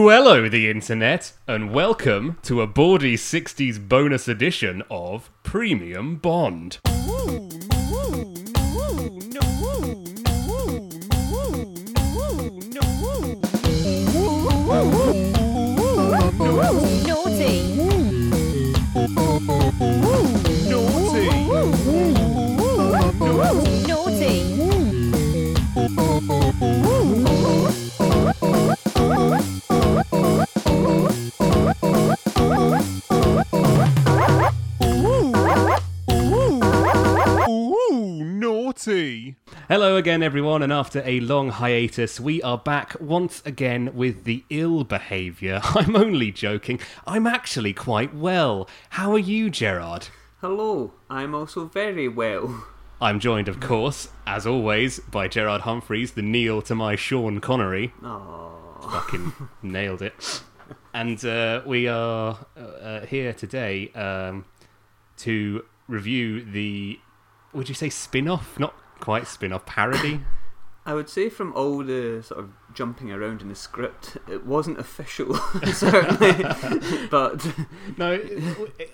Hello, the internet, and welcome to a Bawdy 60s bonus edition of Premium Bond. Naughty. Naughty. Hello again, everyone, and after a long hiatus, we are back once again with the ill behaviour. I'm only joking. I'm actually quite well. How are you, Gerard? Hello, I'm also very well. I'm joined, of course, as always, by Gerard Humphreys, the Neil to my Sean Connery. Aww. Fucking nailed it. And uh, we are uh, uh, here today um, to review the. Would you say spin off? Not quite spin off, parody? I would say from all the sort of jumping around in the script, it wasn't official, certainly, but no. it-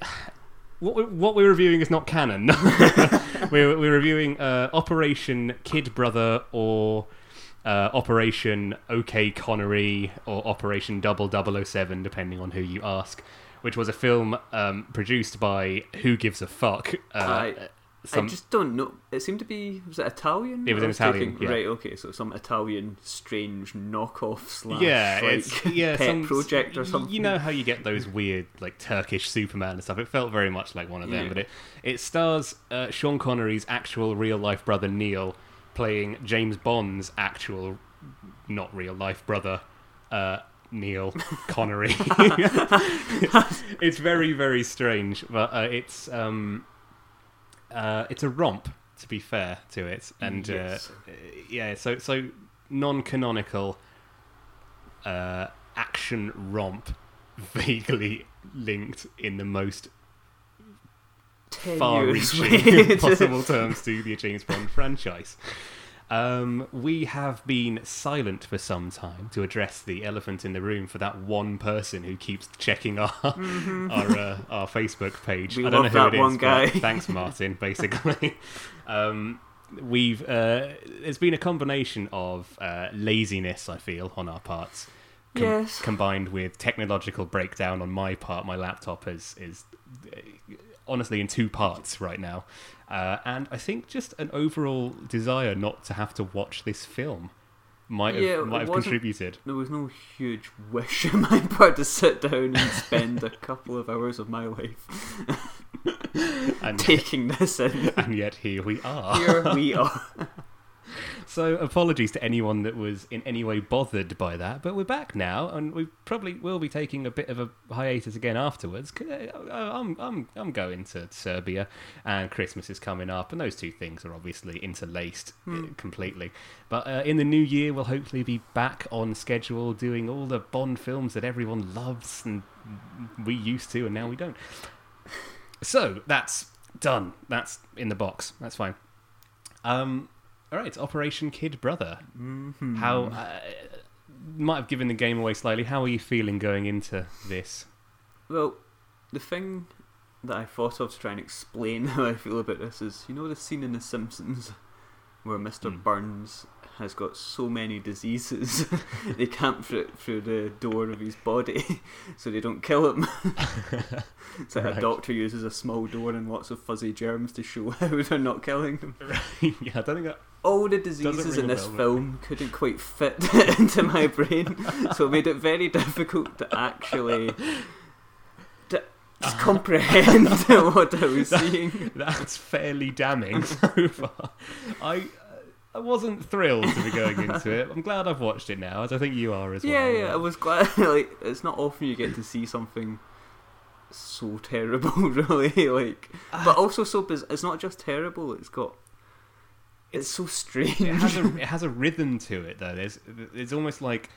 What we're, what we're reviewing is not canon. we're, we're reviewing uh, Operation Kid Brother or uh, Operation OK Connery or Operation Double 007, depending on who you ask, which was a film um, produced by Who Gives a Fuck. Uh, some- I just don't know. It seemed to be was it Italian? It was an Italian, yeah. Right. Okay. So some Italian strange knockoff slash yeah, like, it's yeah, pet some, project or something. You know how you get those weird like Turkish Superman and stuff. It felt very much like one of them, Yeah. but it it stars uh, Sean Connery's actual real life brother Neil playing James Bond's actual not real life brother uh, Neil Connery. it's very very strange, but uh, it's um uh, it's a romp to be fair to it, and Yes. uh, yeah, so so non-canonical uh, action romp, vaguely linked in the most far-reaching possible terms to the James Bond franchise. Um, we have been silent for some time to address the elephant in the room for that one person who keeps checking our our, uh, our Facebook page. Mm-hmm. We I don't know who that it is, guy. thanks, Martin. Basically, um, we've uh, there's been a combination of uh, laziness, I feel, on our parts. com- Yes. Combined with technological breakdown on my part, my laptop is is uh, honestly in two parts right now, uh, and I think just an overall desire not to have to watch this film might have Yeah, it might have contributed. There was no huge wish on my part to sit down and spend a couple of hours of my life And taking this in. and yet here we are. Here we are. So apologies to anyone that was in any way bothered by that, but we're back now, and we probably will be taking a bit of a hiatus again afterwards. 'cause, uh, I'm I'm I'm going to Serbia, and Christmas is coming up, and those two things are obviously interlaced uh, completely. But uh, in the new year, we'll hopefully be back on schedule, doing all the Bond films that everyone loves and we used to, and now we don't. So that's done. That's in the box. That's fine. Um, all right, Operation Kid Brother. Mm-hmm. How uh, might have given the game away slightly. How are you feeling going into this? Well, the thing that I thought of to try and explain how I feel about this is you know the scene in The Simpsons where Mr. Hmm. Burns has got so many diseases they can't fit through the door of his body so they don't kill him. so Right. a doctor uses a small door and lots of fuzzy germs to show how they're not killing him. Right. yeah, I don't think that. all the diseases in this film couldn't quite fit into my brain, so it made it very difficult to actually to just comprehend what I was seeing. That's fairly damning so far. I. I wasn't thrilled to be going into it. I'm glad I've watched it now, as I think you are as Yeah, well. yeah, yeah, I was glad. Like, it's not often you get to see something so terrible, really. Like, but also so. Biz- it's not just terrible. It's got. It's so strange. it has a it has a rhythm to it though. There's it's almost like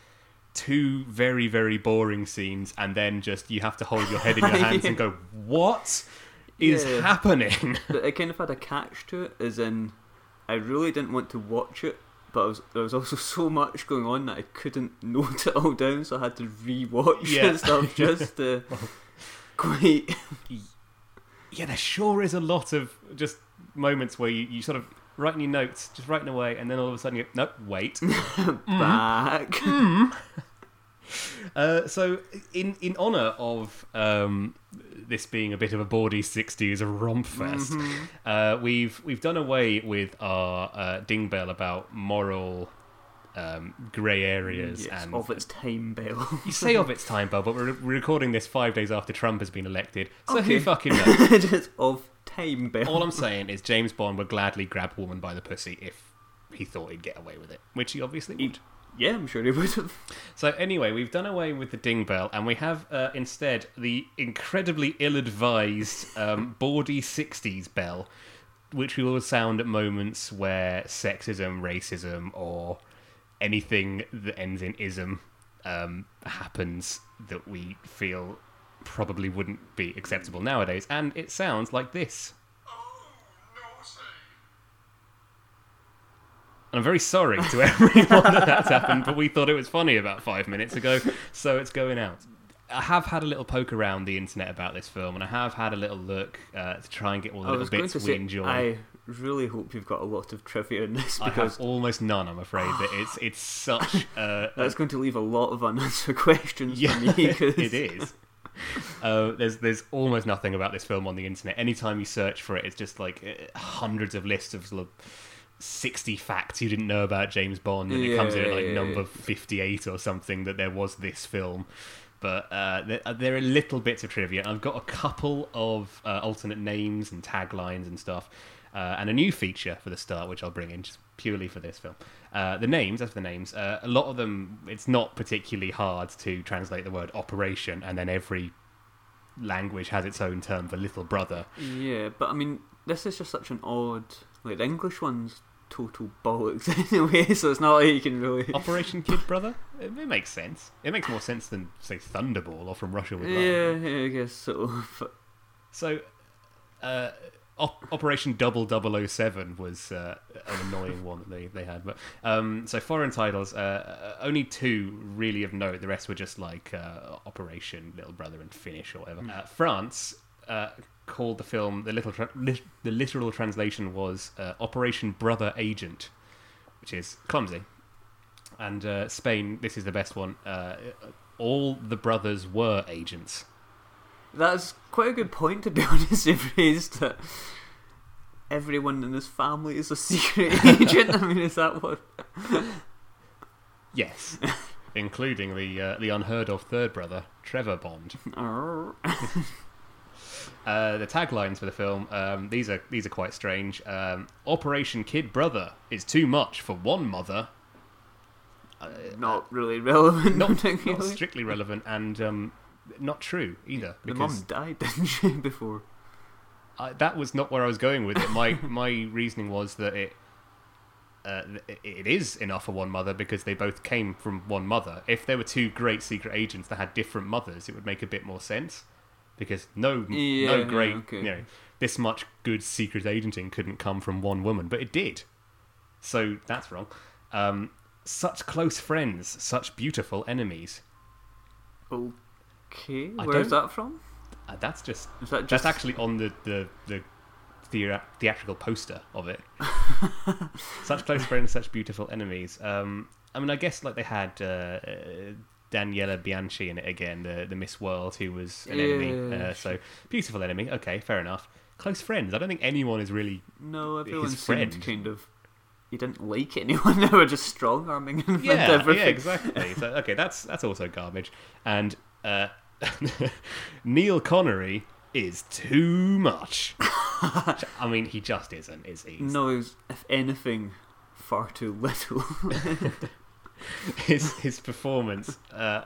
two very very boring scenes, and then just you have to hold your head in your hands and go, "What is Yeah. happening?" But it kind of had a catch to it, as in, I really didn't want to watch it but was, there was also so much going on that I couldn't note it all down, so I had to rewatch Yeah. and stuff just to quite. Yeah, there sure is a lot of just moments where you, you sort of writing your notes, just writing away, and then all of a sudden you nope, wait. back. Uh, so, in in honor of um, this being a bit of a bawdy '60s romp fest, Mm-hmm. uh, we've we've done away with our uh, ding bell about moral um, grey areas Yes, and of its time bell. you say of its time, Bell, but we're, we're recording this five days after Trump has been elected, so Okay. who fucking knows? just of time bell. All I'm saying is James Bond would gladly grab a woman by the pussy if he thought he'd get away with it, which he obviously would. Yeah, I'm sure he would have. So anyway, we've done away with the ding bell, and we have uh, instead the incredibly ill-advised um, bawdy '60s bell, which we will sound at moments where sexism, racism, or anything that ends in ism um, happens that we feel probably wouldn't be acceptable nowadays, and it sounds like this. I'm very sorry to everyone that that's happened, but we thought it was funny about five minutes ago, so it's going out. I have had a little poke around the internet about this film, and I have had a little look uh, to try and get all the I little bits we say, enjoy. I really hope you've got a lot of trivia in this I because have almost none, I'm afraid. That it's it's such uh, that's going to leave a lot of unanswered questions yeah, for me. 'cause- it is. Uh, there's there's almost nothing about this film on the internet. Anytime you search for it, it's just like uh, hundreds of lists of sort of sixty facts you didn't know about James Bond, and it comes in at like Yeah. number fifty-eight or something that there was this film. But uh, there, uh, there are little bits of trivia. I've got a couple of uh, alternate names and taglines and stuff, uh, and a new feature for the start, which I'll bring in just purely for this film. Uh, the names, as for the names, uh, a lot of them, it's not particularly hard to translate the word operation, and then every language has its own term for little brother. Yeah, but I mean, this is just such an odd. Like the English one's total bollocks anyway, so it's not like you can really. Operation Kid Brother? It, it makes sense. It makes more sense than, say, Thunderball or From Russia with Love. Yeah, yeah, I guess so. But So, uh, Op- Operation Double 007 was uh, an annoying one that they, they had. But um, so foreign titles, uh, uh, only two really of note. The rest were just like uh, Operation Little Brother and Finnish or whatever. Uh, France uh, called the film the literal tra- lit- the literal translation was uh, Operation Brother Agent, which is clumsy. And uh, Spain, this is the best one. Uh, all the brothers were agents. that's quite a good point to be honest. You've raised that everyone in this family is a secret agent. I mean, is that what? Yes, including the uh, the unheard of third brother, Trevor Bond. Uh, the taglines for the film um, these are these are quite strange. Um, Operation Kid Brother is too much for one mother. not really relevant. Not, not strictly relevant and um, not true either. the mum died, didn't she? Before. I, that was not where I was going with it. My my reasoning was that it. Uh, it- it is enough for one mother because they both came from one mother. If there were two great secret agents that had different mothers, it would make a bit more sense. Because no, Yeah, no yeah, great, okay. you know, this much good secret agenting couldn't come from one woman, but it did. So that's wrong. Um, such close friends, such beautiful enemies. Okay, I where's that from? Uh, that's just Is that just that's actually on the the the thea- theatrical poster of it. such close friends, such beautiful enemies. Um, I mean, I guess like they had uh, uh, Daniela Bianchi in it again, the the Miss World, who was an enemy. Uh, so beautiful enemy. Okay, fair enough. Close friends. I don't think anyone is really. No, everyone his friend. kind of. You didn't like anyone. They were just strong arming and Yeah, yeah, exactly. So okay, that's that's also garbage. And uh, Neil Connery is too much. I mean, he just isn't, is he? No, if anything, far too little. his his performance. Uh,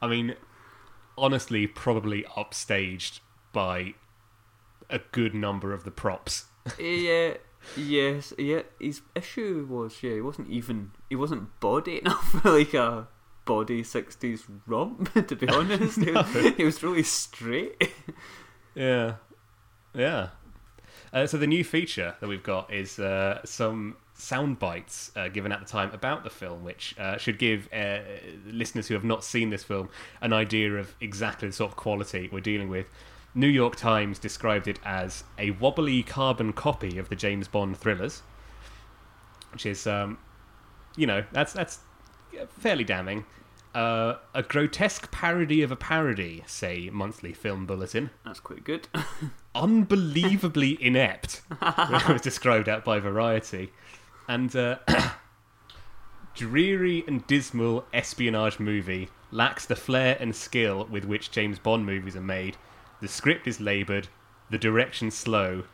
I mean, honestly, probably upstaged by a good number of the props. yeah, yes, yeah. His issue was, yeah, he wasn't even, he wasn't bawdy enough for like a bawdy '60s romp. To be honest, he, was, he was really straight. Yeah, yeah. Uh, so the new feature that we've got is uh, some sound bites uh, given at the time about the film, which uh, should give uh, listeners who have not seen this film an idea of exactly the sort of quality we're dealing with. New York Times described it as a wobbly carbon copy of the James Bond thrillers, which is, um, you know, that's that's fairly damning. Uh, a grotesque parody of a parody, say Monthly Film Bulletin That's quite good. unbelievably inept. was described out by Variety, and uh, dreary and dismal espionage movie lacks the flair and skill with which James Bond movies are made. The script is laboured, the direction slow,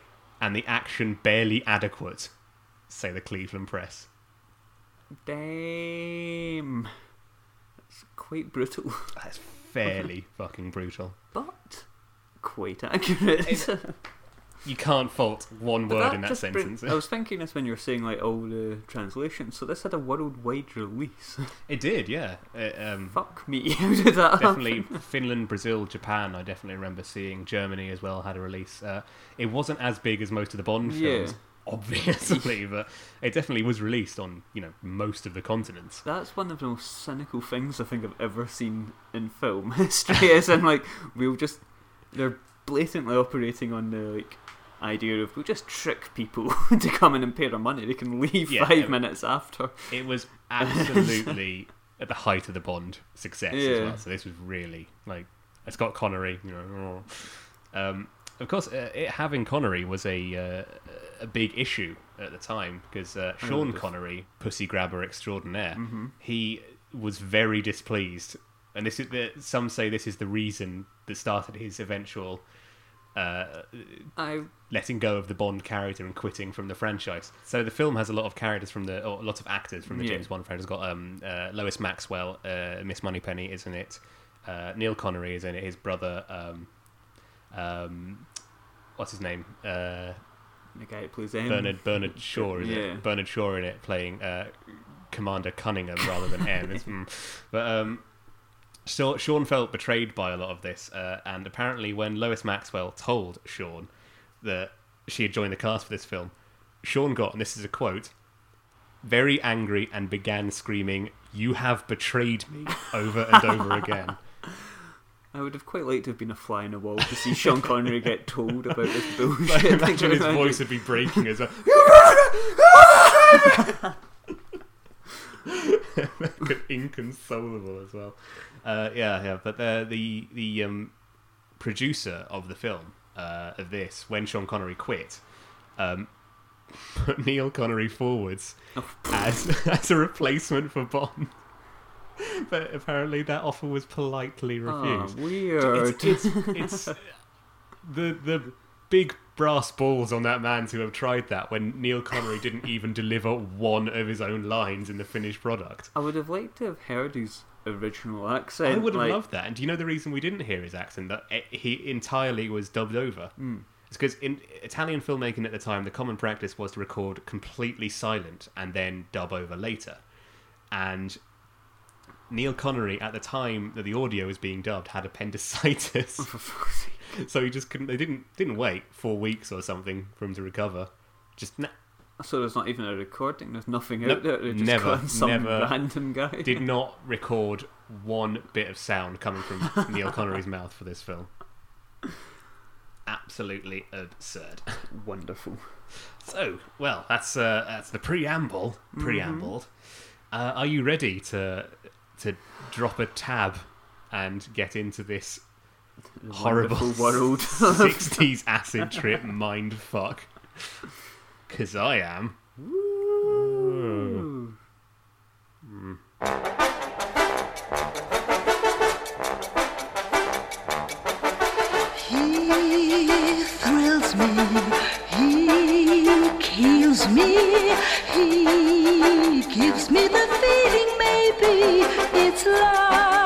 and the action barely adequate. Say the Cleveland Press. Damn. That's quite brutal. That's fairly fucking brutal. But quite accurate. You can't fault one word in that just bring- sentence. I was thinking this when you were saying like all the translations. So this had a worldwide release. It did, yeah. It, um, Fuck me. How did that happen? definitely Finland, Brazil, Japan. I definitely remember seeing Germany as well had a release. Uh, it wasn't as big as most of the Bond Yeah. films, obviously, but it definitely was released on you know most of the continents. That's one of the most cynical things I think I've ever seen in film history. Is in like we'll just they're blatantly operating on the like idea of we'll just trick people to come in and pay their money. They can leave Yeah, five it- minutes after. It was absolutely at the height of the Bond success as Yeah. well. So this was really like Scott Connery. You know, um, of course, uh, it having Connery was a uh, a big issue at the time because uh, Oh, Sean. Connery, pussy grabber extraordinaire, Mm-hmm. he was very displeased, and this is the, some say this is the reason that started his eventual. Uh, I letting go of the Bond character and quitting from the franchise. So the film has a lot of characters from the, or lots of actors from the Yeah. James Bond franchise. It's got um, uh, Lois Maxwell, uh, Miss Moneypenny isn't it. Uh, Neil Connery is in it. His brother, um, um, what's his name? Uh, guy M. Bernard Bernard Shaw is Yeah. it? Bernard Shaw in it playing uh, Commander Cunningham rather than M. Mm. But um, Sean felt betrayed by a lot of this, uh, and apparently when Lois Maxwell told Sean that she had joined the cast for this film, Sean got, and this is a quote, very angry and began screaming, "You have betrayed me!" over and over again. I would have quite liked to have been a fly in the wall to see Sean Connery get told about this Like, bullshit. imagine his Imagine- voice would be breaking as well. Inconsolable as well. Uh, yeah, yeah. But the the the um, producer of the film uh, of this, when Sean Connery quit, um, put Neil Connery forwards as as a replacement for Bond. But apparently, that offer was politely Oh, refused. weird. It's, it's, it's the the big brass balls on that man to have tried that when Neil Connery didn't even deliver one of his own lines in the finished product. I would have liked to have heard his original accent. I would have like, loved that. And do you know the reason we didn't hear his accent? That he entirely was dubbed over. Hmm. It's because in Italian filmmaking at the time, the common practice was to record completely silent and then dub over later. And Neil Connery, at the time that the audio was being dubbed, had appendicitis. For fuck's sake. so he just couldn't. They didn't didn't wait four weeks or something for him to recover. Just na- So there's not even a recording. There's nothing out there. They just never, some never random guy. did not record one bit of sound coming from Neil Connery's mouth for this film. Absolutely absurd. Wonderful. So, well, that's uh, that's the preamble. Preambled. Uh, are you ready to to drop a tab and get into this horrible world. '60s acid trip mind fuck? Because I am. Ooh. He thrills me, he kills me, he gives me the feeling maybe it's love.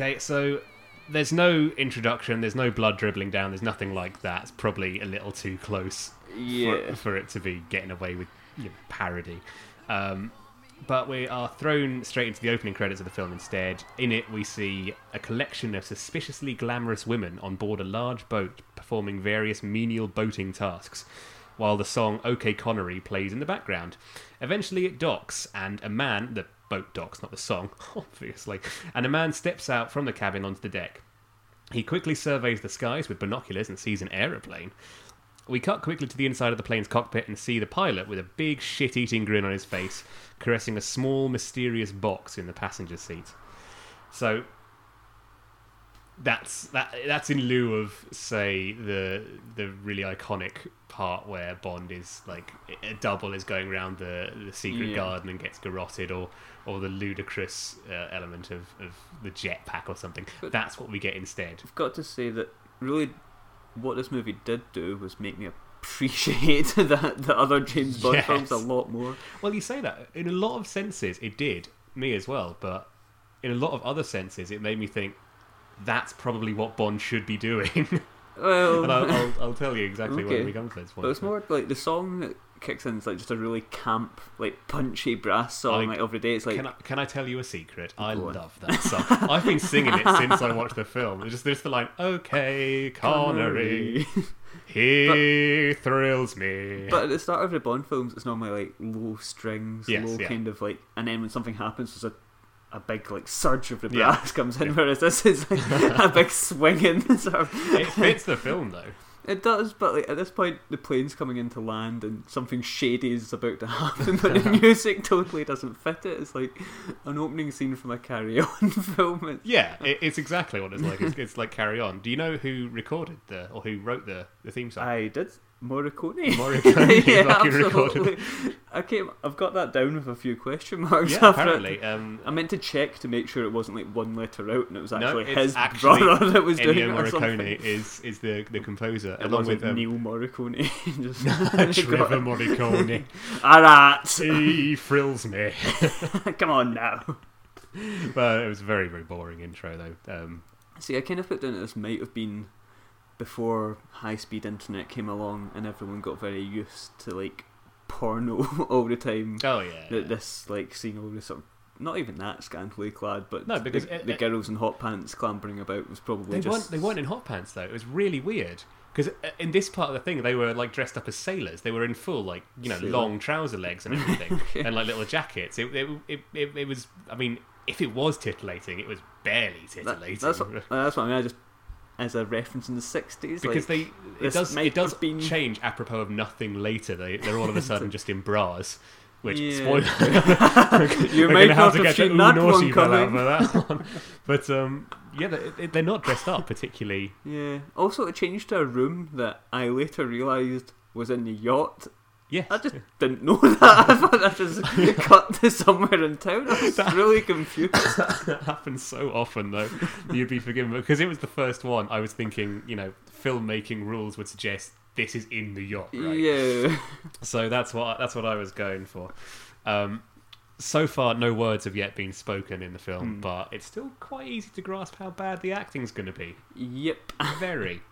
Okay, so there's no introduction, there's no blood dribbling down, there's nothing like that. It's probably a little too close Yeah. for, for it to be getting away with you know, parody. Um, but we are thrown straight into the opening credits of the film instead. In it, we see a collection of suspiciously glamorous women on board a large boat performing various menial boating tasks, while the song OK Connery plays in the background. Eventually, it docks, and a man, the boat docks, not the song, obviously, and a man steps out from the cabin onto the deck. He quickly surveys the skies with binoculars and sees an aeroplane. We cut quickly to the inside of the plane's cockpit and see the pilot with a big shit eating grin on his face, caressing a small, mysterious box in the passenger seat. So that's that that's in lieu of say the the really iconic part where Bond is like a double is going around the the secret Yeah. garden and gets garroted or or the ludicrous uh, element of, of the jetpack or something. But- That's what we get instead. I've got to say that really what this movie did do was make me appreciate the, the other James Bond Yes. films a lot more. Well, you say that. In a lot of senses, it did. Me as well. But in a lot of other senses, it made me think that's probably what Bond should be doing. Well, and I'll, I'll, I'll tell you exactly when Okay. we come to this but it's more like the song that kicks in is like just a really camp, like punchy brass song. Like, Like every day, it's like Can I, can I tell you a secret? I Go on. love that song. I've been singing it since I watched the film. It's just there's the line, "Okay, Connery, he thrills me." But at the start of the Bond films, it's normally like low strings, Yes, low yeah. kind of like, and then when something happens, there's a a big like surge of the Yeah. brass comes in. Whereas this is like a big swinging sort of. it fits the film though. It does, but like at this point, the plane's coming into land and something shady is about to happen, but the music totally doesn't fit it. It's like an opening scene from a Carry On film. It's, Yeah, it, it's exactly what it's like. It's, it's like Carry On. Do you know who recorded the or who wrote the the theme song? I did Morricone. Morricone yeah, absolutely. I came. I've got that down with a few question marks. yeah, after it. apparently. Um, I meant to check to make sure it wasn't like one letter out and it was no, actually it's his actually brother that was doing it Ennio or Morricone something. is is the the composer It along with um, Neil Morricone. Just Trevor Morricone. Alright, he thrills me. come on now. but it was a very very boring intro though. Um, See, I kind of put down that this might have been before high speed internet came along and everyone got very used to like porno all the time. oh yeah. That this like seeing all this sort of not even that scantily clad, but No, because the, it- the girls in hot pants clambering about was probably They just weren't. They weren't in hot pants though. It was really weird because uh, in this part of the thing, they were like dressed up as sailors. They were in full like you know Sailor. long trouser legs and everything, and like little jackets. It it, it it it was. I mean, if it was titillating, it was barely That- titillating. that's what, that's what I mean. I just as a reference in the sixties, because like, they it does it does been- change apropos of nothing later. They they're all of a sudden just in bras. Which Yeah. spoiler, you we're gonna have to have seen that naughty one coming. that one. But um, yeah, they, they're not dressed up particularly. Yeah. Also, it changed to a room that I later realised was in the yacht. Yes, I just didn't know that. I thought I just cut to somewhere in town. I was really confused. that happens so often though you'd be forgiven because it was the first one i was thinking you know filmmaking rules would suggest this is in the yacht right Yeah. so that's what that's what i was going for um so far no words have yet been spoken in the film Hmm. but it's still quite easy to grasp how bad the acting's going to be Yep. very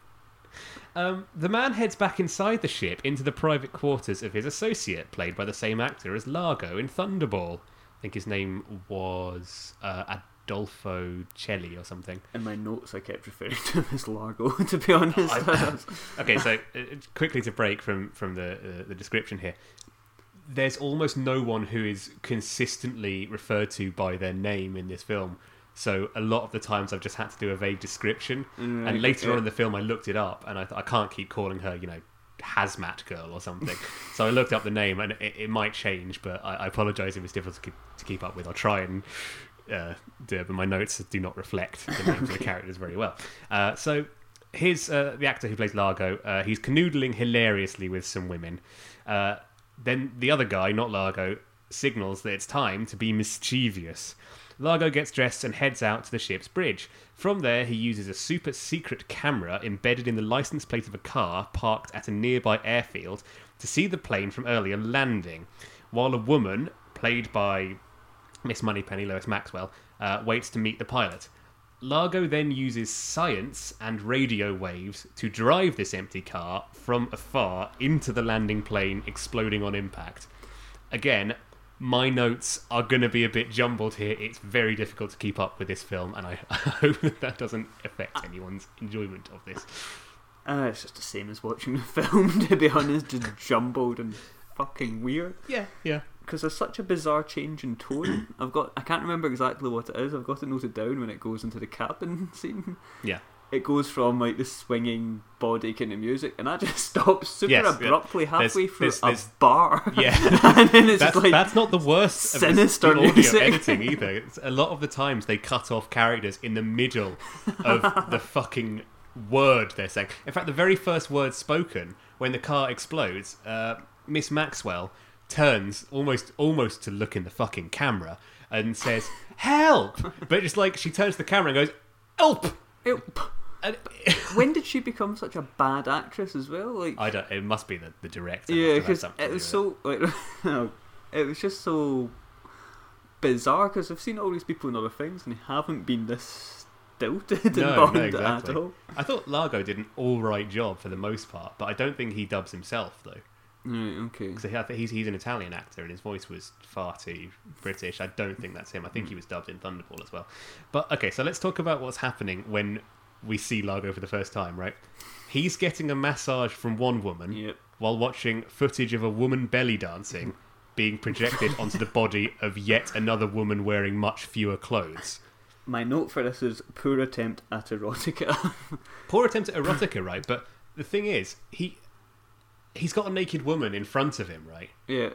um, the man heads back inside the ship into the private quarters of his associate, played by the same actor as Largo in Thunderball. I think his name was uh, Adolfo Celi or something. In my notes, I kept referring to him as Largo. To be honest, Okay, so uh, quickly to break from from the uh, the description here. There's almost no one who is consistently referred to by their name in this film. So a lot of the times I've just had to do a vague description, Right, and later okay. on in the film I looked it up, and I thought I can't keep calling her, you know, hazmat girl or something. so I looked up the name, and it, it might change, but I, I apologise if it's difficult to keep, to keep up with. I'll try and uh, do it, but my notes do not reflect the names of the characters very well. Uh, so here's uh, the actor who plays Largo, uh, he's canoodling hilariously with some women. Uh, then the other guy, not Largo, signals that it's time to be mischievous. Largo gets dressed and heads out to the ship's bridge. From there, he uses a super secret camera embedded in the license plate of a car parked at a nearby airfield to see the plane from earlier landing, while a woman, played by Miss Moneypenny Lois Maxwell, uh, waits to meet the pilot. Largo then uses science and radio waves to drive this empty car from afar into the landing plane, exploding on impact. Again, my notes are going to be a bit jumbled here. It's very difficult to keep up with this film, and I, I hope that that doesn't affect anyone's enjoyment of this. Uh, it's just the same as watching the film, to be honest, just jumbled and fucking weird. Yeah, yeah. Because there's such a bizarre change in tone. I've got, I can't remember exactly what it is. I've got it noted down when it goes into the cabin scene. Yeah. It goes from like the swinging bawdy kind of music, and that just stops super Yes, yeah. abruptly halfway There's- through there's- a there's- bar. Yeah. and then it's that's, like that's not the worst sinister the audio music. editing either. It's, a lot of the times they cut off characters in the middle of the fucking word they're saying. In fact, the very first word spoken when the car explodes, uh, Miss Maxwell turns almost almost to look in the fucking camera and says "Help!" But just like she turns to the camera and goes "Help!" It- And when did she become such a bad actress as well? Like I don't. It must be the, the director. yeah, because it was so like it was just so bizarre. Because I've seen all these people in other things, and they haven't been this stilted and No, no, exactly. at all. I thought Largo did an all right job for the most part, but I don't think he dubs himself though. Right, okay. Because I think he's he's an Italian actor and his voice was far too British. I don't think that's him. I think he hmm. was dubbed in Thunderball as well. But okay, so let's talk about what's happening when we see Largo for the first time. Right, he's getting a massage from one woman Yep. while watching footage of a woman belly dancing being projected onto the body of yet another woman wearing much fewer clothes. My note for this is poor attempt at erotica. Poor attempt at erotica, right? But the thing is, he he's got a naked woman in front of him, right? yeah,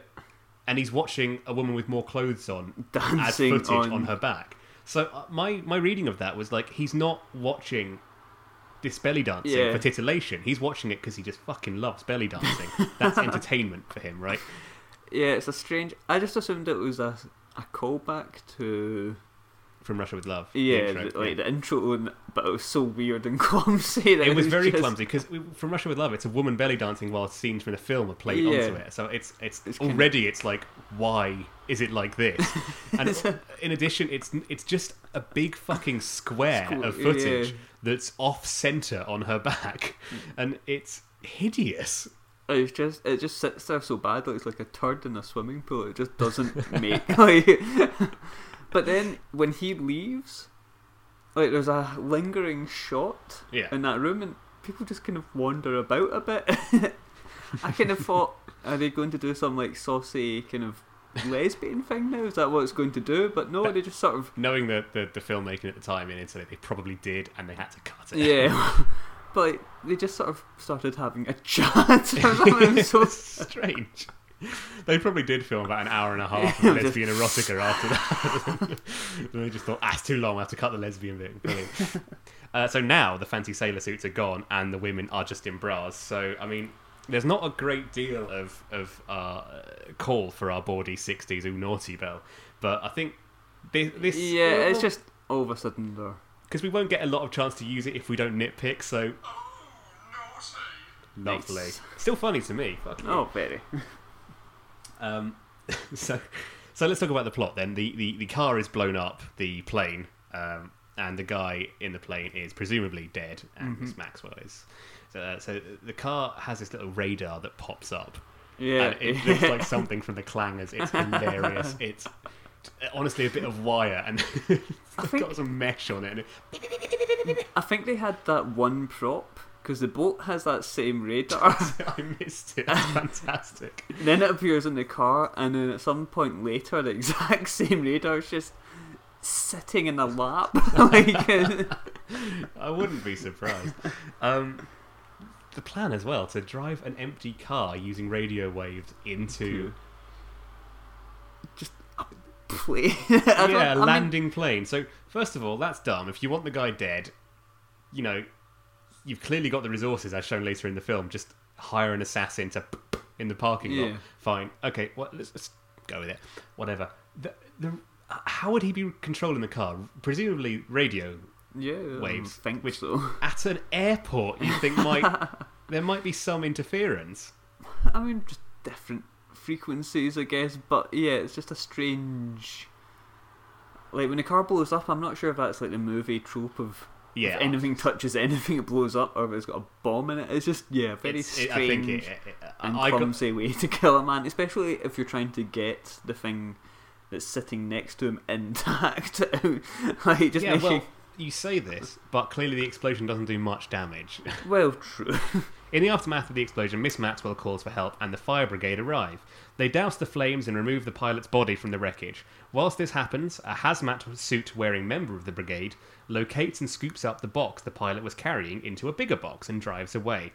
and he's watching a woman with more clothes on as Dancing footage on... on- her back. So uh, my my reading of that was like he's not watching this belly dancing Yeah. for titillation. He's watching it because he just fucking loves belly dancing. That's entertainment for him, right? yeah. It's a strange. I just assumed it was a a callback to From Russia with Love. the yeah, intro, the, like the intro, and, but it was so weird and clumsy. That It was very just- clumsy because from Russia with Love, it's a woman belly dancing while scenes from the film are played Yeah. onto it. So it's it's, It's already it's like why is it like this? And in addition, it's it's just a big fucking square Squ- of footage yeah. that's off center on her back, mm. and it's hideous. It's just it just sits there so bad that it's like a turd in a swimming pool. It just doesn't make like. But then when he leaves, like there's a lingering shot Yeah. in that room, and people just kind of wander about a bit. I kind of thought, are they going to do some like saucy kind of lesbian thing now? Is that what it's going to do? But no, they just sort of Knowing the, the the filmmaking at the time in Italy, they probably did, and they had to cut it. yeah. But like, they just sort of started having a chat something. it's so strange. They probably did film about an hour and a half of Just- lesbian erotica after that. and they just thought, ah, it's too long, I have to cut the lesbian bit. Brilliant. uh, so now the fancy sailor suits are gone and the women are just in bras. So, I mean, there's not a great deal of, of uh, call for our bawdy 60s ooh naughty bell. But I think this. this yeah, it's just all of a sudden they're Because we won't get a lot of chance to use it if we don't nitpick, so. Lovely. Nice. Still funny to me. Fuck oh very. Um, so, so let's talk about the plot then. The, the, the car is blown up, the plane, um, and the guy in the plane is presumably dead, and Miss Maxwell is. So, uh, so the car has this little radar that pops up, Yeah, and it looks like something from the Clangers. It's hilarious. It's honestly a bit of wire, and it's think- got some mesh on it. And it I think they had that one prop because the boat has that same radar. I missed it. It's fantastic. then it appears in the car, and then at some point later, the exact same radar is just sitting in the lap. like, I wouldn't be surprised. Um, the plan as well to drive an empty car using radio waves into. I don't- yeah, I a mean, landing plane. So first of all, that's dumb. If you want the guy dead, you know, you've clearly got the resources, as shown later in the film. Just hire an assassin to in the parking lot. Fine. Okay. Well, let's, let's go with it. Whatever. The, the how would he be controlling the car? Presumably radio. Yeah, I Waves, think which- so. At an airport, you think might there might be some interference. I mean, just different frequencies, I guess. But yeah, it's just a strange. Like when the car blows up, I'm not sure if that's like the movie trope of Yeah, if anything touches anything, it blows up, or if it's got a bomb in it. It's just yeah, very It's- it- strange I think it, it- and I got, clumsy way to kill a man, especially if you're trying to get the thing that's sitting next to him intact. like just yeah. Well, you. you say this, but clearly the explosion doesn't do much damage. Well, true. In the aftermath of the explosion, Miss Maxwell calls for help and the fire brigade arrive. They douse the flames and remove the pilot's body from the wreckage. Whilst this happens, a hazmat suit wearing member of the brigade locates and scoops up the box the pilot was carrying into a bigger box and drives away.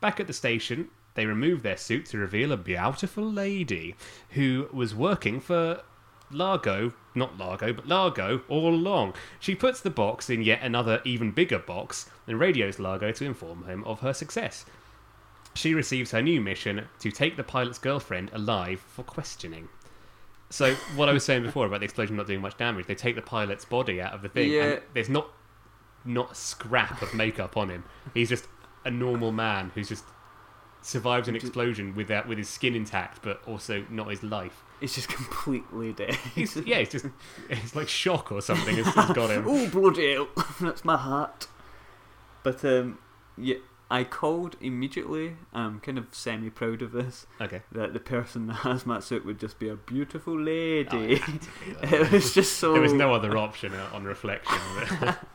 Back at the station, they remove their suit to reveal a beautiful lady who was working for Largo, not Largo, but Largo all along. She puts the box in yet another, even bigger box and radios Largo to inform him of her success. She receives her new mission to take the pilot's girlfriend alive for questioning. So, what I was saying before about the explosion not doing much damage, they take the pilot's body out of the thing, Yeah. and there's not not a scrap of makeup on him. He's just a normal man who's just survived an explosion with that with his skin intact, but also not his life. It's just completely dead. He's, yeah, it's just it's like shock or something has, has got him. oh bloody hell! That's my heart. But um, yeah, I called immediately. I'm kind of semi proud of this. Okay. That the person in the hazmat suit would just be a beautiful lady. Oh, it had to be that. it was just so. There was no other option uh, on reflection. but-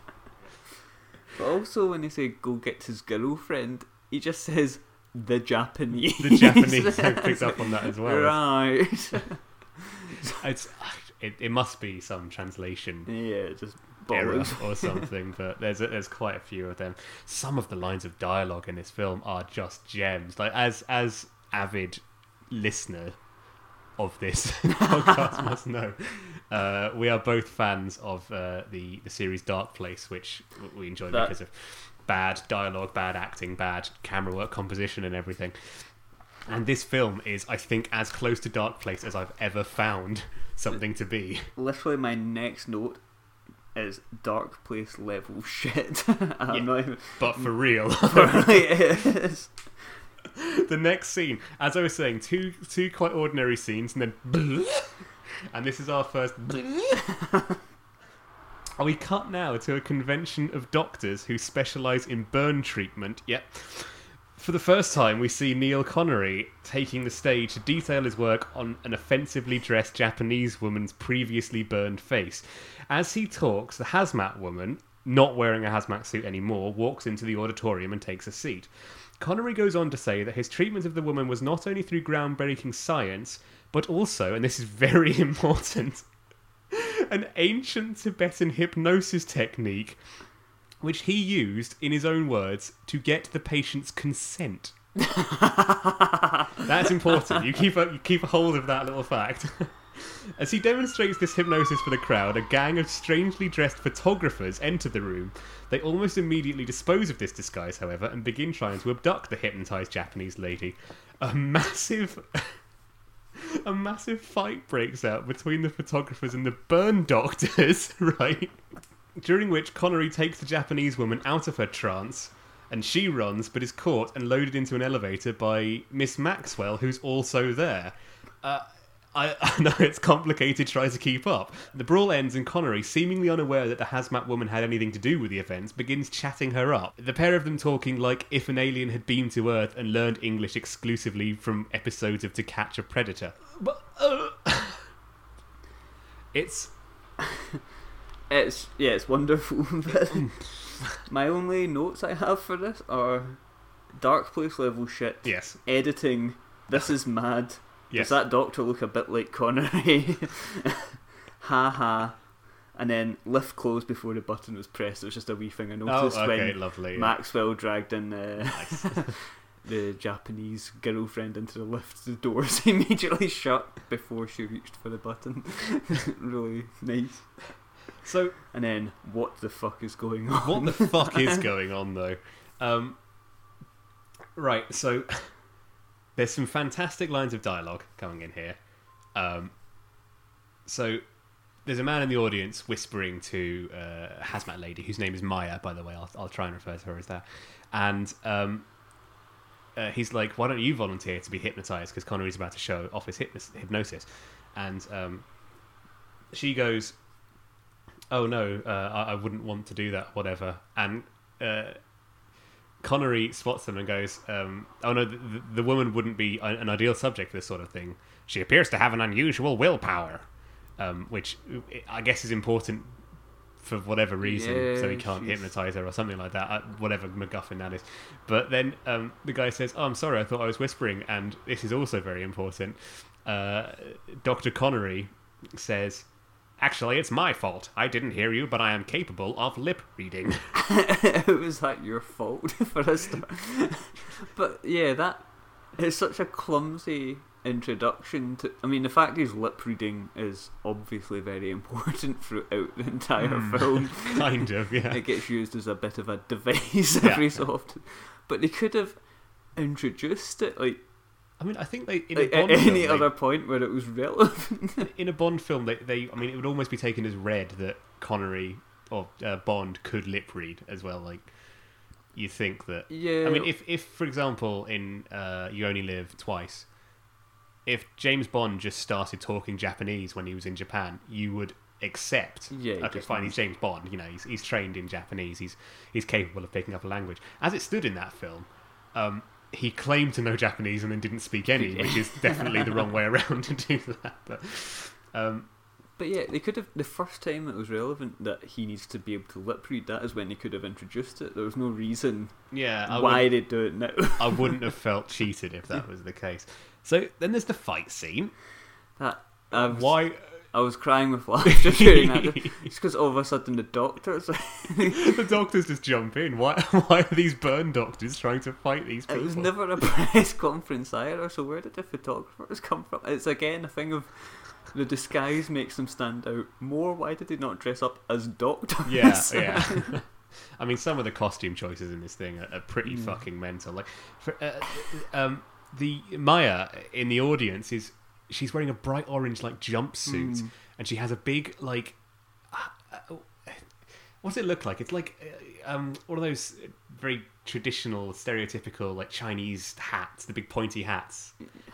But also, when they say go get his girlfriend, he just says the Japanese. the Japanese have picked up on that as well. Right. It's it, it must be some translation yeah, just error or something, but there's a, there's quite a few of them. Some of the lines of dialogue in this film are just gems. Like as as avid listener of this podcast must know, uh, we are both fans of uh, the the series Darkplace, which we enjoy That- because of bad dialogue, bad acting, bad camera work, composition, and everything. And this film is, I think, as close to Darkplace as I've ever found something to be. Literally, my next note is dark place level shit. I'm not even. But for real. it is. the next scene, as I was saying, two two quite ordinary scenes, and then and this is our first. Are we cut now to a convention of doctors who specialise in burn treatment? Yep. For the first time, we see Neil Connery taking the stage to detail his work on an offensively dressed Japanese woman's previously burned face. As he talks, the hazmat woman, not wearing a hazmat suit anymore, walks into the auditorium and takes a seat. Connery goes on to say that his treatment of the woman was not only through groundbreaking science, but also, and this is very important, an ancient Tibetan hypnosis technique which he used, in his own words, to get the patient's consent. That's important. You keep a, you keep a hold of that little fact. As he demonstrates this hypnosis for the crowd, a gang of strangely dressed photographers enter the room. They almost immediately dispose of this disguise, however, and begin trying to abduct the hypnotized Japanese lady. A massive a massive fight breaks out between the photographers and the burn doctors, right? During which Connery takes the Japanese woman out of her trance, and she runs but is caught and loaded into an elevator by Miss Maxwell, who's also there. Uh, I, I know it's complicated trying to keep up. The brawl ends, and Connery, seemingly unaware that the hazmat woman had anything to do with the events, begins chatting her up. The pair of them talking like if an alien had beamed to Earth and learned English exclusively from episodes of To Catch a Predator. But, uh, it's It's yeah, it's wonderful. my only notes I have for this are dark place level shit. yes, Editing. This is mad. yes. Does that doctor look a bit like Connery? ha ha. And then lift closed before the button was pressed. It was just a wee thing I oh, noticed okay, when lovely. Maxwell dragged in uh, the Japanese girlfriend into the lift. The doors immediately shut before she reached for the button. really nice. So, And then, what the fuck is going on? what the fuck is going on though? Um, right, so there's some fantastic lines of dialogue coming in here. Um, so there's a man in the audience whispering to uh, a hazmat lady whose name is Maya, by the way. I'll, I'll try and refer to her as that. And um, uh, he's like, "Why don't you volunteer to be hypnotized?" Because Connery's about to show off his hypnos- hypnosis, and um, she goes, "Oh no, uh, I-, I wouldn't want to do that. Whatever." And uh, Connery spots them and goes, um, "Oh no, the, the- woman wouldn't be an ideal subject for this sort of thing. She appears to have an unusual willpower, um, which I guess is important for whatever reason, so he can't she's- hypnotize her or something like that. Uh, whatever MacGuffin that is. But then um, the guy says, "Oh, I'm sorry, I thought I was whispering," and this is also very important. Uh, Doctor Connery says. Actually, it's my fault. I didn't hear you, but I am capable of lip reading. it was that your fault for start? but yeah, that it's such a clumsy introduction to. I mean, the fact he's lip reading is obviously very important throughout the entire Hmm. film. kind of, yeah. It gets used as a bit of a device Yeah. every so often, but they could have introduced it like, I mean, I think they in a at Bond film, any they- other point where it was relevant. in a Bond film, they, they, I mean, it would almost be taken as read that Connery or uh, Bond could lip read as well. Like, you think that? yeah, I mean, if, if for example, in uh, You Only Live Twice, if James Bond just started talking Japanese when he was in Japan, you would accept. Yeah, okay, fine. He's James Bond. You know, he's he's trained in Japanese. He's he's capable of picking up a language. As it stood in that film. Um, he claimed to know Japanese and then didn't speak any, which is definitely the wrong way around to do that. But um, But yeah, they could have the first time it was relevant that he needs to be able to lip read. That is when they could have introduced it. There was no reason yeah, I why they do it now. I wouldn't have felt cheated if that was the case. So then there's the fight scene. that Why? I was crying with laughter during that. It's because all of a sudden the doctors. the doctors just jump in. Why? Why are these burn doctors trying to fight these people? It was never a press conference either. So where did the photographers come from? It's again a thing of the disguise makes them stand out more. Why did they not dress up as doctors? Yeah, yeah. I mean, some of the costume choices in this thing are, are pretty Mm. fucking mental. Like, for, uh, um, the Maya in the audience is she's wearing a bright orange like jumpsuit, Mm. and she has a big like. Uh, uh, what's it look like? It's like uh, um, one of those very traditional, stereotypical like Chinese hats, the big pointy hats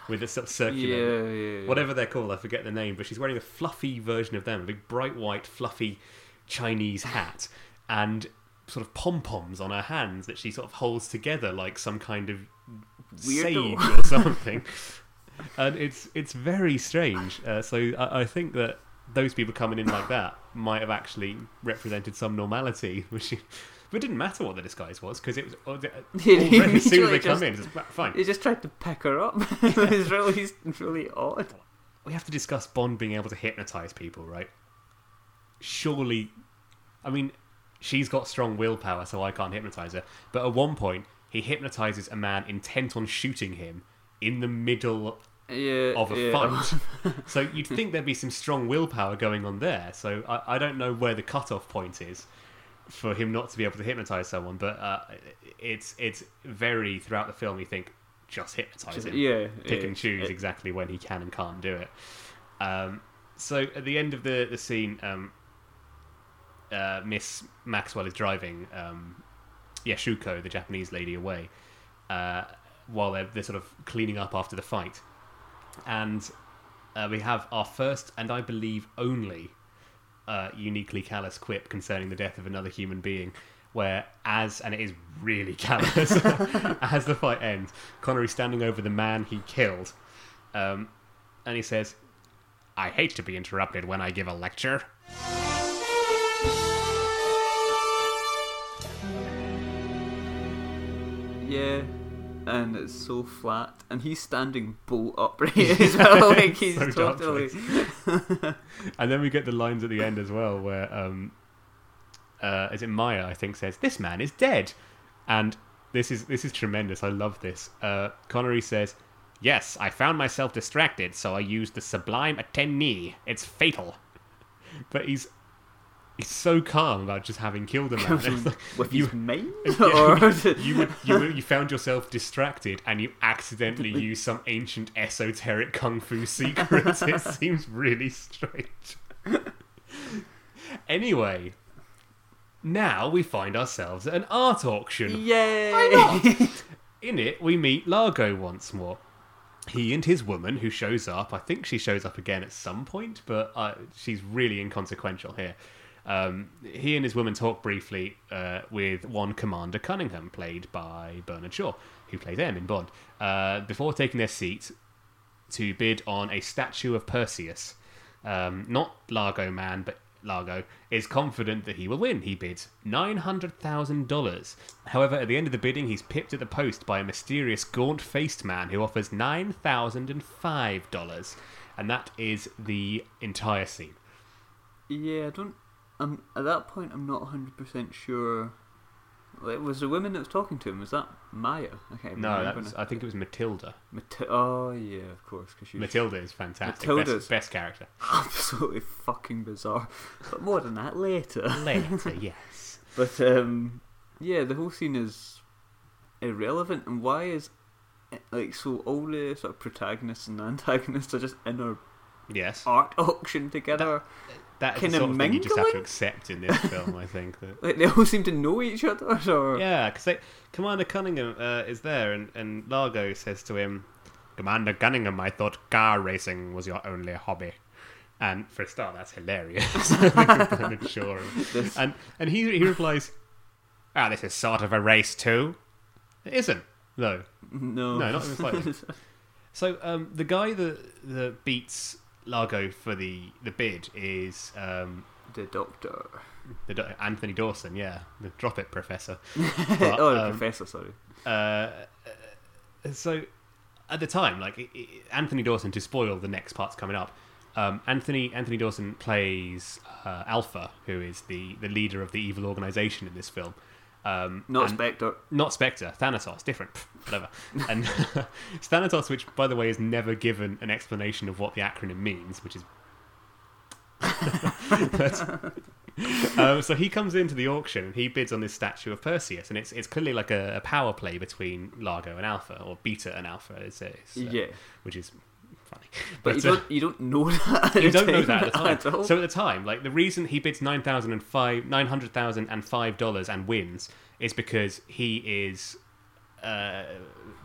with a sort of circular Yeah, yeah, yeah. whatever they're called, I forget the name, but she's wearing a fluffy version of them, a big bright white, fluffy Chinese hat, and sort of pom poms on her hands that she sort of holds together like some kind of Weirdo. sage or something. and it's it's very strange. Uh, so I, I think that those people coming in like that might have actually represented some normality, which. But it didn't matter what the disguise was because it was already, He as soon as they come in, it's fine. He just tried to pick her up. it was really, really odd. we have to discuss Bond being able to hypnotize people, right? Surely, I mean, she's got strong willpower, so I can't hypnotize her. But at one point, he hypnotizes a man intent on shooting him in the middle Yeah, of a yeah. fight. so you'd think there'd be some strong willpower going on there. So I, I don't know where the cutoff point is for him not to be able to hypnotize someone, but uh, it's it's very throughout the film. You think just hypnotize him yeah, pick yeah. and choose It- exactly when he can and can't do it. Um, so at the end of the the scene, um, uh, Miss Maxwell is driving um, Yashuko, the Japanese lady, away uh, while they're, they're sort of cleaning up after the fight, and uh, we have our first and I believe only uh, uniquely callous quip concerning the death of another human being. Where, as and it is really callous, as the fight ends, Connery's standing over the man he killed, um, and he says, "I hate to be interrupted when I give a lecture." Yeah, and it's so flat, and he's standing bolt upright as well. like he's So totally. And then we get the lines at the end as well, where um, uh, is it Maya? I think says, "This man is dead," and this is this is tremendous. I love this. Uh, Connery says, "Yes, I found myself distracted, so I used the sublime attendee. It's fatal." But he's he's so calm about just having killed a man. Like, With you- his Yeah, you, would, you would- you found yourself distracted and you accidentally used some ancient esoteric kung fu secret. it seems really strange. Anyway, now we find ourselves at an art auction. Yay! In it, we meet Largo once more. He and his woman, who shows up, I think she shows up again at some point, but uh, she's really inconsequential here. Um, he and his woman talk briefly uh, with one Commander Cunningham, played by Bernard Shaw, who plays M in Bond, uh, before taking their seat to bid on a statue of Perseus. Um, not Largo Man, but Largo is confident that he will win. He bids $900,000. However, at the end of the bidding, he's pipped at the post by a mysterious gaunt faced man who offers $9,005. And that is the entire scene. yeah, don't. Um, at that point, I'm not 100% sure. Like, was the woman that was talking to him, was that Maya? I No, that was. I think it was Matilda. Mati- oh, yeah, of course. Cause she's Matilda is fantastic. Matilda's- Best, best character. absolutely fucking bizarre. But more than that later. Later, yes. But um, yeah, the whole scene is irrelevant. And why is like so? All the sort of protagonists and antagonists are just in a Yes. art auction together. That is the kinda sort of thing you just have to accept in this film, I think. That, Like they all seem to know each other. Or Yeah, because Commander Cunningham uh, is there, and, and Largo says to him, Commander Cunningham, I thought car racing was your only hobby. And for a start, that's hilarious. Bernard Shaw. This- And, and he, he replies, Ah, this is sort of a race too. It isn't, though. no, No, not even slightly. So um, the guy that, that beats Largo for the, the bid is um, the doctor. the, do- Anthony Dawson, yeah, the Drop It Professor. But, oh, um, professor. Sorry. uh, so at the time, like Anthony Dawson, to spoil the next parts coming up, um, Anthony Anthony Dawson plays uh, Alpha, who is the the leader of the evil organization in this film. Um, Not Spectre. not Spectre, Thanatos, different, whatever. And Thanatos, which, by the way, is never given an explanation of what the acronym means, which is. but, um, so he comes into the auction and he bids on this statue of Perseus, and it's it's clearly like a, a power play between Largo and Alpha, or Beta and Alpha, it's, it's, uh, Yeah. which is funny. But, you don't you don't know that. At you don't know that at at time. all. So at the time, like the reason he bids nine thousand and five, nine hundred thousand and five dollars and wins is because he is uh,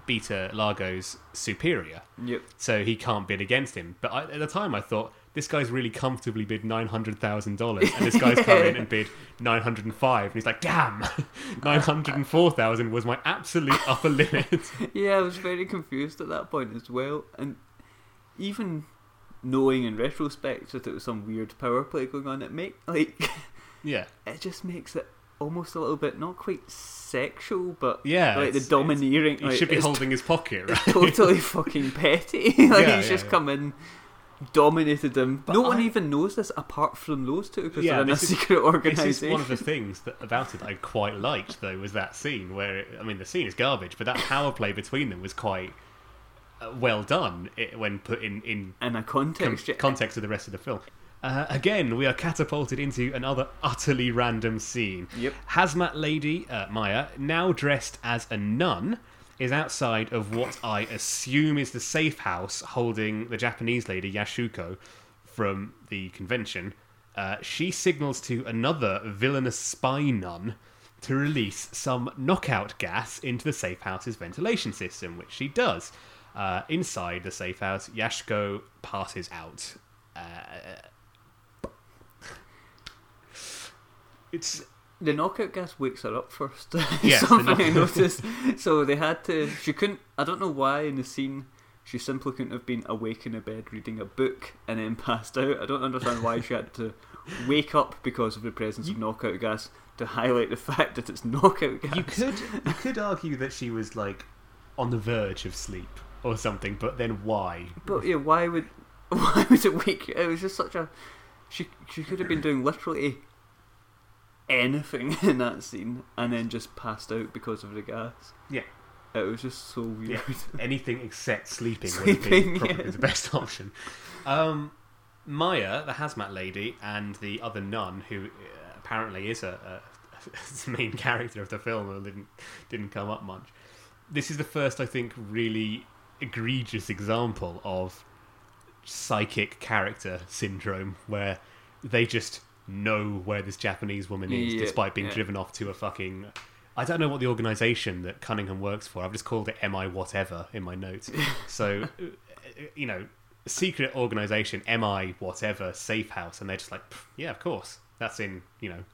Beta Largo's superior, Yep. so he can't bid against him. But I, at the time, I thought this guy's really comfortably bid nine hundred thousand dollars, and this guy's come in and bid nine hundred and five, and he's like, "Damn, nine hundred and four thousand was my absolute upper limit." Yeah, I was very confused at that point as well, and even knowing in retrospect that it was some weird power play going on, it make like yeah, it just makes it almost a little bit not quite sexual, but yeah. like the domineering. He like, should be holding his pocket, right? totally fucking petty. like Yeah, he's yeah, just yeah. come in. Dominated them. But no one I- even knows this apart from those two because Yeah, they're in a is- secret is one of the things that, about it I quite liked, though, was that scene where it, I mean the scene is garbage, but that power play between them was quite uh, well done it, when put in in in a context. yeah. context of the rest of the film. Uh, again, we are catapulted into another utterly random scene. Yep. Hazmat lady uh, Maya, now dressed as a nun, is outside of what I assume is the safe house holding the Japanese lady Yashuko from the convention. Uh, she signals to another villainous spy nun to release some knockout gas into the safe house's ventilation system, which she does. Uh, inside the safe house, Yashko passes out. Uh, it's The knockout gas wakes her up first. Yes, Something I noticed. So they had to. She couldn't. I don't know why in the scene. She simply couldn't have been awake in a bed reading a book and then passed out. I don't understand why she had to wake up because of the presence of knockout gas to highlight the fact that it's knockout gas. you could you could argue that she was like on the verge of sleep or something, but then why? But yeah, why would why would it wake? It was just such a. She she could have been doing literally anything in that scene and then just passed out because of the gas. Yeah. It was just so weird. Yeah, anything except sleeping, would have Sleeping, been probably yeah. the best option. Um, Maya, the hazmat lady, and the other nun, who uh, apparently is a, a the main character of the film, and didn't didn't come up much. This is the first, I think, really egregious example of psychic character syndrome, where they just know where this Japanese woman is, Yeah, despite being yeah. driven off to a fucking. I don't know what the organisation that Cunningham works for. I've just called it MI whatever in my notes. so, uh, you know, secret organisation MI whatever safe house, and they're just like, yeah, of course, that's in you know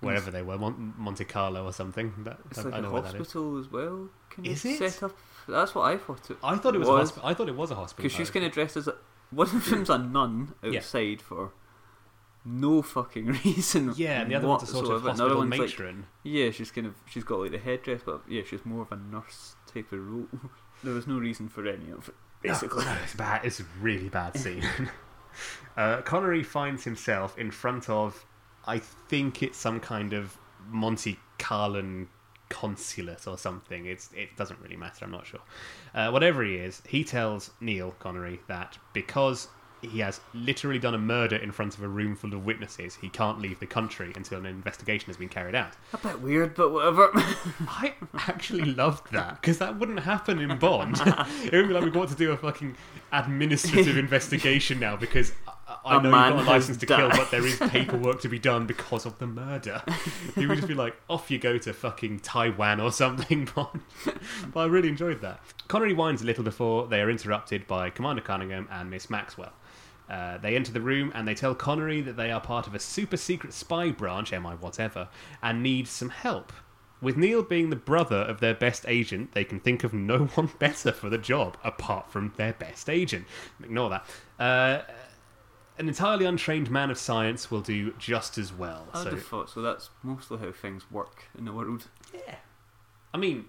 wherever they were, Mon- Monte Carlo or something. That, It's I, like I a know is. hospital as well. Kind Is it? set up? That's what I thought it. I thought it was, a Was- hospital. I thought it was a hospital. Because she's kind of dressed as a one of them's a nun Yeah. outside for no fucking reason. Yeah, and the other one's a sort of whatsoever. Another hospital one's like- matron. yeah, she's kind of she's got like the headdress, but yeah, she's more of a nurse type of role. There was no reason for any of it, basically. No, it's bad. It's a really bad scene. uh, Connery finds himself in front of, I think it's some kind of Monte Carlo consulate or something. It's it doesn't really matter. I'm not sure. Uh, whatever he is, he tells Neil Connery that because he has literally done a murder in front of a room full of witnesses, he can't leave the country until an investigation has been carried out. A bit weird, but whatever. I actually loved that because that wouldn't happen in Bond. it would be like we've got to do a fucking administrative investigation now because I, A know you've got a license to kill, but there is paperwork to be done because of the murder. He would just be like, off you go to fucking Taiwan or something, Bond. but I really enjoyed that. Connery whines a little before they are interrupted by Commander Cunningham and Miss Maxwell. Uh, they enter the room and they tell Connery that they are part of a super secret spy branch, MI whatever, and need some help. With Neil being the brother of their best agent, they can think of no one better for the job apart from their best agent. Ignore that. Uh, an entirely untrained man of science will do just as well. I So, have thought so. That's mostly how things work in the world. yeah, I mean,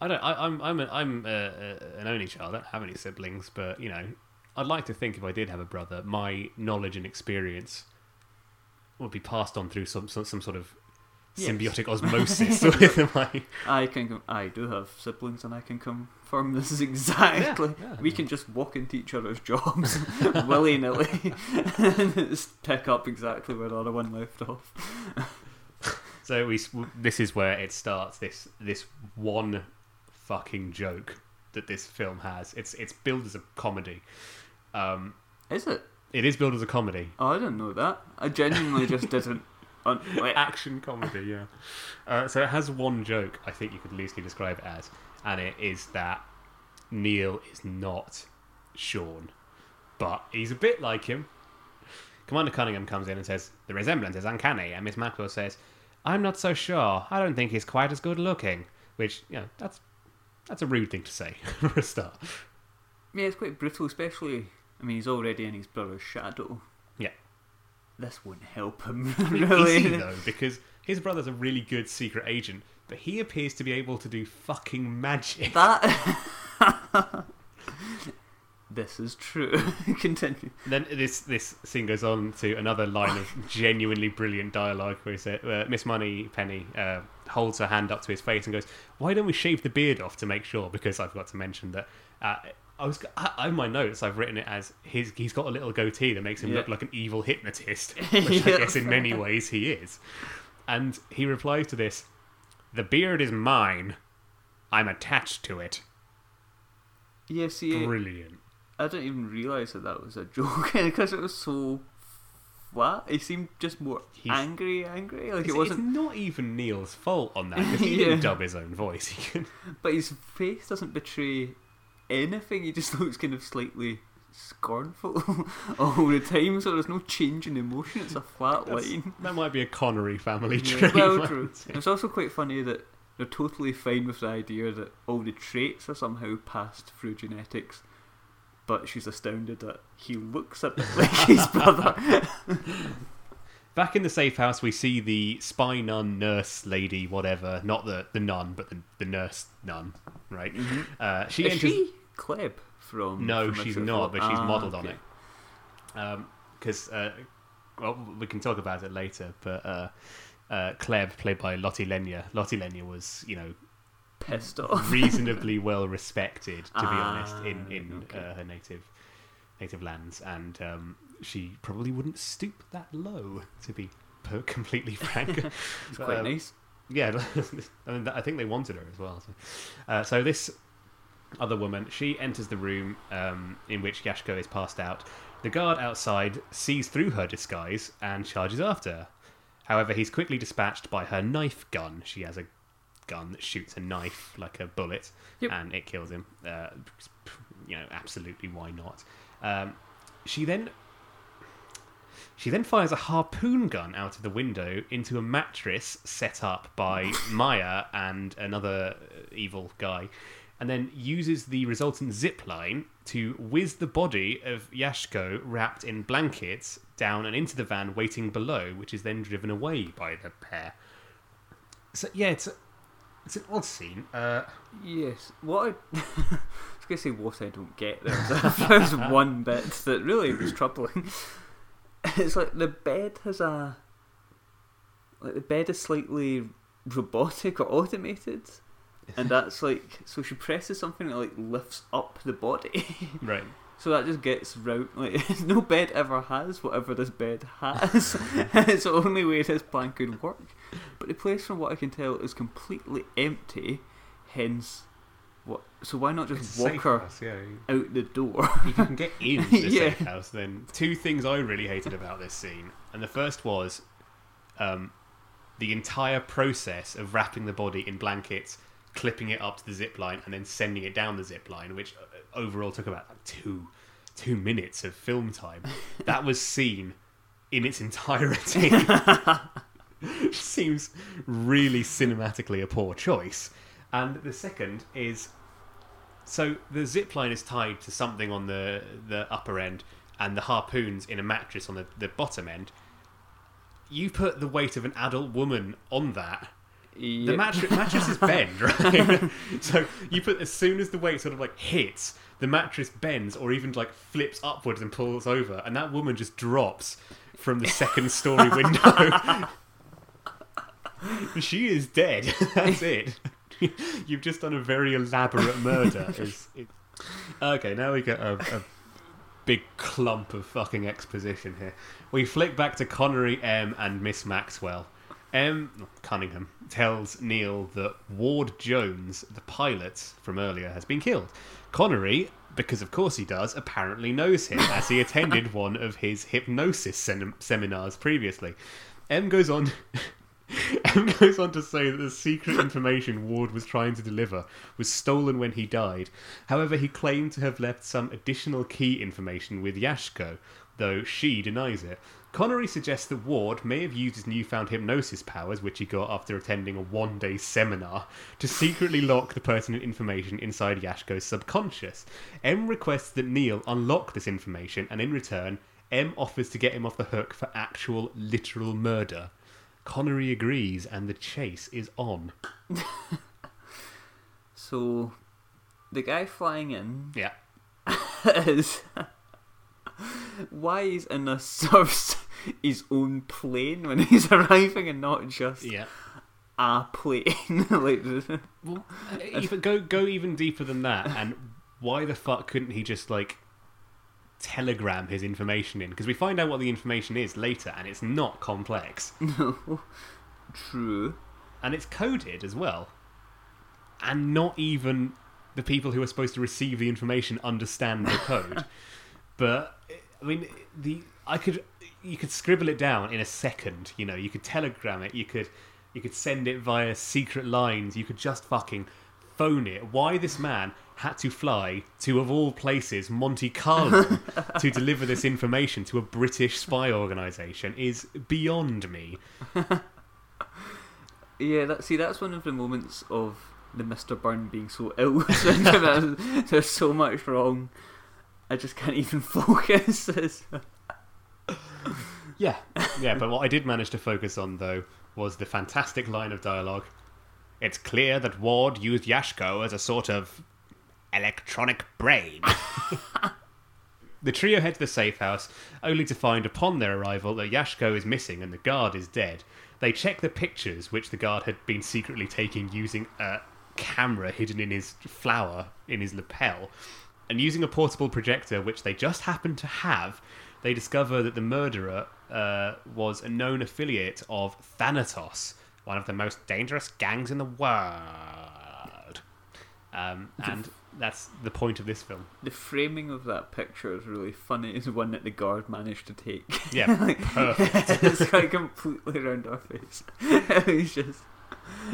I don't. I, I'm I'm a, I'm uh uh an only child. I don't have any siblings, but you know, I'd like to think if I did have a brother, my knowledge and experience would be passed on through some some, some sort of Yes. symbiotic osmosis with my. I can. Com- I do have siblings, and I can confirm this is exactly. Yeah, yeah. we can just walk into each other's jobs willy nilly and just pick up exactly where the other one left off. So we this is where it starts. This this one fucking joke that this film has. It's it's billed as a comedy. Um, Is it? it is billed as a comedy. Oh, I didn't know that. I genuinely just didn't. Un- like, action comedy, yeah. Uh, so it has one joke I think you could loosely describe it as, and it is that Neil is not Sean, but he's a bit like him. Commander Cunningham comes in and says the resemblance is uncanny, and Miss Maxwell says, "I'm not so sure. I don't think he's quite as good looking." Which, you know, that's that's a rude thing to say for a start. yeah, it's quite brutal, especially. I mean, he's already in his brother's shadow. This wouldn't help him, really. though? Because his brother's a really good secret agent, but he appears to be able to do fucking magic. That. this is true. Continue. Then this this scene goes on to another line of genuinely brilliant dialogue where he said, uh, Miss Moneypenny uh, holds her hand up to his face and goes, "Why don't we shave the beard off to make sure?" Because I forgot to mention that. Uh, I was I, in my notes. I've written it as his. He's got a little goatee that makes him Yeah. look like an evil hypnotist, which I guess in many ways he is. And he replies to this, "The beard is mine. I'm attached to it." Yeah, see, Brilliant. I didn't even realise that that was a joke because it was so flat. He seemed just more He's- angry, angry. Like it wasn't. it's not even Neil's fault on that because he Yeah. didn't dub his own voice. He can, But his face doesn't betray anything. He just looks kind of slightly scornful all the time. So there's no change in emotion. It's a flat That's- line. that might be a Connery family Yeah, trait. well, true. It's also quite funny that they're totally fine with the idea that all the traits are somehow passed through genetics. But she's astounded that he looks a bit like his brother. Back in the safe house, we see the spy nun, nurse lady, whatever. Not the, the nun, but the, the nurse nun, right? Uh, she Is enters. she Klebb from? No, from she's not, but she's Ah, modelled on it. Because, uh, well, we can talk about it later, but uh, uh, Klebb, played by Lotte Lenya. Lotte Lenya was, you know, Pissed off. reasonably well respected, to be Ah, honest, in in okay. uh, her native native lands, and um, she probably wouldn't stoop that low, to be completely frank. It's quite um, nice. Yeah, I, mean, I think they wanted her as well. So, uh, so this other woman. She enters the room um, in which Yashko is passed out. The guard outside sees through her disguise and charges after her. However, he's quickly dispatched by her knife gun. She has a gun that shoots a knife like a bullet, Yep. and it kills him. Uh, you know, absolutely, why not? Um, she then she then fires a harpoon gun out of the window into a mattress set up by Maya and another uh, evil guy, and then uses the resultant zip line to whiz the body of Yashko wrapped in blankets down and into the van waiting below, which is then driven away by the pair. So yeah, it's a, it's an odd scene. Uh, Yes. What I, I was going to say what I don't get. There's, there's one bit that really was troubling. It's like the bed has a. Like the bed is slightly robotic or automated. And that's like. So she presses something that like lifts up the body. right. So that just gets round. Like no bed ever has whatever this bed has. it's the only way this plan could work. But the place, from what I can tell, is completely empty. Hence, what? So why not just It's walk her house, yeah. out the door? if you can get in the Yeah. safe house, then two things I really hated about this scene, and the first was um, the entire process of wrapping the body in blankets, clipping it up to the zip line, and then sending it down the zip line, which uh, overall took about like two two minutes of film time. That was seen in its entirety. Seems really cinematically a poor choice. And the second is so the zip line is tied to something on the the upper end, and the harpoons in a mattress on the, the bottom end. You put the weight of an adult woman on that. The Yeah. mattress mattresses bend, right? so you put as soon as the weight sort of like hits, the mattress bends or even like flips upwards and pulls over, and that woman just drops from the second story window. she is dead. That's it. You've just done a very elaborate murder. It's- it- Okay, now we get a, a big clump of fucking exposition here. We flick back to Connery, M, and Miss Maxwell. Um, M. Cunningham tells Neil that Ward Jones, the pilot from earlier, has been killed. Connery, because of course he does, apparently knows him as he attended one of his hypnosis sem- seminars previously. M goes on. M goes on to say that the secret information Ward was trying to deliver was stolen when he died. However, he claimed to have left some additional key information with Yashko, though she denies it. Connery suggests that Ward may have used his newfound hypnosis powers, which he got after attending a one day seminar, to secretly lock the pertinent information inside Yashko's subconscious. M requests that Neil unlock this information, and in return, M offers to get him off the hook for actual literal murder. Connery agrees, and the chase is on. So, the guy flying in Yeah. is why he's in a serves his own plane when he's arriving and not just Yeah. a plane. like, Well, even go go even deeper than that, and why the fuck couldn't he just like telegram his information in? Because we find out what the information is later, and it's not complex, no, true. and it's coded as well, and not even the people who are supposed to receive the information understand the code. but I mean, the I could you could scribble it down in a second. You know, you could telegram it. You could you could send it via secret lines. You could just fucking phone it. Why this man had to fly to of all places Monte Carlo to deliver this information to a British spy organisation is beyond me. Yeah, that see, that's one of the moments of the Mr. Byrne being so ill. there's, there's so much wrong. I just can't even focus. Yeah, yeah. But what I did manage to focus on though was the fantastic line of dialogue. It's clear that Ward used Yashko as a sort of electronic brain. the trio head to the safe house, only to find upon their arrival that Yashko is missing and the guard is dead. They check the pictures which the guard had been secretly taking using a camera hidden in his flower in his lapel. And using a portable projector, which they just happened to have, they discover that the murderer uh, was a known affiliate of Thanatos, one of the most dangerous gangs in the world. Um, and that's the point of this film. The framing of that picture is really funny. It's one that the guard managed to take. Yeah, Like, perfect. it's like completely around her face. He's just,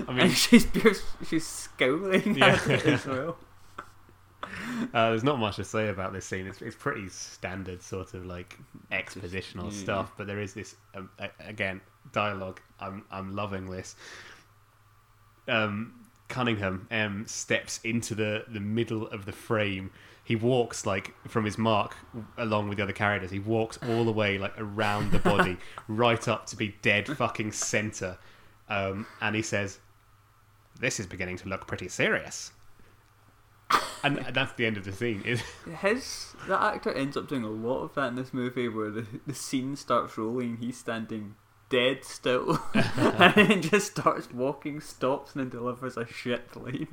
I mean, and she's she's scowling Yeah. at it as well. Uh, there's not much to say about this scene. It's, it's pretty standard sort of like expositional yeah. stuff, but there is this um, again dialogue. I'm I'm loving this. Um, Cunningham um, steps into the the middle of the frame. He walks like from his mark along with the other characters. He walks all the way like around the body, right up to be dead fucking center. Um, and he says, "This is beginning to look pretty serious." And that's the end of the scene. It- His the actor ends up doing a lot of that in this movie, where the the scene starts rolling, he's standing dead still, and then just starts walking, stops, and then delivers a shit line.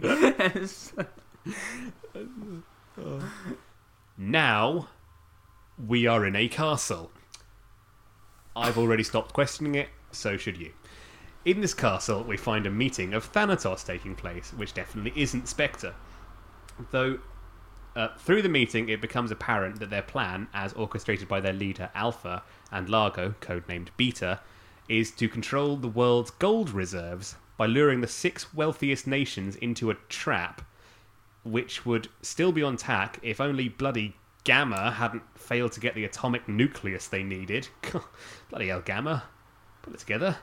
Now we are in a castle. I've already stopped questioning it, so should you. In this castle, we find a meeting of Thanatos taking place, which definitely isn't Spectre. Though, uh, through the meeting, it becomes apparent that their plan, as orchestrated by their leader Alpha and Largo, codenamed Beta, is to control the world's gold reserves by luring the six wealthiest nations into a trap which would still be on tack if only bloody Gamma hadn't failed to get the atomic nucleus they needed. bloody hell, Gamma. Put it together.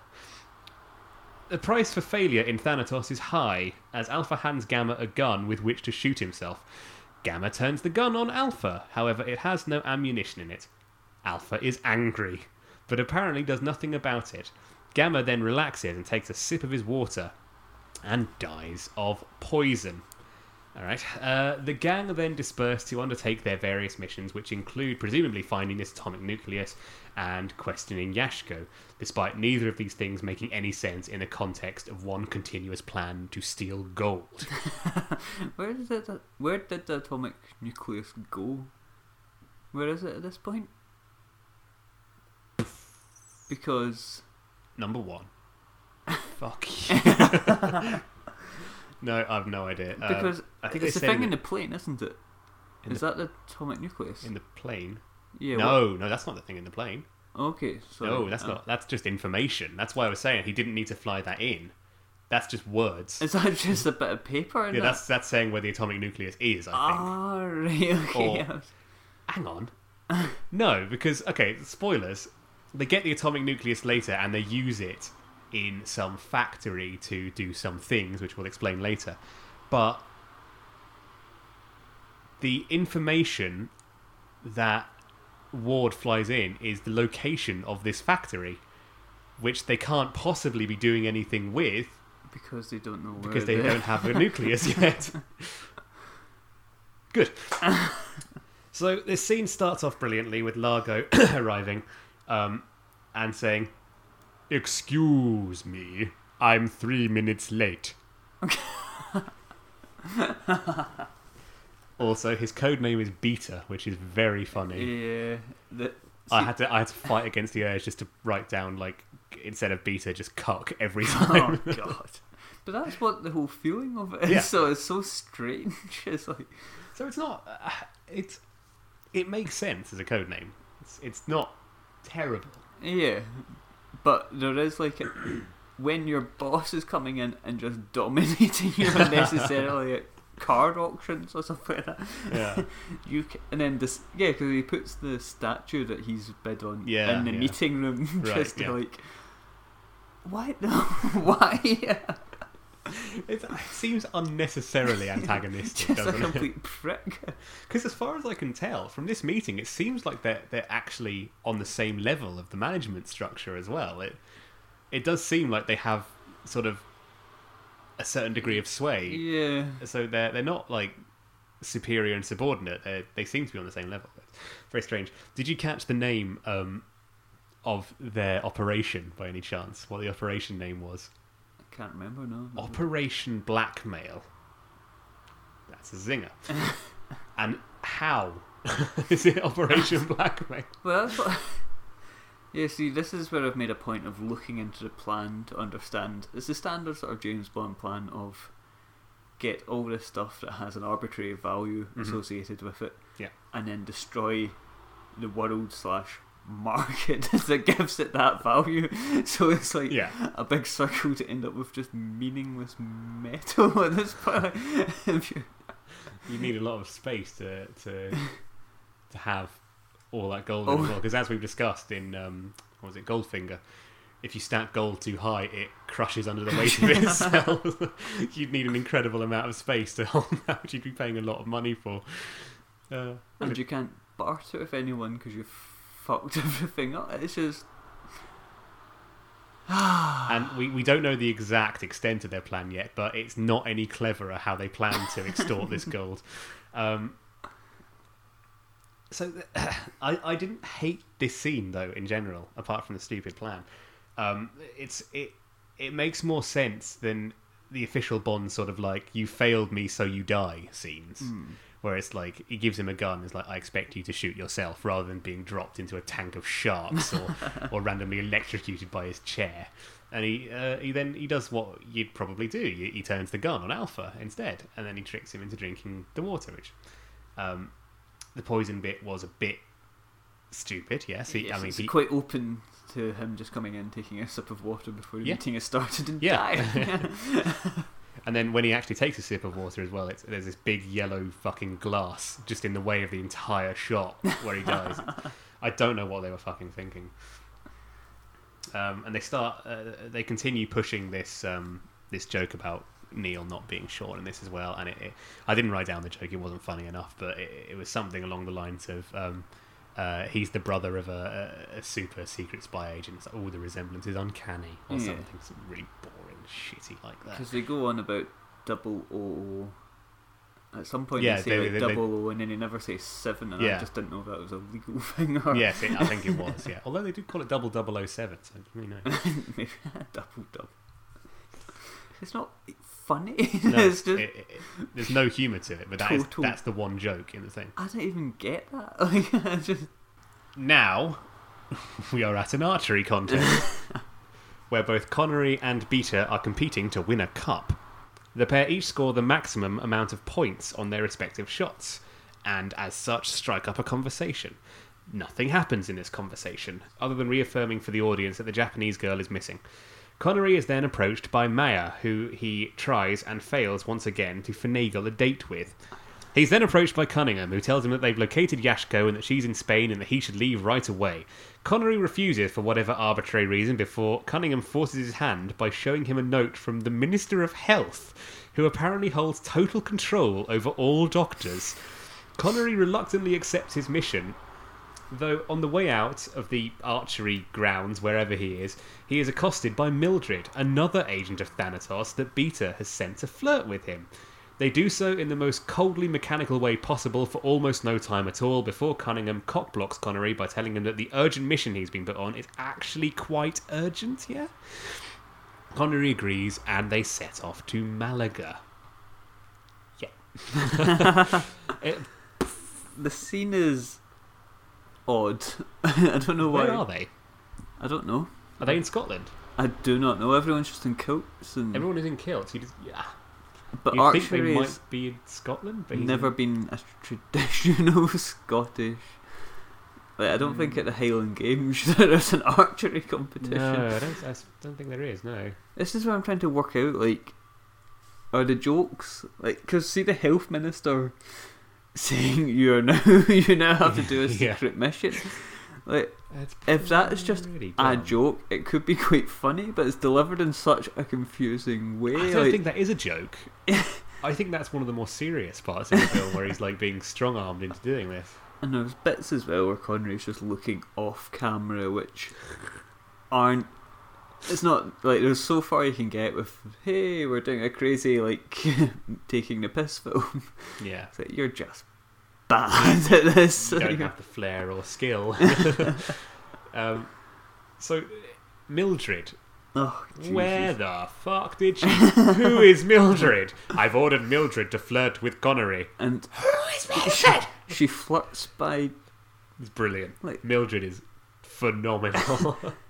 The price for failure in Thanatos is high, as Alpha hands Gamma a gun with which to shoot himself. Gamma turns the gun on Alpha, however, it has no ammunition in it. Alpha is angry, but apparently does nothing about it. Gamma then relaxes and takes a sip of his water and dies of poison. All right. Uh, the gang then disperse to undertake their various missions, which include presumably finding this atomic nucleus and questioning Yashko, despite neither of these things making any sense in the context of one continuous plan to steal gold. where did it? Where did the atomic nucleus go? Where is it at this point? Because Number one. Fuck you. no, I have no idea. Uh, because I think it's the thing in the- the plane, isn't it? Is that the atomic nucleus? in the plane. Yeah. what- No, no, that's not the thing in the plane. Okay. So no, that's uh, not. That's just information. That's why I was saying he didn't need to fly that in. That's just words. Is that just a bit of paper? yeah, that? that's that's saying where the atomic nucleus is. I think. Ah, right. Okay. Or- Hang on. no, because okay, spoilers. They get the atomic nucleus later, and they use it in some factory to do some things, which we'll explain later. But the information that Ward flies in is the location of this factory, which they can't possibly be doing anything with because they don't know where. because they the- don't have a nucleus yet. Good. so this scene starts off brilliantly with Largo arriving um, and saying, "Excuse me, I'm three minutes late." also, his code name is Beta, which is very funny. Yeah. The, I had to I had to fight against the urge just to write down like instead of Beta, just cock every time. Oh time. god. But that's what the whole feeling of it is. Yeah. So it's so strange. It's like So it's not. Uh, it's. It makes sense as a code name. It's, it's not terrible. yeah, but there is like a, when your boss is coming in and just dominating you unnecessarily card auctions or something like that. Yeah. You ca and then this yeah because he puts the statue that he's bid on Yeah, in the yeah. meeting room Right, just to yeah. like why no why It, it seems unnecessarily antagonistic, just a doesn't it? complete prick. Because as far as I can tell from this meeting, it seems like they're they're actually on the same level of the management structure as well. It it does seem like they have sort of a certain degree of sway. Yeah. So they're they're not like superior and subordinate. They they seem to be on the same level. It's very strange. Did you catch the name um, of their operation by any chance? What the operation name was? I can't remember no. Operation Blackmail. That's a zinger. and how is it Operation Blackmail? Well, that's what. Yeah, see, this is where I've made a point of looking into the plan to understand. It's the standard sort of James Bond plan of get all this stuff that has an arbitrary value mm-hmm. associated with it, Yeah. and then destroy the world slash market that gives it that value. So it's like Yeah. a big circle to end up with just meaningless metal at this point. You- You need a lot of space to to to have all that gold Oh. as well. Because as we've discussed in um, what was it, Goldfinger, if you stack gold too high, it crushes under the weight of itself. You'd need an incredible amount of space to hold that, which you'd be paying a lot of money for. Uh, and you can't barter with anyone because you've fucked everything up. It's just and we, we don't know the exact extent of their plan yet, but it's not any cleverer how they plan to extort this gold. Um, so th- I, I didn't hate this scene though in general, apart from the stupid plan. Um, it's it it makes more sense than the official Bond sort of like "you failed me, so you die" scenes, where it's like he gives him a gun, it's like "I expect you to shoot yourself," rather than being dropped into a tank of sharks or or randomly electrocuted by his chair. And he uh, he then he does what you'd probably do. He, he turns the gun on Alpha instead, and then he tricks him into drinking the water. Which um, the poison bit was a bit stupid. Yes, he, yes, I mean it's he, quite open to him just coming in, taking a sip of water before the Yeah. meeting has started and Yeah. dying. And then when he actually takes a sip of water as well, it's, there's this big yellow fucking glass just in the way of the entire shot where he dies. I don't know what they were fucking thinking. Um, and they start, uh, they continue pushing this um, this joke about Neil not being Sean in this as well. And it, it, I didn't write down the joke; it wasn't funny enough, but it, it was something along the lines of. Um, uh, he's the brother of a, a, a super secret spy agent. It's like, oh, the resemblance is uncanny, or Yeah. something, something really boring, shitty like that. Because they go on about double O. At some point Yeah, they say they- like they- they- double O, and then they never say seven, and Yeah. I just didn't know if that was a legal thing or Yes, I think it was. Yeah, although they do call it double double o seven, so who knows? maybe double double. It's not funny. No, it's just it- it- there's no humour to it, but that is, that's the one joke in the thing. I don't even get that. Like, just Now we are at an archery contest where both Connery and Beta are competing to win a cup. The pair each score the maximum amount of points on their respective shots, and as such strike up a conversation. Nothing happens in this conversation, other than reaffirming for the audience that the Japanese girl is missing. Connery is then approached by Maya, who he tries and fails once again to finagle a date with. He's then approached by Cunningham, who tells him that they've located Yashko and that she's in Spain and that he should leave right away. Connery refuses for whatever arbitrary reason before Cunningham forces his hand by showing him a note from the Minister of Health, who apparently holds total control over all doctors. Connery reluctantly accepts his mission, though on the way out of the archery grounds, wherever he is, he is accosted by Mildred, another agent of Thanatos that Beta has sent to flirt with him. They do so in the most coldly mechanical way possible for almost no time at all before Cunningham cockblocks Connery by telling him that the urgent mission he's been put on is actually quite urgent, yeah? Connery agrees and they set off to Malaga. Yeah. It- the scene is odd. I don't know why. where are they? I don't know. Are they in Scotland? I do not know. Everyone's just in kilts and. Everyone is in kilts. You just, yeah. but You'd think they archery might be in Scotland, but he's never in- been a traditional Scottish. Like, I don't think hmm. at the Highland Games there's an archery competition. No, I don't, I don't think there is. No. This is what I'm trying to work out. Like, are the jokes like? Because see the health minister saying you are now you now have to do a Yeah. secret mission. Like, if that is just a joke, it could be quite funny, but it's delivered in such a confusing way. I don't like, think that is a joke. I think that's one of the more serious parts of the film where he's like being strong armed into doing this. And there's bits as well where Connery's just looking off camera, which aren't. It's not like there's so far you can get with, hey, we're doing a crazy, like, taking the piss film. Yeah. It's like, you're just bad at this. You don't have the flair or skill. um, so, Mildred. oh, Jesus. Where the fuck did she? Who is Mildred? I've ordered Mildred to flirt with Connery. And who is Mildred? she, she flirts by. It's brilliant. Like- Mildred is phenomenal.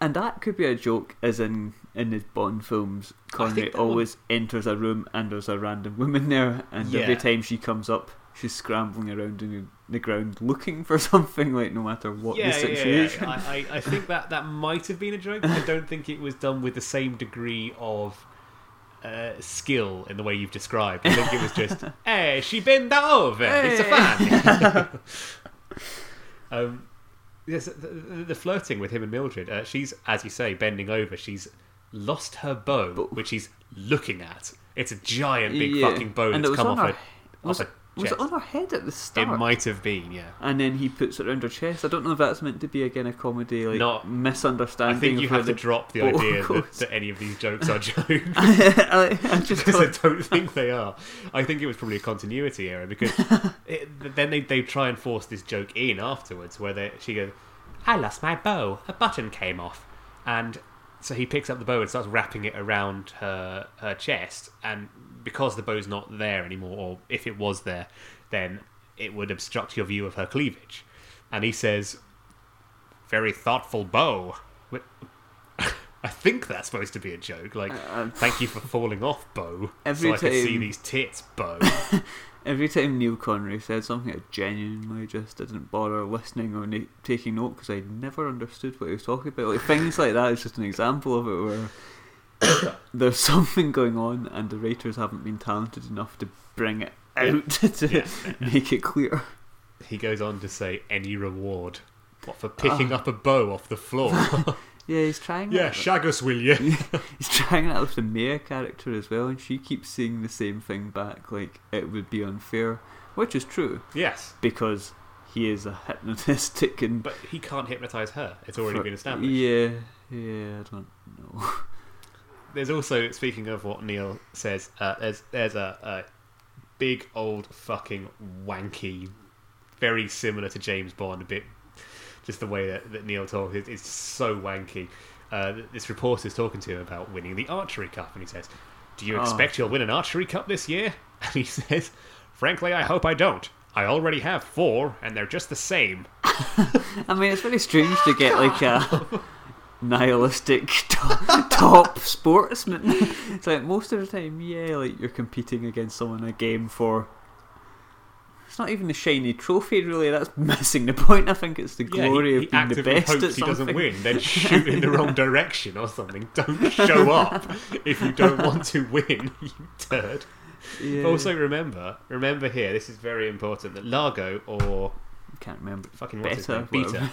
And that could be a joke, as in in his Bond films, Connery think that would- always enters a room and there's a random woman there, and every time she comes up, she's scrambling around in the ground looking for something, like no matter what the situation. Yeah, I, I, I think that that might have been a joke. but I don't think it was done with the same degree of uh, skill in the way you've described. I think it was just, hey, she bend that over. It's a fan. um, yes, the, the, flirting with him and Mildred. Uh, she's, as you say, bending over. She's lost her bow, Bow. which she's looking at. It's a giant, big Yeah. fucking bow And that's come off her, off it, her was chest. it on her head at the start? It might have been, yeah. and then he puts it around her chest. I don't know if that's meant to be again a comedy, like Not- misunderstanding. I think you have to drop the idea that, that any of these jokes are jokes. I, I just because I don't think they are. I think it was probably a continuity error because it, then they, they try and force this joke in afterwards where they, she goes, I lost my bow, a button came off. And so he picks up the bow and starts wrapping it around her, her chest. And because the bow's not there anymore, or if it was there, then it would obstruct your view of her cleavage. And he says, Very thoughtful bow. I think that's supposed to be a joke. Like, uh, Thank you for falling off, Bo. Every so I can see these tits, Bo. every time Neil Connery said something, I genuinely just didn't bother listening or na- taking note because I never understood what he was talking about. Like things like that is just an example of it where there's something going on and the writers haven't been talented enough to bring it out to Yeah. make it clear. he goes on to say, any reward. What, for ah. picking up a bow off the floor? Yeah, he's trying. yeah, that. shag us, will you? He's trying that with the Maya character as well, and she keeps saying the same thing back, like it would be unfair, which is true yes. because he is a hypnotistic and But he can't hypnotise her. It's already for- been established. Yeah, yeah, I don't know. There's also, speaking of what Neil says, uh, there's, there's a, a big old fucking wanky, very similar to James Bond, a bit just the way that, that Neil talks is, so wanky. Uh, this is talking to him about winning the archery cup, and he says, "Do you Oh. expect you'll win an archery cup this year?" And he says, "Frankly, I hope I don't. I already have four, and they're just the same." I mean, it's very strange to get like a nihilistic top, top sportsman. It's like most of the time, yeah, like you're competing against someone in a game for. It's not even a shiny trophy, really. That's missing the point. I think it's the Yeah, glory he, of being the best hopes at he doesn't win, then shoot in the wrong direction or something. Don't show up if you don't want to win, you turd. Yeah. Also remember, remember here, this is very important that Largo or can't remember. fucking what's his Beta, name? Beta,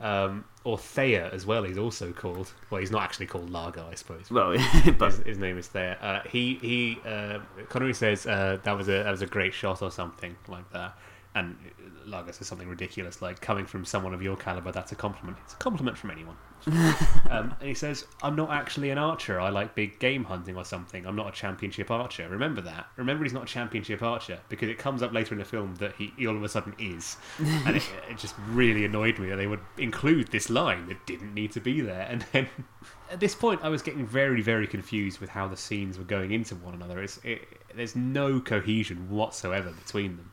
um, or Thayer as well. He's also called. Well, he's not actually called Largo, I suppose. Well, but his, his name is Thayer. Uh, he he. Uh, Connery says uh, that was a that was a great shot or something like that, and Largo says something ridiculous like coming from someone of your caliber. That's a compliment. It's a compliment from anyone. um, and he says, "I'm not actually an archer. I like big game hunting or something. I'm not a championship archer. Remember that. Remember, he's not a championship archer because it comes up later in the film that he, he all of a sudden is, and it, it just really annoyed me that they would include this line that didn't need to be there. And then at this point, I was getting very, very confused with how the scenes were going into one another. It's, it, there's no cohesion whatsoever between them.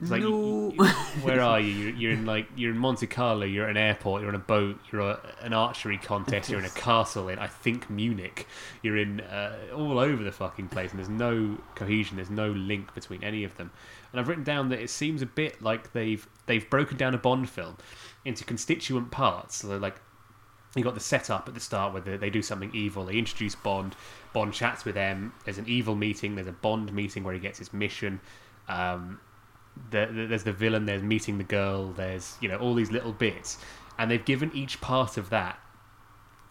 It's like, No. you- where are you? You're, you're in like you're in Monte Carlo. You're at an airport. You're on a boat. You're at an archery contest. You're in a castle in I think Munich. You're in uh, all over the fucking place, and there's no cohesion. There's no link between any of them. And I've written down that it seems a bit like they've they've broken down a Bond film into constituent parts. So they're like you got the setup at the start where they, they do something evil. They introduce Bond. Bond chats with them. There's an evil meeting. There's a Bond meeting where he gets his mission. Um, the, the, there's the villain. There's meeting the girl. There's you know all these little bits, and they've given each part of that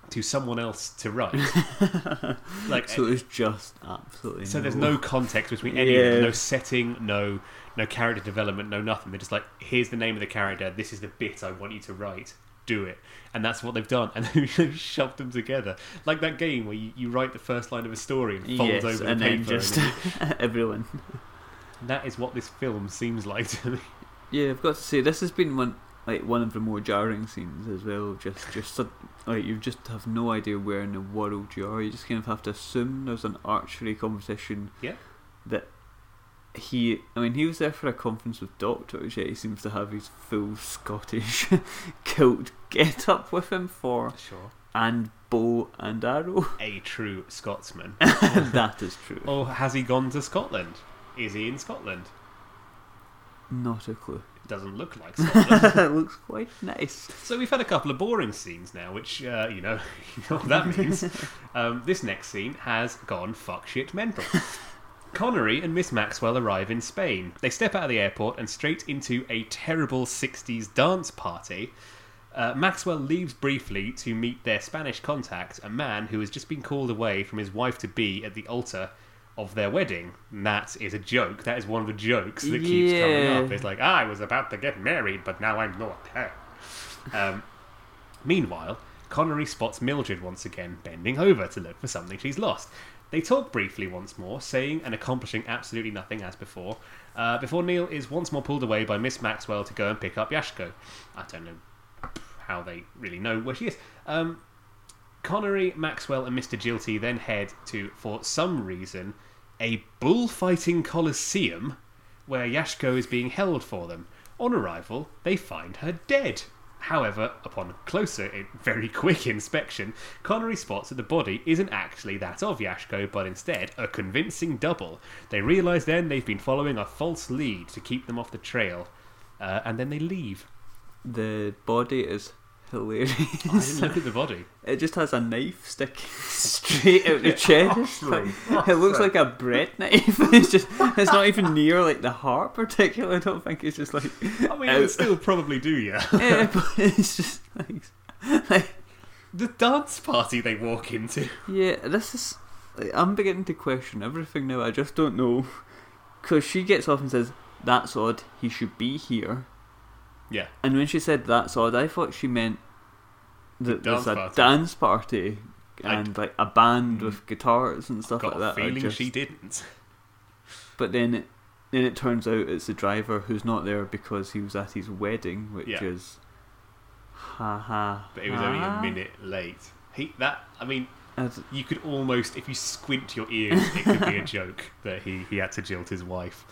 to someone else to write. like so it's just absolutely. so there's no context between any of them, Yeah. no setting, no no character development, no nothing. They're just like, here's the name of the character, this is the bit I want you to write, do it. And that's what they've done. And they've shoved them together. Like that game where you, you write the first line of a story and folds yes, over the and paper. just and everyone. That is what this film seems like to me. Yeah, I've got to say this has been one like one of the more jarring scenes as well. Just just like you just have no idea where in the world you are. You just kind of have to assume there's an archery competition. Yeah. That he, I mean, he was there for a conference with doctors. Yet he seems to have his full Scottish kilt get up with him for Sure. and bow and arrow. A true Scotsman. that is true. or has he gone to Scotland? Is he in Scotland? Not a clue. It doesn't look like Scotland. it looks quite nice. so we've had a couple of boring scenes now, which, uh, you, know, you know what that means. um, this next scene has gone fuck shit mental. Connery and Miss Maxwell arrive in Spain. They step out of the airport and straight into a terrible 60s dance party. Uh, Maxwell leaves briefly to meet their Spanish contact, a man who has just been called away from his wife to be at the altar of their wedding. And that is a joke. That is one of the jokes that keeps coming up. It's like, "Ah, I was about to get married, but now I'm not. Um, meanwhile, Connery spots Mildred once again, bending over to look for something she's lost. They talk briefly once more, saying and accomplishing absolutely nothing as before, uh, before Neil is once more pulled away by Miss Maxwell to go and pick up Yashko. I don't know how they really know where she is. Um, Connery, Maxwell, and Mr. Jilty then head to, for some reason, a bullfighting coliseum where Yashko is being held for them. On arrival, they find her dead. However, upon closer, eh, very quick inspection, Connery spots that the body isn't actually that of Yashko, but instead a convincing double. They realise then they've been following a false lead to keep them off the trail, uh, and then they leave. The body is hilarious. look at the body. It just has a knife sticking straight out the chest. Like, it looks like a bread knife. It's just it's not even near like the heart particularly. I don't think it's just like I mean, it would still probably do you. yeah, but it's just like, like the dance party they walk into. yeah. This is like, I'm beginning to question everything now. I just don't know because she gets off and says that's odd. He should be here. Yeah. And when she said that's odd, I thought she meant that dance there's a party. dance party and like a band Mm. with guitars and stuff Got like a that. I feeling just- she didn't. But then it then it turns out it's the driver who's not there because he was at his wedding, which Yeah. is ha ha. But it was only a ha. minute late. He that I mean, you could almost if you squint your ears, it could be a joke that he he had to jilt his wife.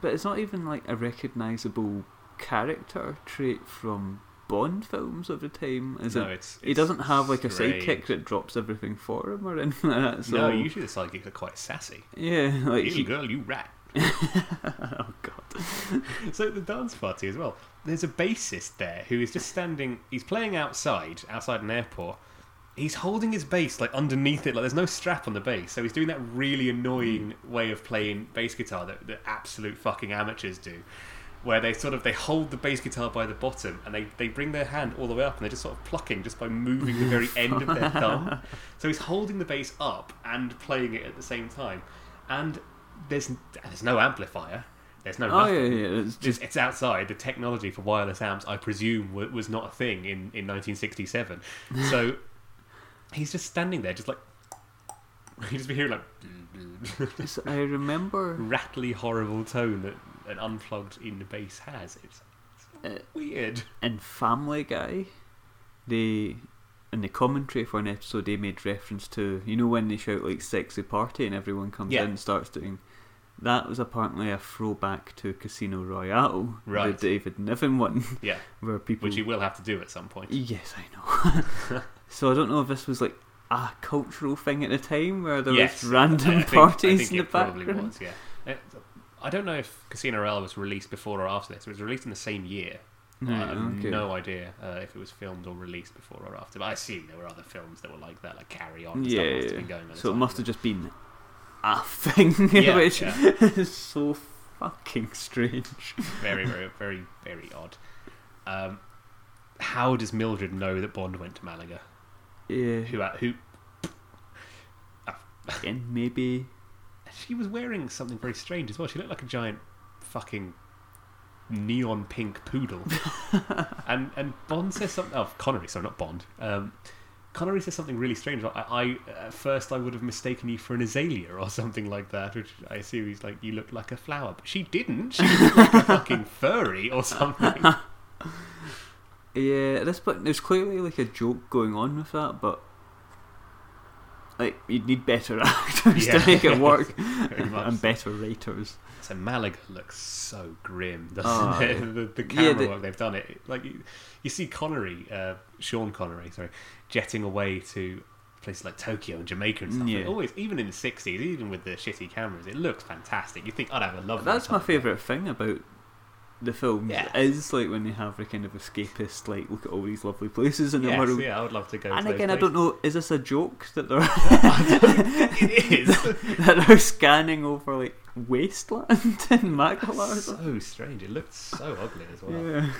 But it's not even like a recognisable character trait from Bond films of the time. Is no, it? it's, He doesn't have like a strange. sidekick that drops everything for him or anything like that. So No, usually the sidekicks are quite sassy. yeah, like You he, girl, you rat. oh god, So the dance party as well. There's a bassist there who is just standing. He's playing outside, outside an airport. He's holding his bass like underneath it, like there's no strap on the bass. So he's doing that really annoying hmm. way of playing bass guitar that, that absolute fucking amateurs do, where they sort of they hold the bass guitar by the bottom and they, they bring their hand all the way up and they're just sort of plucking just by moving the very end of their thumb. So he's holding the bass up and playing it at the same time, and there's there's no amplifier. There's no oh yeah, yeah. It's just it's outside. The technology for wireless amps, I presume, was not a thing in, in 1967. So he's just standing there, just like you just be hearing like I remember rattly, horrible tone that an unplugged in the bass has. It's, it's Uh, weird. in Family Guy, they in the commentary for an episode they made reference to you know when they shout like "sexy party" and everyone comes Yeah. in and starts doing. That was apparently a throwback to Casino Royale, Right. the David Niven one, Yeah, where people. which you will have to do at some point. Yes, I know. so I don't know if this was like a cultural thing at the time where there yes, was random I think- I parties think in the it probably background. was. Yeah. I don't know if Casino Royale was released before or after this. It was released in the same year. I have okay. no idea uh, if it was filmed or released before or after, but I assume there were other films that were like that, like Carry On. Yeah, must have been going on so it must have just been a thing, Yeah, which yeah. is so fucking strange. very, very, very, very odd. Um, how does Mildred know that Bond went to Malaga? Yeah, Who? uh, Who? and maybe She was wearing something very strange as well. She looked like a giant fucking neon pink poodle. and and Bond says something. Oh, Connery, sorry, not Bond. Um, Connery says something really strange. I, I at first I would have mistaken you for an azalea or something like that, which I assume he's like you look like a flower, but she didn't. She looked like a fucking furry or something. Yeah, at this point, there's clearly like a joke going on with that, but like you'd need better actors Yeah. to make it work and better writers. So Malaga looks so grim, doesn't Oh, it? yeah. the, the Yeah, camera the- work they've done it. Like you, you see Connery, uh, Sean Connery, sorry, jetting away to places like Tokyo and Jamaica and stuff. Yeah. Always, even in the '60s, even with the shitty cameras, it looks fantastic. You think I'd have a love. That's my favourite thing about the film. Yeah. Is like when they have the kind of escapist, like look at all these lovely places in the Yes, world. yeah, I would love to go. And again, I don't know, is this a joke that they're it is that they're scanning over like wasteland in Magdala? or so strange. It looked so ugly as well. Yeah.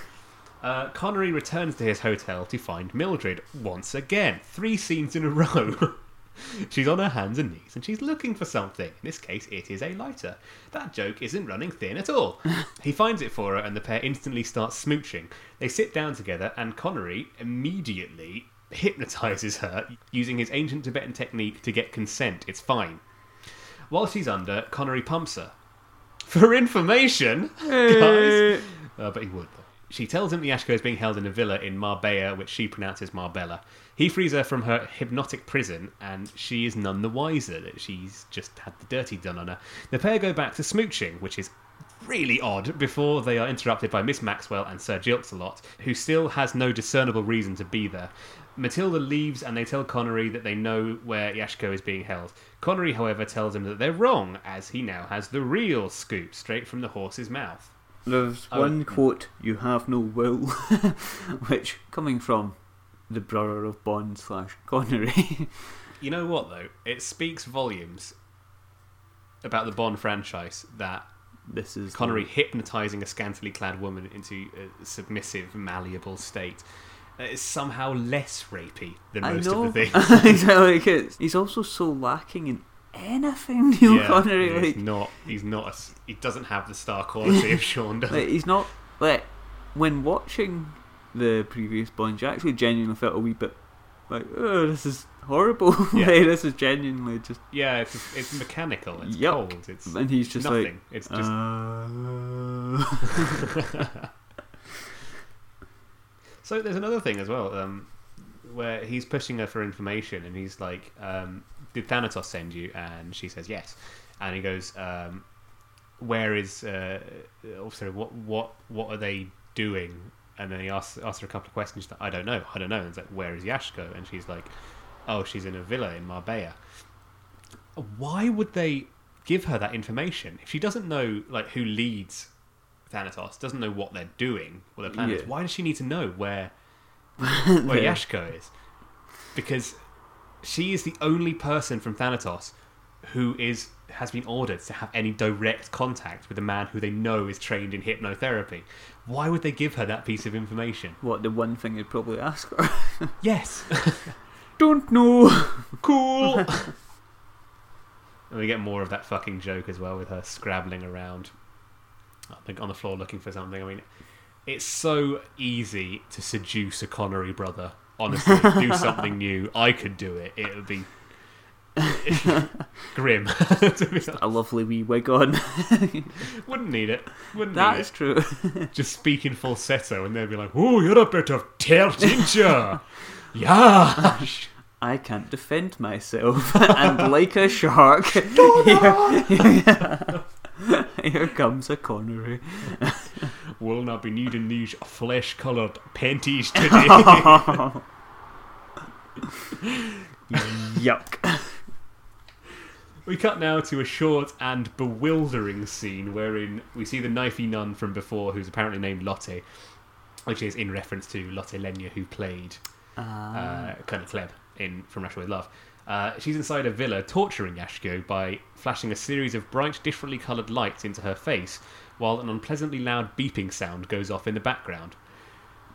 Uh, Connery returns to his hotel to find Mildred once again. Three scenes in a row. she's on her hands and knees and she's looking for something. In this case, it is a lighter. That joke isn't running thin at all. he finds it for her and the pair instantly start smooching. They sit down together and Connery immediately hypnotizes her using his ancient Tibetan technique to get consent. It's fine. While she's under, Connery pumps her. For information, guys. Uh, but he would. Though. She tells him the Ashko is being held in a villa in Marbella, which she pronounces Marbella. He frees her from her hypnotic prison, and she is none the wiser that she's just had the dirty done on her. The pair go back to smooching, which is really odd, before they are interrupted by Miss Maxwell and Sir Gilks-a-Lot, who still has no discernible reason to be there. Matilda leaves and they tell Connery that they know where Yashko is being held. Connery, however, tells him that they're wrong, as he now has the real scoop straight from the horse's mouth. There's Oh. one quote, "You have no will," which coming from the brother of Bond slash Connery. You know what, though? It speaks volumes about the Bond franchise that this is Connery hypnotizing a scantily clad woman into a submissive, malleable state uh, is somehow less rapey than I most know. of the things. exactly. 'cause He's also so lacking in anything. Neil Yeah, Connery, he's like, not. He's not. A, he doesn't have the star quality of Sean. Does like he's not like when watching the previous Bond, you actually genuinely felt a wee bit like, oh, this is horrible. Yeah. like, this is genuinely just, Yeah, it's it's mechanical. It's Yuck. cold. It's and he's just nothing. like, it's just uh... So there's another thing as well, um, where he's pushing her for information, and he's like, um, "Did Thanatos send you?" And she says yes, and he goes, um, "Where is? Uh, oh, sorry, what what what are they doing?" And then he asks asks her a couple of questions. That, I don't know. I don't know. And it's like, "Where is Yashko?" And she's like, "Oh, she's in a villa in Marbella." Why would they give her that information if she doesn't know like who leads Thanatos, doesn't know what they're doing, what their plan is? Why does she need to know where where Yeah. Yashko is? Because she is the only person from Thanatos who is has been ordered to have any direct contact with a man who they know is trained in hypnotherapy. Why would they give her that piece of information? What the one thing you'd probably ask her? Yes, Don't know. cool. and we get more of that fucking joke as well with her scrabbling around I think on the floor looking for something. I mean, it's so easy to seduce a Connery brother. Honestly, do something new. I could do it. It would be grim. A lovely wee wig on. Wouldn't need it. Wouldn't that need is true. Just speak in falsetto, and they'd be like, "Oh, you're a bit of tear, didn't you? yeah." I can't defend myself, and like a shark, here, here comes a Connery. Will not be needing these flesh-coloured panties today. Yuck. We cut now to a short and bewildering scene wherein we see the knifey nun from before, who's apparently named Lotte, which is in reference to Lotte Lenya, who played uh, Colonel Klebb in From Russia with Love. Uh, she's inside a villa torturing Yashko by flashing a series of bright, differently coloured lights into her face, while an unpleasantly loud beeping sound goes off in the background.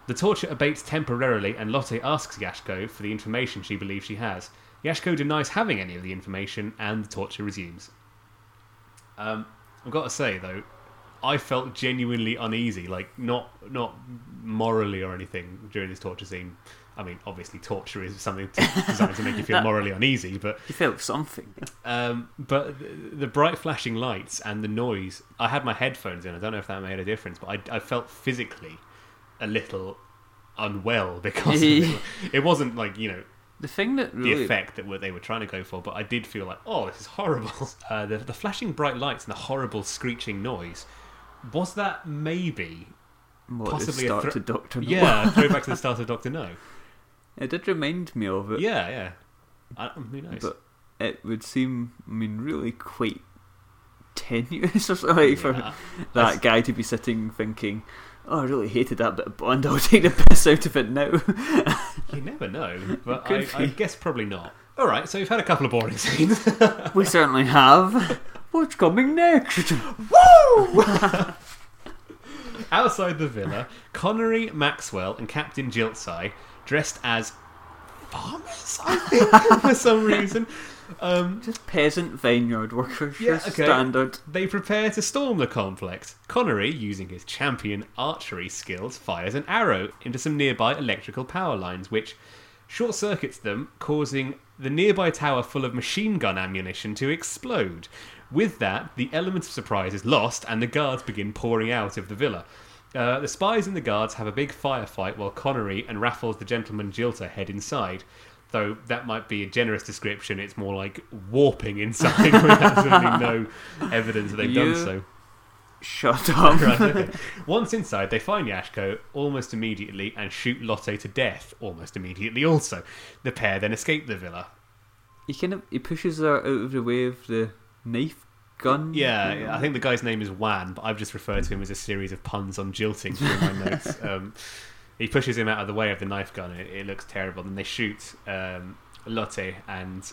The torture abates temporarily, and Lotte asks Yashko for the information she believes she has. Yashko denies having any of the information, and the torture resumes. Um, I've got to say though, I felt genuinely uneasy, like not not morally or anything during this torture scene. I mean, obviously, torture is something to, designed to make you feel morally uneasy, but You felt something. um, but the, the bright flashing lights and the noise. I had my headphones in. I don't know if that made a difference, but I, I felt physically a little unwell because of it. it wasn't like you know The thing that the effect that they were trying to go for, but I did feel like, oh, this is horrible. Uh, the, the flashing bright lights and the horrible screeching noise. Was that maybe, what, possibly a thro- to Doctor No. yeah, throwback to the start of Doctor No? it did remind me of it. Yeah, yeah. I, who knows? But it would seem, I mean, really quite tenuous or something like for Yeah. that guy to be sitting thinking, "Oh, I really hated that bit of Bond. I'll take the piss out of it now." You never know, but I, I guess probably not. All right, so we've had a couple of boring scenes. we certainly have. What's coming next? Woo! Outside the villa, Connery, Maxwell, and Captain Jiltsai, dressed as farmers, I think, for some reason, um, Just peasant vineyard workers. Yeah, okay. standard. they prepare to storm the complex. Connery, using his champion archery skills, fires an arrow into some nearby electrical power lines, which short circuits them, causing the nearby tower full of machine gun ammunition to explode. With that, the element of surprise is lost, and the guards begin pouring out of the villa. Uh, the spies and the guards have a big firefight while Connery and Raffles the gentleman Jilter head inside. Though that might be a generous description, it's more like warping inside with absolutely no evidence that they've You- done so. Shut up. Right, okay. Once inside, they find Yashko almost immediately and shoot Lotte to death almost immediately also. The pair then escape the villa. He kind of he pushes her out of the way of the knife gun. Yeah, I think the guy's name is Wan, but I've just referred to him as a series of puns on jilting through my notes. Um, he pushes him out of the way of the knife gun. It, it looks terrible. Then they shoot um, Lotte, and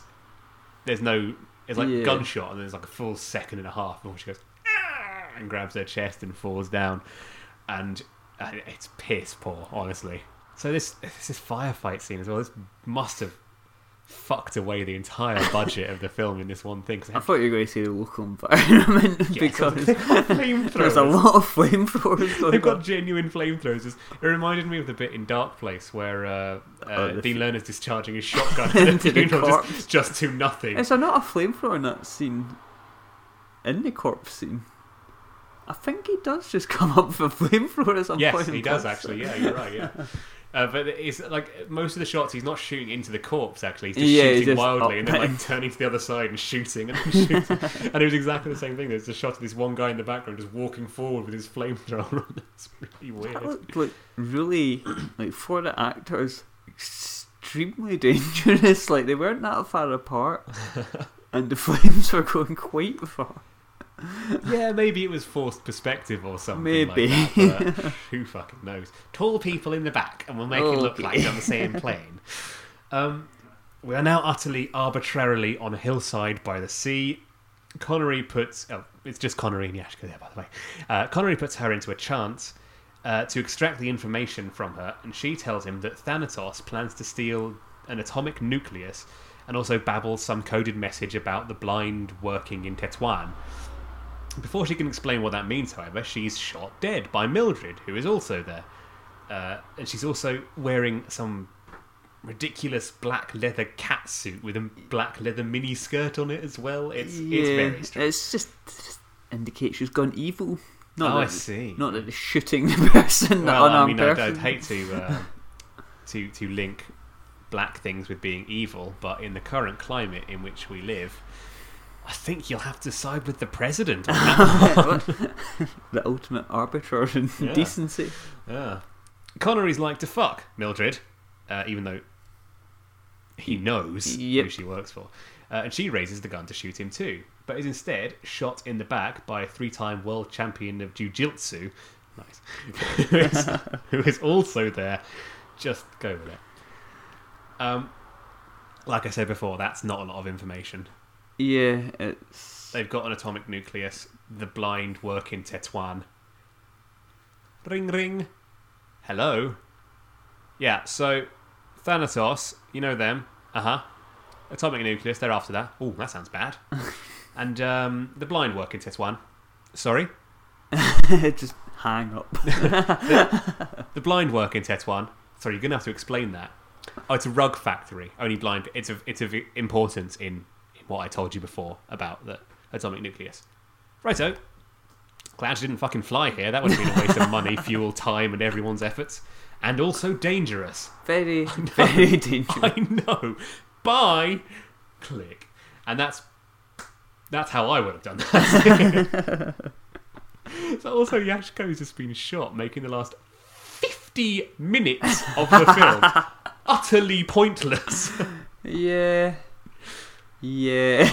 there's no. It's like Yeah. gunshot, and there's like a full second and a half before she goes "Ah!" and grabs her chest and falls down, and uh, it's piss poor, honestly. So this this is firefight scene as well. This must have fucked away the entire budget of the film in this one thing. I thought you were going to say the local environment Yes, because there's a lot of flamethrowers They've got on. genuine flamethrowers. It reminded me of the bit in Darkplace where uh, uh, Oh, the Dean f- Lerner's discharging his shotgun Into the corpse. just, just to nothing. Is there not a flamethrower in that scene? In the corpse scene? I think he does just come up with a flamethrower at some yes, point. in he does actually. Yeah, you're right. Yeah. Uh, but it's like most of the shots, he's not shooting into the corpse. Actually, he's just Yeah, he's shooting just wildly up and then like turning to the other side and shooting and then shooting. and it was exactly the same thing. There's a shot of this one guy in the background just walking forward with his flamethrower. it's really weird. That looked like really like for the actors extremely dangerous. Like they weren't that far apart, and the flames were going quite far. Yeah, maybe it was forced perspective or something. Maybe. Like that, who fucking knows? Tall people in the back, and we'll make it look like they're on the same plane. Um, we are now utterly arbitrarily on a hillside by the sea. Connery puts. Oh, it's just Connery and Yashko there, by the way. Uh, Connery puts her into a trance uh, to extract the information from her, and she tells him that Thanatos plans to steal an atomic nucleus and also babbles some coded message about the blind working in Tetuan. Before she can explain what that means, however, she's shot dead by Mildred, who is also there. Uh, and she's also wearing some ridiculous black leather cat suit with a black leather mini skirt on it as well. It's it's very strange. It's just, just indicates she's gone evil. Not oh, I see. Not that they're shooting the person, well, I mean, I'd, person. I'd hate to uh, to to link black things with being evil, but in the current climate in which we live, I think you'll have to side with the president. the ultimate arbiter in Yeah. decency. Yeah. Connery's like to fuck Mildred, uh, even though he knows who she works for. Uh, and she raises the gun to shoot him too, but is instead shot in the back by a three time world champion of Jiu-Jitsu. Nice. who, is, who is also there. Just go with it. Um, like I said before, that's not a lot of information. Yeah, it's They've got an atomic nucleus. The blind work in Tetuan. Ring ring. Hello. Yeah, so Thanatos, you know them. Uh huh. Atomic nucleus, they're after that. Oh, that sounds bad. and um, the blind work in Tetuan. Sorry? just hang up. The blind work in Tetuan. Sorry, you're going to have to explain that. Oh, it's a rug factory. Only blind. It's of, it's of importance in what I told you before about the atomic nucleus. Righto. Glad she didn't fucking fly here. That would have been a waste of money, fuel, time, and everyone's efforts. And also dangerous. Very, very dangerous. I know. Bye. Click. And that's that's how I would have done that. so also Yashko's has just been shot, making the last fifty minutes of the film utterly pointless. Yeah. Yeah.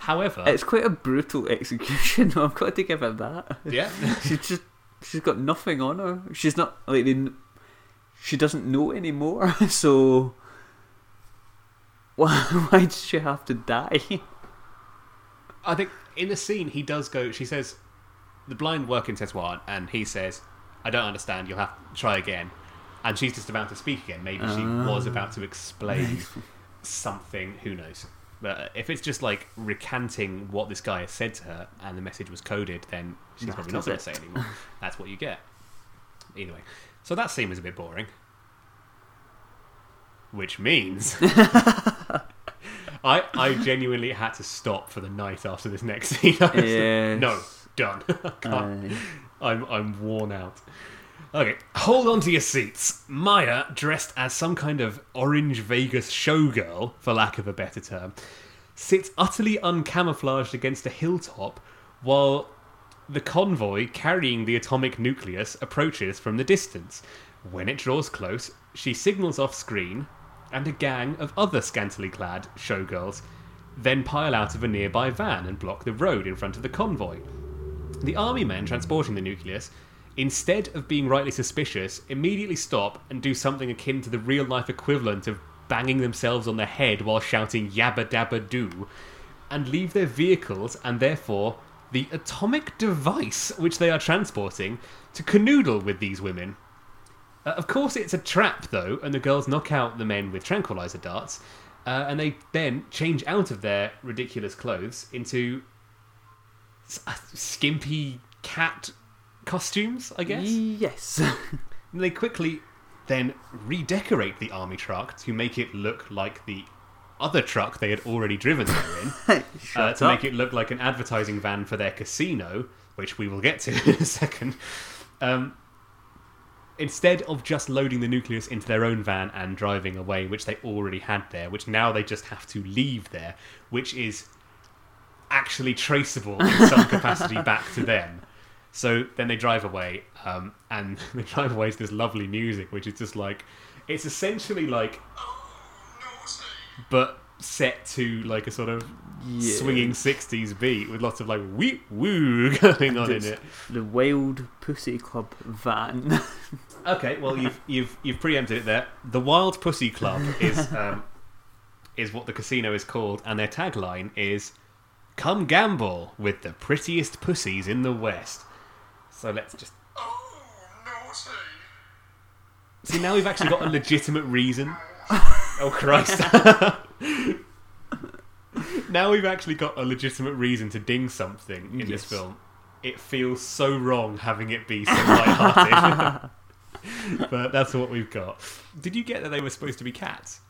However, it's quite a brutal execution. I've got to give her that. yeah, She's just she's got nothing on her. She's not like they, she doesn't know anymore. So why why does she have to die? I think in the scene he does go. She says, "The blind work says what," and he says, "I don't understand. You'll have to try again." And she's just about to speak again. Maybe she ah. was about to explain something. Who knows? But if it's just like recanting what this guy has said to her, and the message was coded, then she's probably not going to say anymore. That's what you get. Either way, so that scene was a bit boring. Which means I I genuinely had to stop for the night after this next scene. I was like, Yes. no, done. I can't. I'm I'm worn out. Okay, hold on to your seats. Maya, dressed as some kind of orange Vegas showgirl, for lack of a better term, sits utterly uncamouflaged against a hilltop while the convoy carrying the atomic nucleus approaches from the distance. When it draws close, she signals off screen, and a gang of other scantily clad showgirls then pile out of a nearby van and block the road in front of the convoy. The army men transporting the nucleus, instead of being rightly suspicious, immediately stop and do something akin to the real life equivalent of banging themselves on the head while shouting yabba dabba doo, and leave their vehicles and therefore the atomic device which they are transporting to canoodle with these women. Uh, of course, it's a trap, though, and the girls knock out the men with tranquilizer darts, uh, and they then change out of their ridiculous clothes into skimpy cat costumes, I guess. Yes. And they quickly then redecorate the army truck to make it look like the other truck they had already driven there in, uh, to up. make it look like an advertising van for their casino, which we will get to in a second. Um, instead of just loading the nucleus into their own van and driving away, which they already had there, which now they just have to leave there, which is actually traceable in some capacity back to them. So then they drive away, um, and they drive away to this lovely music, which is just like it's essentially like, but set to like a sort of Yeah. swinging '60s beat with lots of like wee woo going on in it. The Wild Pussy Club van. Okay, well you've you've you've preempted it there. The Wild Pussy Club is um, is what the casino is called, and their tagline is "Come gamble with the prettiest pussies in the West." So let's just Oh, naughty! see now we've actually got a legitimate reason. Oh Christ! now we've actually got a legitimate reason to ding something in this film. It feels so wrong having it be so light-hearted. but that's what we've got. Did you get that they were supposed to be cats?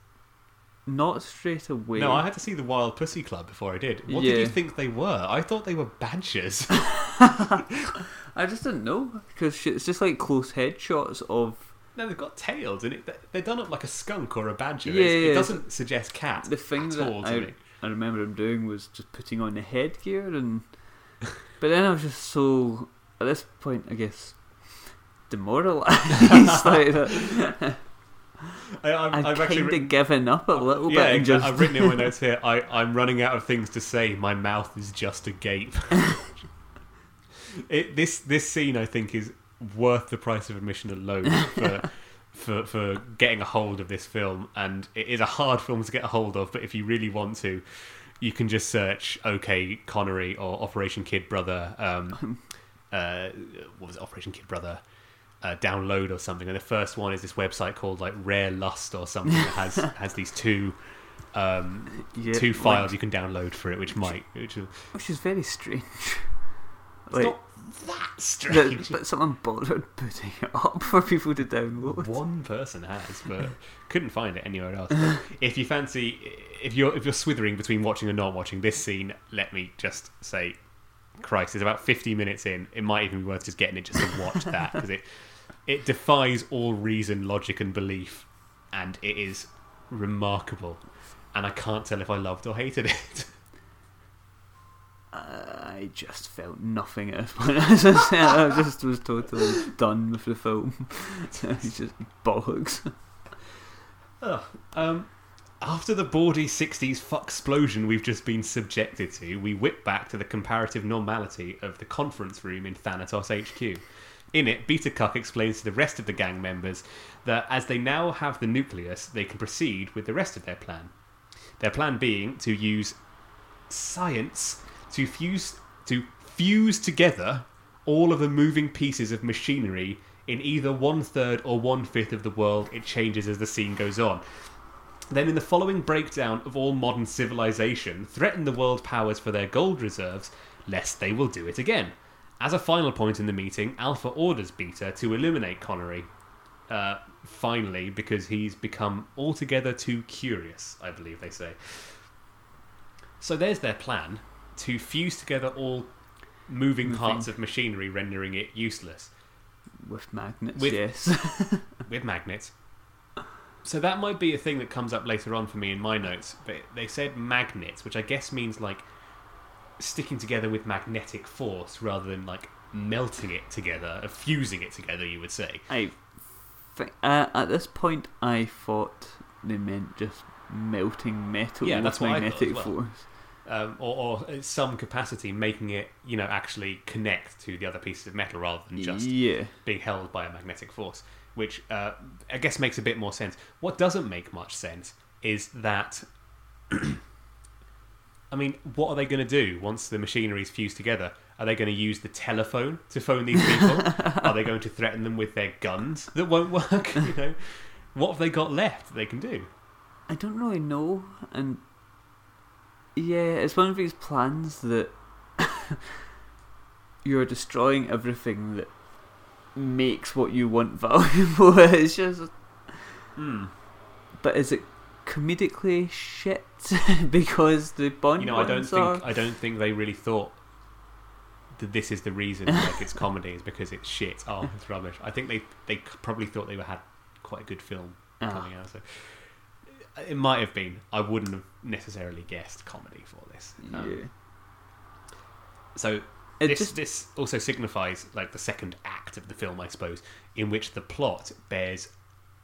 Not straight away. No, I had to see the Wild Pussy Club before I did. What did you think they were? I thought they were badgers. I just didn't know because it's just like close headshots of no, they've got tails, and it, they're done up like a skunk or a badger. Yeah, It's- yeah, it doesn't suggest cat the thing at that all to I, me. I remember him doing was just putting on the headgear and but then I was just so at this point I guess demoralised like that. I, I've actually kind written, of given up a little yeah, bit exactly. just I've written in my notes here. I, I'm running out of things to say. My mouth is just agape. it, this this scene, I think, is worth the price of admission alone for for for getting a hold of this film. And it is a hard film to get a hold of, but if you really want to, you can just search "OK Connery" or "Operation Kid Brother." Um, uh, what was it? Operation Kid Brother. Uh, download or something, and the first one is this website called like Rare Lust or something that has has these two um, yeah, two like- files you can download for it, which might which is which is very strange. it's like not that that, strange. but someone bothered putting it up for people to download. One person has, but couldn't find it anywhere else. But if you fancy, if you're if you're swithering between watching and not watching this scene, let me just say, Christ, it's about 50 minutes in. It might even be worth just getting it just to watch that because it it defies all reason, logic, and belief, and it is remarkable. And I can't tell if I loved or hated it. I just felt nothing at this point. I just was totally done with the film. it's just bollocks. Ugh. Um, after the bawdy 60s fuck explosion we've just been subjected to, we whip back to the comparative normality of the conference room in Thanatos HQ. In it, Beta Cuck explains to the rest of the gang members that as they now have the nucleus, they can proceed with the rest of their plan. Their plan being to use science to fuse to fuse together all of the moving pieces of machinery in either one third or one fifth of the world. It changes as the scene goes on. Then, in the following breakdown of all modern civilization, threaten the world powers for their gold reserves, lest they will do it again. As a final point in the meeting, Alpha orders Beta to eliminate Connery. Uh, finally, because he's become altogether too curious, I believe they say. So there's their plan to fuse together all moving parts of machinery, rendering it useless With magnets, With- yes. with magnets. So that might be a thing that comes up later on for me in my notes. But they said magnets, which I guess means like sticking together with magnetic force rather than like melting it together, or fusing it together. You would say. I think, uh, at this point, I thought they meant just melting metal Yeah, with that's what I thought magnetic well. force. um, or, or some capacity making it, you know, actually connect to the other pieces of metal rather than just yeah. being held by a magnetic force, which uh, I guess makes a bit more sense. What doesn't make much sense is that. I mean, what are they going to do once the machinery is fused together? Are they going to use the telephone to phone these people? are they going to threaten them with their guns that won't work? You know, what have they got left that they can do? I don't really know, and yeah, it's one of these plans that you're destroying everything that makes what you want valuable. it's just, Hmm. but is it comedically shit because the Bond You know, I don't ones think are? I don't think they really thought that this is the reason like it's comedy is because it's shit. Oh, it's rubbish. I think they they probably thought they had quite a good film Ah. coming out. So it might have been. I wouldn't have necessarily guessed comedy for this. Um, yeah. So It this just this also signifies like the second act of the film, I suppose, in which the plot bears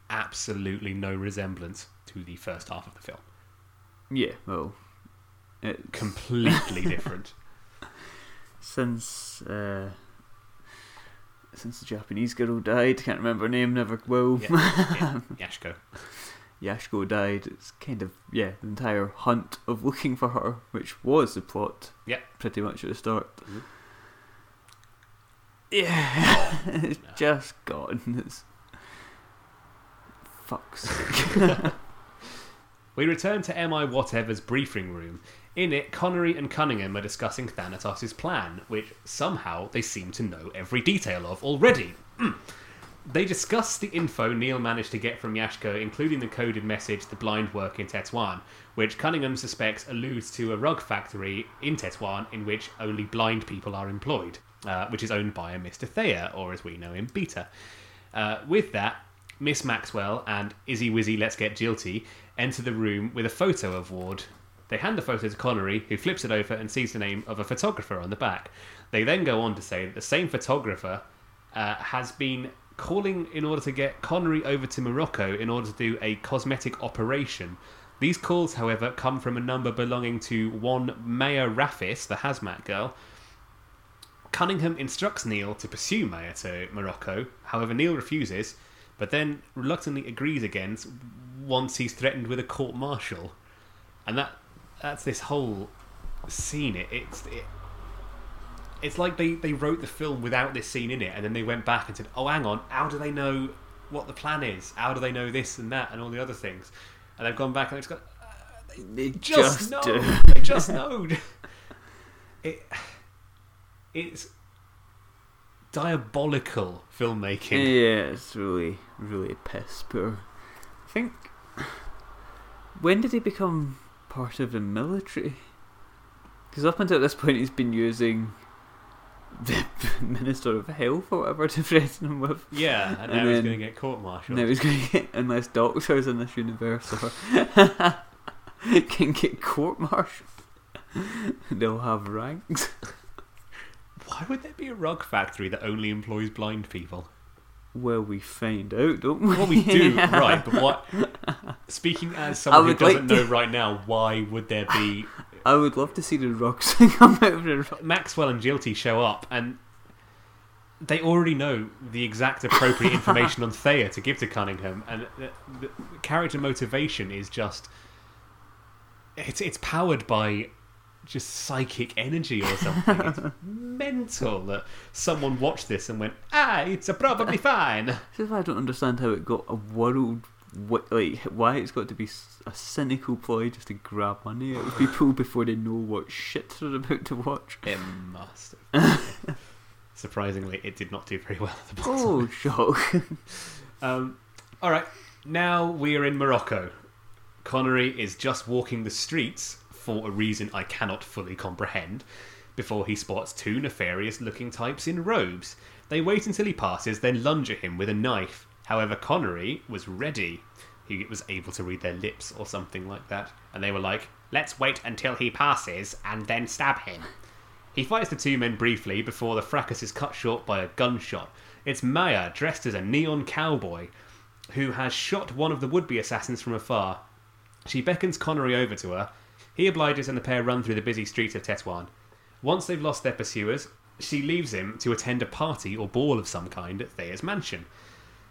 absolutely no resemblance to the first half of the film. yeah, well, it, Completely different. since uh, since the Japanese girl died, can't remember her name, never will. Yeah, yeah, Yashko. Yashko died. It's kind of yeah, the entire hunt of looking for her, which was the plot. Yep. pretty much at the start. Mhm. Yeah, it's just gone. It's fucks. We return to MI Whatever's briefing room. In it, Connery and Cunningham are discussing Thanatos' plan, which somehow they seem to know every detail of already. Mm. They discuss the info Neil managed to get from Yashko, including the coded message The Blind Work in Tetuan, which Cunningham suspects alludes to a rug factory in Tetuan in which only blind people are employed, uh, which is owned by a Mr. Thayer, or as we know him, Beta. Uh, with that, Miss Maxwell and Izzy Wizzy Let's Get Jilty enter the room with a photo of Ward. They hand the photo to Connery, who flips it over and sees the name of a photographer on the back. They then go on to say that the same photographer uh, has been calling in order to get Connery over to Morocco in order to do a cosmetic operation. These calls, however, come from a number belonging to one Maya Raffis, the hazmat girl, Cunningham instructs Neil to pursue Maya to Morocco. However, Neil refuses, but then reluctantly agrees again once he's threatened with a court martial. And that that's this whole scene. It, it's it, it's like they, they wrote the film without this scene in it, and then they went back and said, "Oh, hang on, how do they know what the plan is? How do they know this and that and all the other things?" And they've gone back and it's got uh, they just, just, know. do. They just know. It, it's diabolical filmmaking. Yeah, it's really, really piss poor. I think. When did he become part of the military? Because up until this point, he's been using the Minister of Health or whatever to threaten him with. Yeah, and, And now he's going to get court-martialed. Now he's going to get, unless doctors in this universe or can get court martialed, they'll have ranks. Why would there be a rug factory that only employs blind people? Well, we find out, don't we? Well, we do, right? But what? Speaking as someone who doesn't like know to- right now, why would there be I would love to see the rocks come out of the rock. Maxwell and Jilty show up and they already know the exact appropriate information on Thayer to give to Cunningham, and the, the character motivation is just it's it's powered by just psychic energy or something. It's mental that someone watched this and went, ah, it's a probably fine. This is why I don't understand how it got a world. Like, why it's got to be a cynical ploy just to grab money out of people before they know what shit they're about to watch. It must have. Surprisingly, it did not do very well at the box Oh, shock. Um, all right, now we are in Morocco. Connery is just walking the streets for a reason I cannot fully comprehend before he spots two nefarious looking types in robes. They wait until he passes, then lunge at him with a knife. However, Connery was ready. He was able to read their lips or something like that. And they were like, let's wait until he passes and then stab him. He fights the two men briefly before the fracas is cut short by a gunshot. It's Maya, dressed as a neon cowboy, who has shot one of the would be assassins from afar. She beckons Connery over to her. He obliges and the pair run through the busy streets of Tetuan. Once they've lost their pursuers, she leaves him to attend a party or ball of some kind at Thayer's mansion.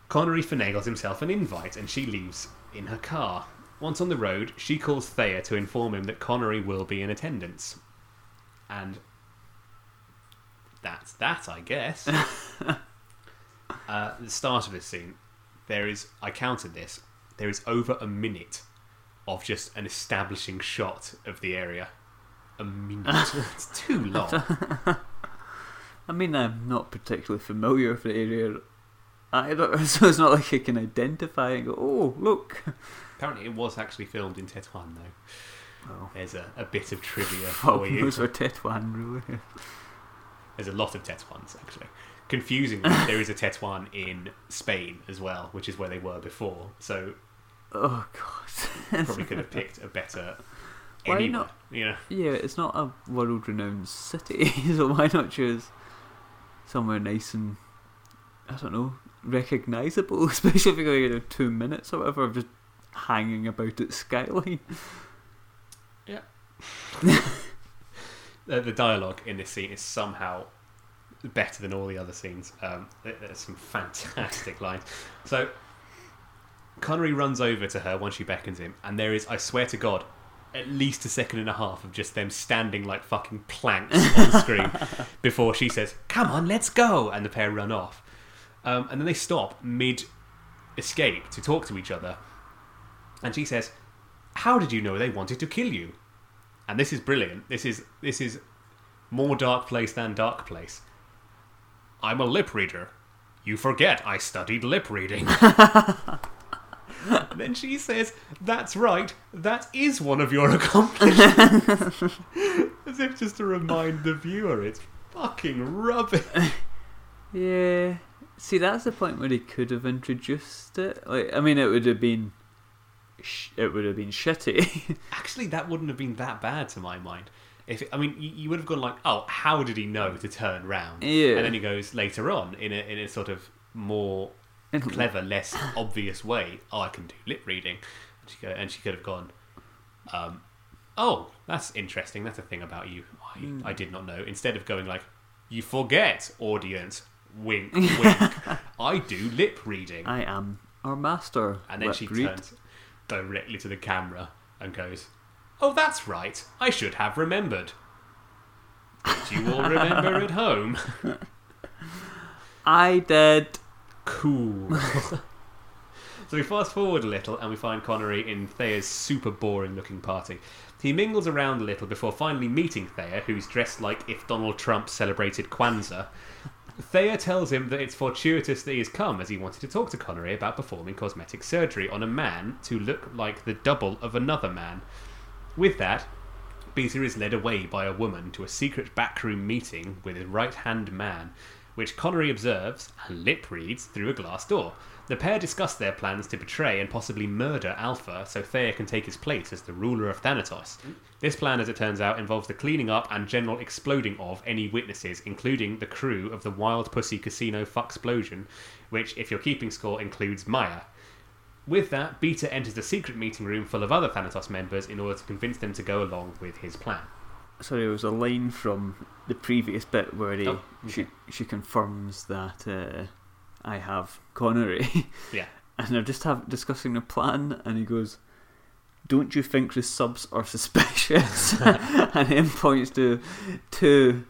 Connery finagles himself an invite and she leaves in her car. Once on the road, she calls Thayer to inform him that Connery will be in attendance. And that's that, I guess. uh, the start of this scene, there is, I counted this, there is over a minute of just an establishing shot of the area. A minute. it's too long. I mean, I'm not particularly familiar with the area either, so it's not like I can identify and go, oh, look. Apparently, it was actually filmed in Tetuan, though. Oh, There's a, a bit of trivia for you. where Tetuan really There's a lot of Tetuans, actually. Confusingly, there is a Tetuan in Spain as well, which is where they were before. So Oh, God. probably could have picked a better. Why anywhere, not? You know, Yeah, it's not a world renowned city, so why not choose somewhere nice and, I don't know, recognisable? Especially if you're going to two minutes or whatever of just hanging about its skyline. the, the dialogue in this scene is somehow better than all the other scenes. Um, there's some fantastic lines. So Connery runs over to her once she beckons him, and there is, I swear to God, at least a second and a half of just them standing like fucking planks on screen before she says, "Come on, let's go," and the pair run off. Um, and then they stop mid escape to talk to each other, and she says, "How did you know they wanted to kill you?" And this is brilliant. This is this is more Darkplace than Darkplace. I'm a lip reader. You forget I studied lip reading. then she says, That's right, that is one of your accomplishments. As if just to remind the viewer it's fucking rubbish. Yeah. See, that's the point where he could have introduced it. Like, I mean, it would have been, sh- it would have been shitty. Actually, that wouldn't have been that bad to my mind. If it, I mean, you, you would have gone like, "Oh, how did he know to turn round?" Yeah. And then he goes later on in a in a sort of more clever, less obvious way. Oh, I can do lip reading, and she go, and she could have gone. Um, oh, that's interesting. That's a thing about you I, I did not know. Instead of going like, "You forget, audience." Wink, wink. I do lip reading, I am our master. and then she read. turns directly to the camera and goes, "Oh, that's right. I should have remembered." Did you all remember at home? I did. Cool. so we fast forward a little and we find Connery in Thayer's super boring looking party. He mingles around a little before finally meeting Thayer, who's dressed like if Donald Trump celebrated Kwanzaa. Thayer tells him that it's fortuitous that he has come as he wanted to talk to Connery about performing cosmetic surgery on a man to look like the double of another man. With that, Beta is led away by a woman to a secret backroom meeting with his right hand man, which Connery observes and lip reads through a glass door. The pair discuss their plans to betray and possibly murder Alpha so Thayer can take his place as the ruler of Thanatos. This plan, as it turns out, involves the cleaning up and general exploding of any witnesses, including the crew of the Wild Pussy Casino Fucksplosion, which, if you're keeping score, includes Maya. With that, Beta enters the secret meeting room full of other Thanatos members in order to convince them to go along with his plan. Sorry, there was a line from the previous bit where he, Oh, she okay. she confirms that uh, I have Connery, Yeah. and they're just have, discussing the plan, and he goes, "Don't you think the subs are suspicious?" and then points to two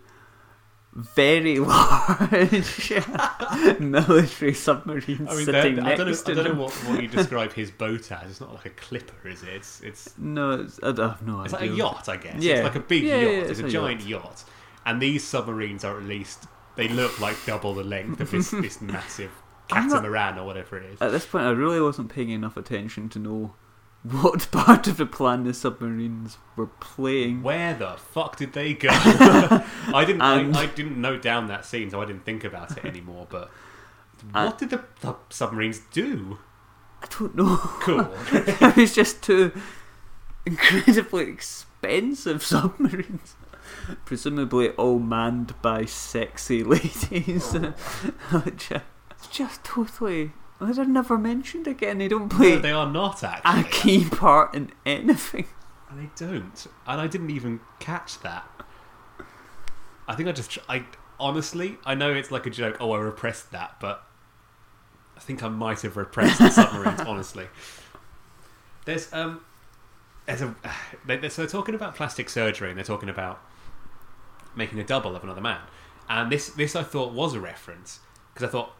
very large military submarines I mean, sitting they're- I next don't know, to I don't know what, what you describe his boat as. It's not like a clipper, is it? It's it's No, it's, I have no it's like a yacht, I guess. Yeah. It's like a big Yeah, yacht. yeah, it's, it's a, a giant yacht. And these submarines are at least they look like double the length of this this massive I'm not- catamaran or whatever it is. At this point, I really wasn't paying enough attention to know what part of the plan the submarines were playing. Where the fuck did they go? I didn't. And- I, I didn't note down that scene, so I didn't think about it anymore. But what And- did the, the submarines do? I don't know. Cool. it was just two incredibly expensive submarines. Presumably all manned by sexy ladies. Which, uh, just totally. They're never mentioned again. They don't play No, they are not actually a key part in anything. And they don't. And I didn't even catch that. I think I just. I honestly, I know it's like a joke. Oh, I repressed that, but I think I might have repressed the submarines. honestly, there's um, there's a. They, so they're talking about plastic surgery, and they're talking about making a double of another man. And this this I thought was a reference because I thought.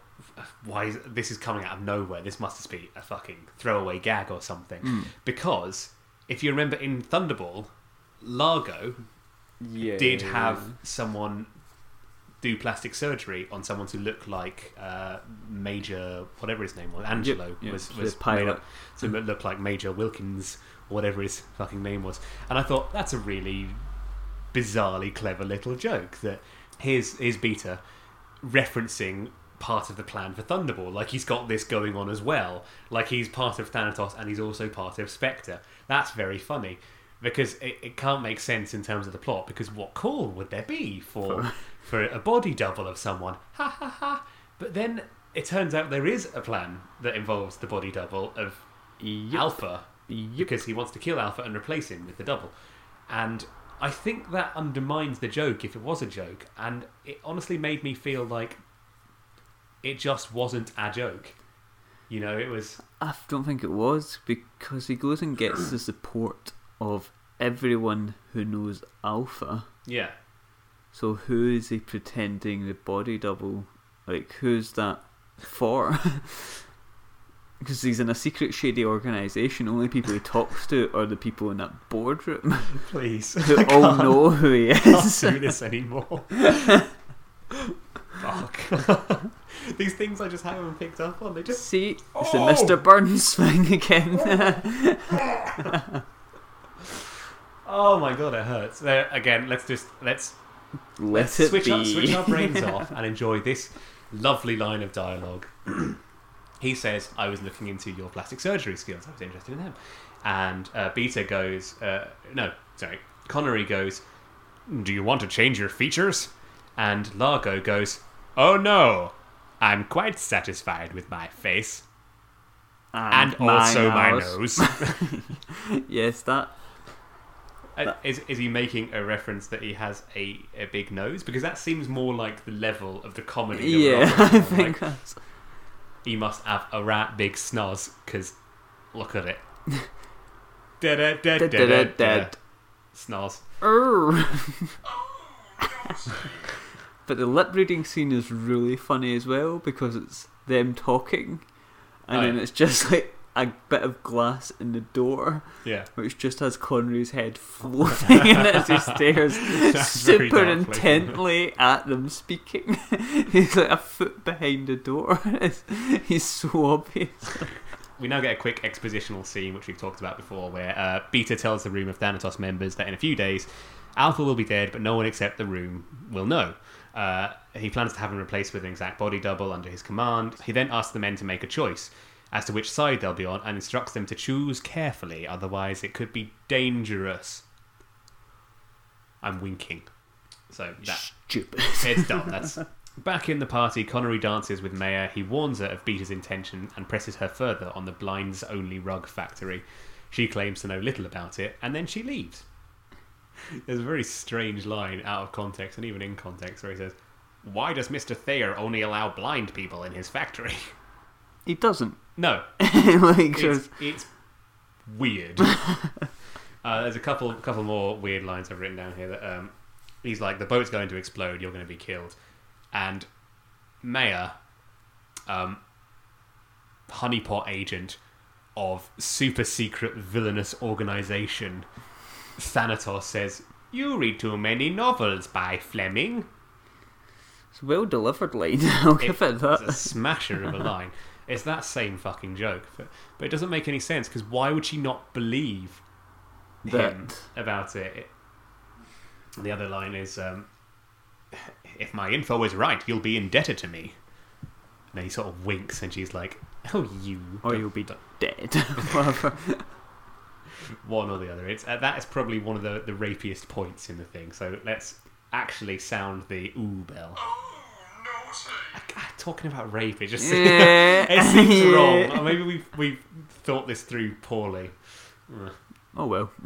Why is this is coming out of nowhere? This must just be a fucking throwaway gag or something. Because if you remember in Thunderball, Largo Yeah. did have someone do plastic surgery on someone to look like uh, Major, whatever his name was, Angelo was the was pilot. made up to look like Major Wilkins or whatever his fucking name was, and I thought that's a really bizarrely clever little joke that here's here's Beta referencing part of the plan for Thunderball. Like he's got this going on as well. Like he's part of Thanatos and he's also part of Spectre. That's very funny because it, it can't make sense in terms of the plot. Because what call would there be for for a body double of someone? Ha ha ha! But then it turns out there is a plan that involves the body double of Yep. Alpha Yep. because he wants to kill Alpha and replace him with the double. And I think that undermines the joke if it was a joke. And it honestly made me feel like it just wasn't a joke. You know, it was. I don't think it was because he goes and gets the support of everyone who knows Alpha. Yeah. So who is he pretending the body double? Like who's that for? Because he's in a secret shady organisation. Only people he talks to are the people in that boardroom Please. who I all know who he can't is. do this anymore. Fuck. These things I just haven't picked up on. They just. See, it's the Oh! Mr. Burns thing again. Oh my god, it hurts. There, again, let's just let's Let Let's it switch, switch our brains off and enjoy this lovely line of dialogue. he says, I was looking into your plastic surgery skills. I was interested in them. And uh, Beta goes, uh, no, sorry. Connery goes, Do you want to change your features? And Largo goes, Oh no, I'm quite satisfied with my face. And, also my nose. yes, that. Uh, is, is he making a reference that he has a, a big nose? Because that seems more like the level of the comedy. That Yeah, I think Like, that's. he must have a rat big snoz. Because look at it. Dead, dead, dead, dead, dead, Dead. Snoz. Err. But the lip reading scene is really funny as well because it's them talking, and Oh, then yeah. it's just like a bit of glass in the door, Yeah. which just has Connery's head floating in it as he stares super intently at them speaking. He's like a foot behind the door. It's- He's so obvious. we now get a quick expositional scene, which we've talked about before, where uh, Beta tells the room of Thanatos members that in a few days, Alpha will be dead, but no one except the room will know. Uh, he plans to have him replaced with an exact body double under his command. He then asks the men to make a choice as to which side they'll be on and instructs them to choose carefully, otherwise, it could be dangerous. I'm winking. So that Stupid. it's dumb. That's back in the party. Connery dances with Maya. He warns her of Beta's intention and presses her further on the blinds only rug factory. She claims to know little about it, and then she leaves. There's a very strange line out of context and even in context where he says, "Why does Mister Thayer only allow blind people in his factory?" He doesn't. no, like, it's, it's weird. uh, there's a couple couple more weird lines I've written down here. That um, he's like, the boat's going to explode. You're going to be killed, and Maya, um, honeypot agent of super secret villainous organization, Thanatos says, "You read too many novels by Fleming." it's well delivered line. I'll give it that. It's a smasher of a line. It's that same fucking joke, but, but it doesn't make any sense because why would she not believe him That about it? It- The other line is, um, "If my info is right, you'll be indebted to me." And then he sort of winks, and she's like, "Oh, you." or you'll be dead. Whatever. one or the other. It's uh, that is probably one of the the rapiest points in the thing. So let's actually sound the ooh bell. God, talking about rape, it just Yeah. it seems wrong. Or maybe we've we've thought this through poorly. Oh well.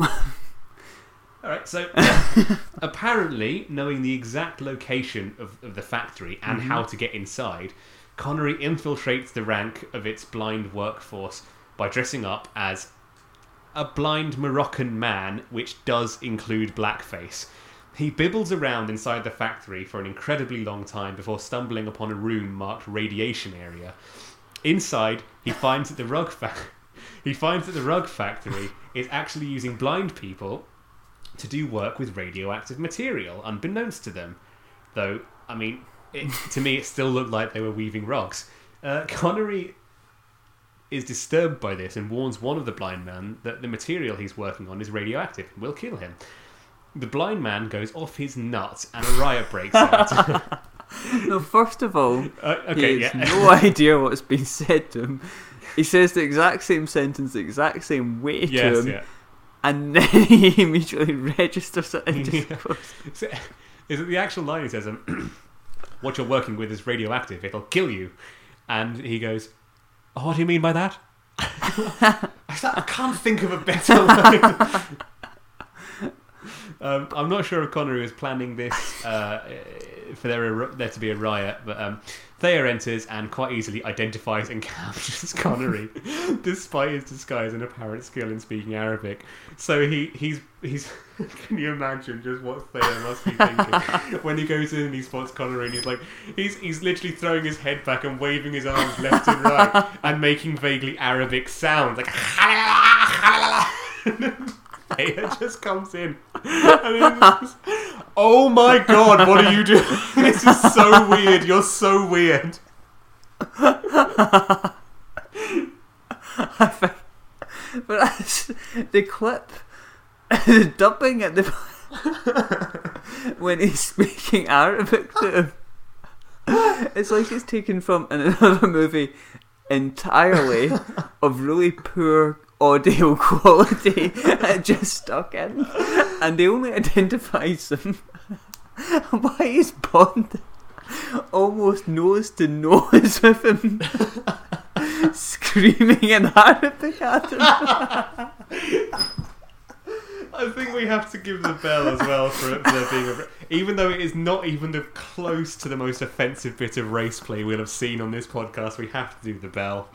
All right, so apparently, knowing the exact location of, of the factory and how to get inside, Connery infiltrates the rank of its blind workforce by dressing up as a blind Moroccan man, which does include blackface. He bibbles around inside the factory for an incredibly long time before stumbling upon a room marked radiation area. Inside, he finds that the rug fa- he finds that the rug factory is actually using blind people to do work with radioactive material, unbeknownst to them. Though, I mean, it, to me, it still looked like they were weaving rugs. Uh, Connery is disturbed by this and warns one of the blind men that the material he's working on is radioactive and will kill him. The blind man goes off his nuts and a riot breaks out. no, first of all, Uh, okay, he has yeah. no idea what's been said to him. He says the exact same sentence, the exact same way to him, yeah. and then he immediately registers it and just Yeah. goes, So, is it the actual line? He says, um, "What you're working with is radioactive. It'll kill you." And he goes, oh, "What do you mean by that?" I can't think of a better line. um, I'm not sure if Connery was planning this uh, for there, there to be a riot, but um, Thayer enters and quite easily identifies and captures Connery, despite his disguise and apparent skill in speaking Arabic. So he he's he's. Can you imagine just what Thayer must be thinking when he goes in and he spots Connery and he's like he's he's literally throwing his head back and waving his arms left and right and making vaguely Arabic sounds like. Thayer just comes in just, oh my god, what are you doing? This is so weird. You're so weird. but the clip, the dubbing at the when he's speaking Arabic to him. It's like it's taken from another movie entirely of really poor audio quality and just stuck in, and they only identifies them. Why is Bond almost nose to nose with him? screaming in Arabic at him. I think we have to give the bell as well for, for being a. Even though it is not even the close to the most offensive bit of race play we'll have seen on this podcast, we have to do the bell.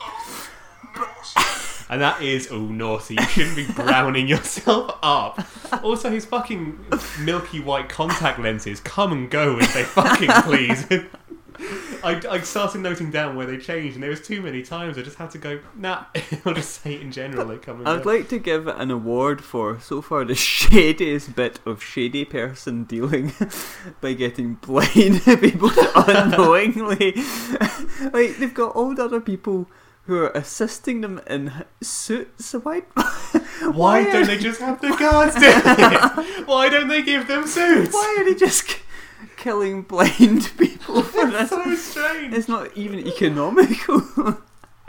And that is, oh, naughty. You shouldn't be browning yourself up. Also, his fucking milky white contact lenses come and go as they fucking please. I, I started noting down where they changed, and there was too many times. I just had to go, nah, I'll just say it in general. They come and I would go. like to give an award for so far the shadiest bit of shady person dealing by getting blind people unknowingly like they've got all the other people who are assisting them in suits. So why? Why, don't they just have the guards do it? Why don't they give them suits? Why are they just killing blind people for this? so strange. It's not even economical.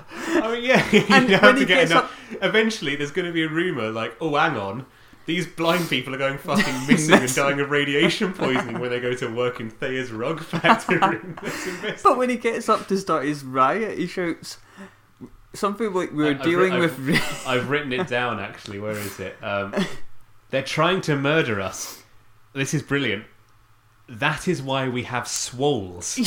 I mean, yeah, you And have when to he get gets enough. Eventually, there's going to be a rumor like, oh, hang on. These blind people are going fucking missing and dying of radiation poisoning when they go to work in Thayer's rug factory. But when he gets up to start his riot, he shouts something like, "We're I've dealing writ- with." I've- I've written it down actually. Where is it? Um, they're trying to murder us. This is brilliant. That is why we have swoles.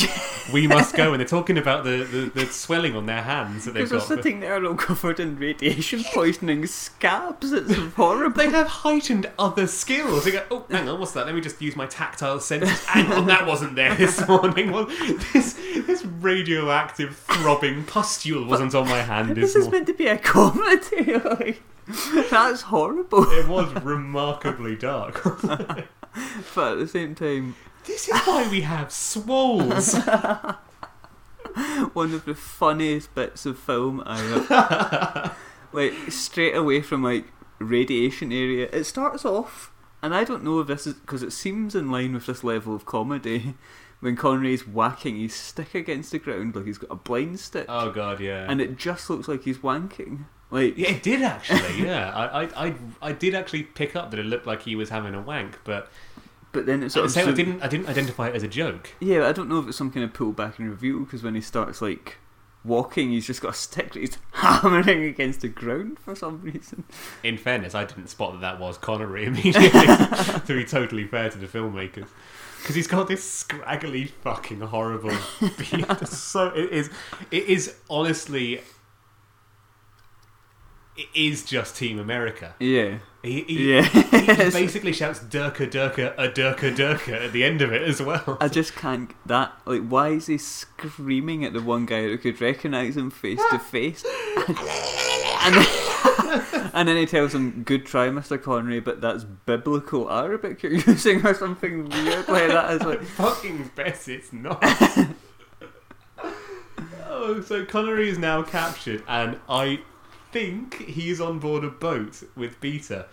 we must go, and they're talking about the, the, the swelling on their hands that they've Because they're sitting there all covered in radiation poisoning scabs. It's horrible. They have heightened other skills. They go, oh, hang on, what's that? Let me just use my tactile sense. Hang on, that wasn't there this morning. Well, this this radioactive throbbing pustule wasn't on my hand This this is meant to be a comedy. Like, that's horrible. It was remarkably dark. But at the same time, this is why we have swoles. one of the funniest bits of film I have. like straight away from like radiation area, it starts off, and I don't know if this is because it seems in line with this level of comedy. When Connery's whacking his stick against the ground like he's got a blind stick, Oh god, yeah. and it just looks like he's wanking. Like yeah, it did actually. Yeah, I, I, I, I did actually pick up that it looked like he was having a wank, but But then it's sort of I didn't, I didn't identify it as a joke. Yeah, I don't know if it's some kind of pull back and reveal because when he starts like walking, he's just got a stick that he's hammering against the ground for some reason. In fairness, I didn't spot that that was Connery immediately. to be totally fair to the filmmakers, because he's got this scraggly, fucking horrible beard. So it is, it is honestly, it is just Team America. Yeah, He, he, yeah. he just basically shouts "Durka Durka a Durka Durka" at the end of it as well. I just can't. That like, why is he screaming at the one guy who could recognise him face to face? And then, and then he tells him, "Good try, Mister Connery, but that's biblical Arabic you're using or something weird like that." It's like, fucking bet it's not. oh, so Connery is now captured, and I think he's on board a boat with Beta.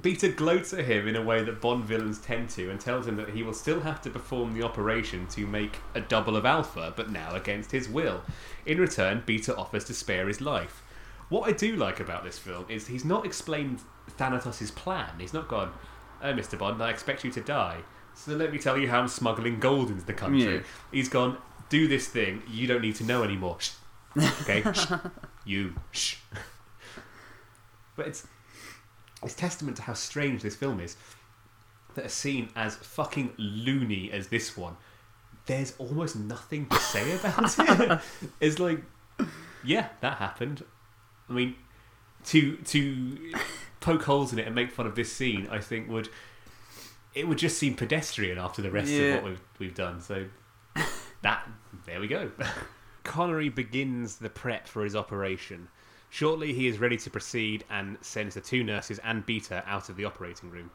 Beta gloats at him in a way that Bond villains tend to and tells him that he will still have to perform the operation to make a double of Alpha, but now against his will. In return, Beta offers to spare his life. What I do like about this film is he's not explained Thanatos' plan. He's not gone, oh, Mr. Bond, I expect you to die. So let me tell you how I'm smuggling gold into the country. Yeah. He's gone, do this thing. You don't need to know anymore. Okay? Shh. You. Shh. But it's it's testament to how strange this film is. That a scene as fucking loony as this one, there's almost nothing to say about it. it's like, yeah, that happened. I mean, to to poke holes in it and make fun of this scene, I think would it would just seem pedestrian after the rest Yeah. of what we've we've done. So that there we go. Connery begins the prep for his operation. Shortly, he is ready to proceed and sends the two nurses and Beta out of the operating room.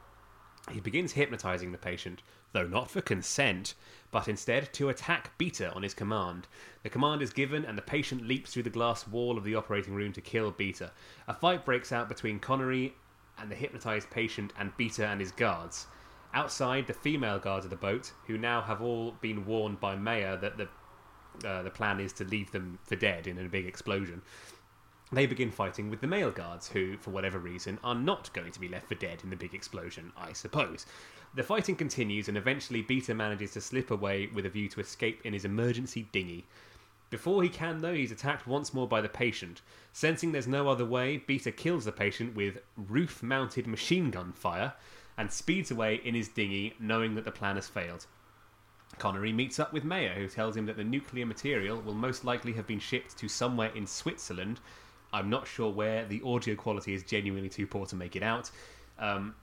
He begins hypnotizing the patient, though not for consent, but instead to attack Beta on his command. The command is given, and the patient leaps through the glass wall of the operating room to kill Beta. A fight breaks out between Connery and the hypnotized patient and Beta and his guards. Outside, the female guards of the boat, who now have all been warned by Maya that the uh, the plan is to leave them for dead in a big explosion. They begin fighting with the male guards, who, for whatever reason, are not going to be left for dead in the big explosion, I suppose. The fighting continues, and eventually Beta manages to slip away with a view to escape in his emergency dinghy. Before he can, though, he's attacked once more by the patient. Sensing there's no other way, Beta kills the patient with roof mounted machine gun fire and speeds away in his dinghy, knowing that the plan has failed. Connery meets up with Maya, who tells him that the nuclear material will most likely have been shipped to somewhere in Switzerland. I'm not sure where. The audio quality is genuinely too poor to make it out. Um,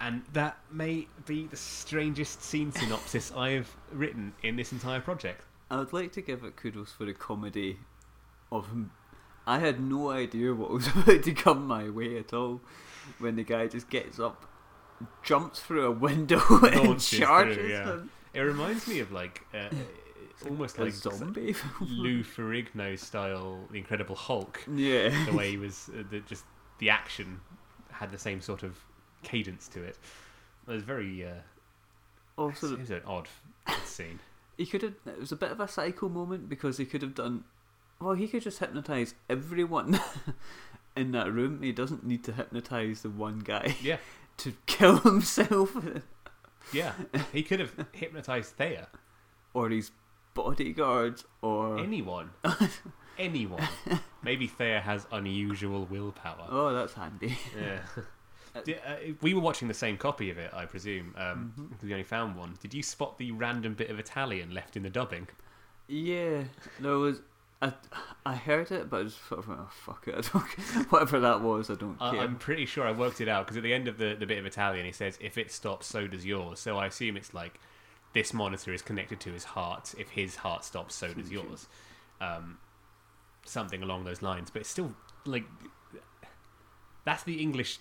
and that may be the strangest scene synopsis I have written in this entire project. I would like to give it kudos for the comedy of. I had no idea what was about to come my way at all when the guy just gets up, jumps through a window, and Launches through, charges yeah. him. It reminds me of like uh, almost a like zombie. Lou Ferrigno style, The Incredible Hulk. yeah. The way he was, uh, the, just the action had the same sort of cadence to it. It was very. Uh, Also, it was an odd scene. he could have. It was a bit of a psycho moment because he could have done. Well, he could just hypnotize everyone in that room. He doesn't need to hypnotize the one guy Yeah, to kill himself yeah. He could have hypnotized Thayer. or his bodyguards or. Anyone. Anyone. Maybe Thayer has unusual willpower. Oh, that's handy. Yeah. Di- uh, we were watching the same copy of it, I presume. Um, Mm-hmm. We only found one. Did you spot the random bit of Italian left in the dubbing? Yeah, there was. I, I heard it, but I just sort of went, oh, fuck it. I don't, whatever that was, I don't I care. I'm pretty sure I worked it out because at the end of the, the bit of Italian, he says, "If it stops, so does yours." So I assume it's like this monitor is connected to his heart. If his heart stops, so does yours. Um, something along those lines. But it's still like that's the English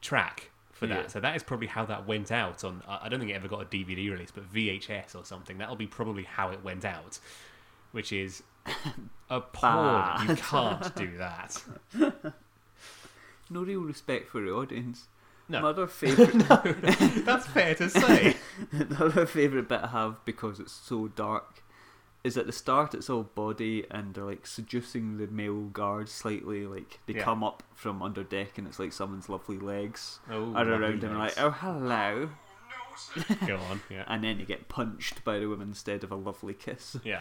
track for that. Yeah. So that is probably how that went out on. I don't think it ever got a DVD release, but VHS or something. That'll be probably how it went out, which is appalling. Ah. you can't do that. no real respect for the audience. No. My other favourite, no, That's fair to say. the other favourite bit I have because it's so dark is at the start it's all body and they're like seducing the male guards slightly. Like they Yeah. come up from under deck and it's like someone's lovely legs Oh, are lovely around them legs. like, oh hello, Go on, yeah. and then you get punched by the woman instead of a lovely kiss. Yeah.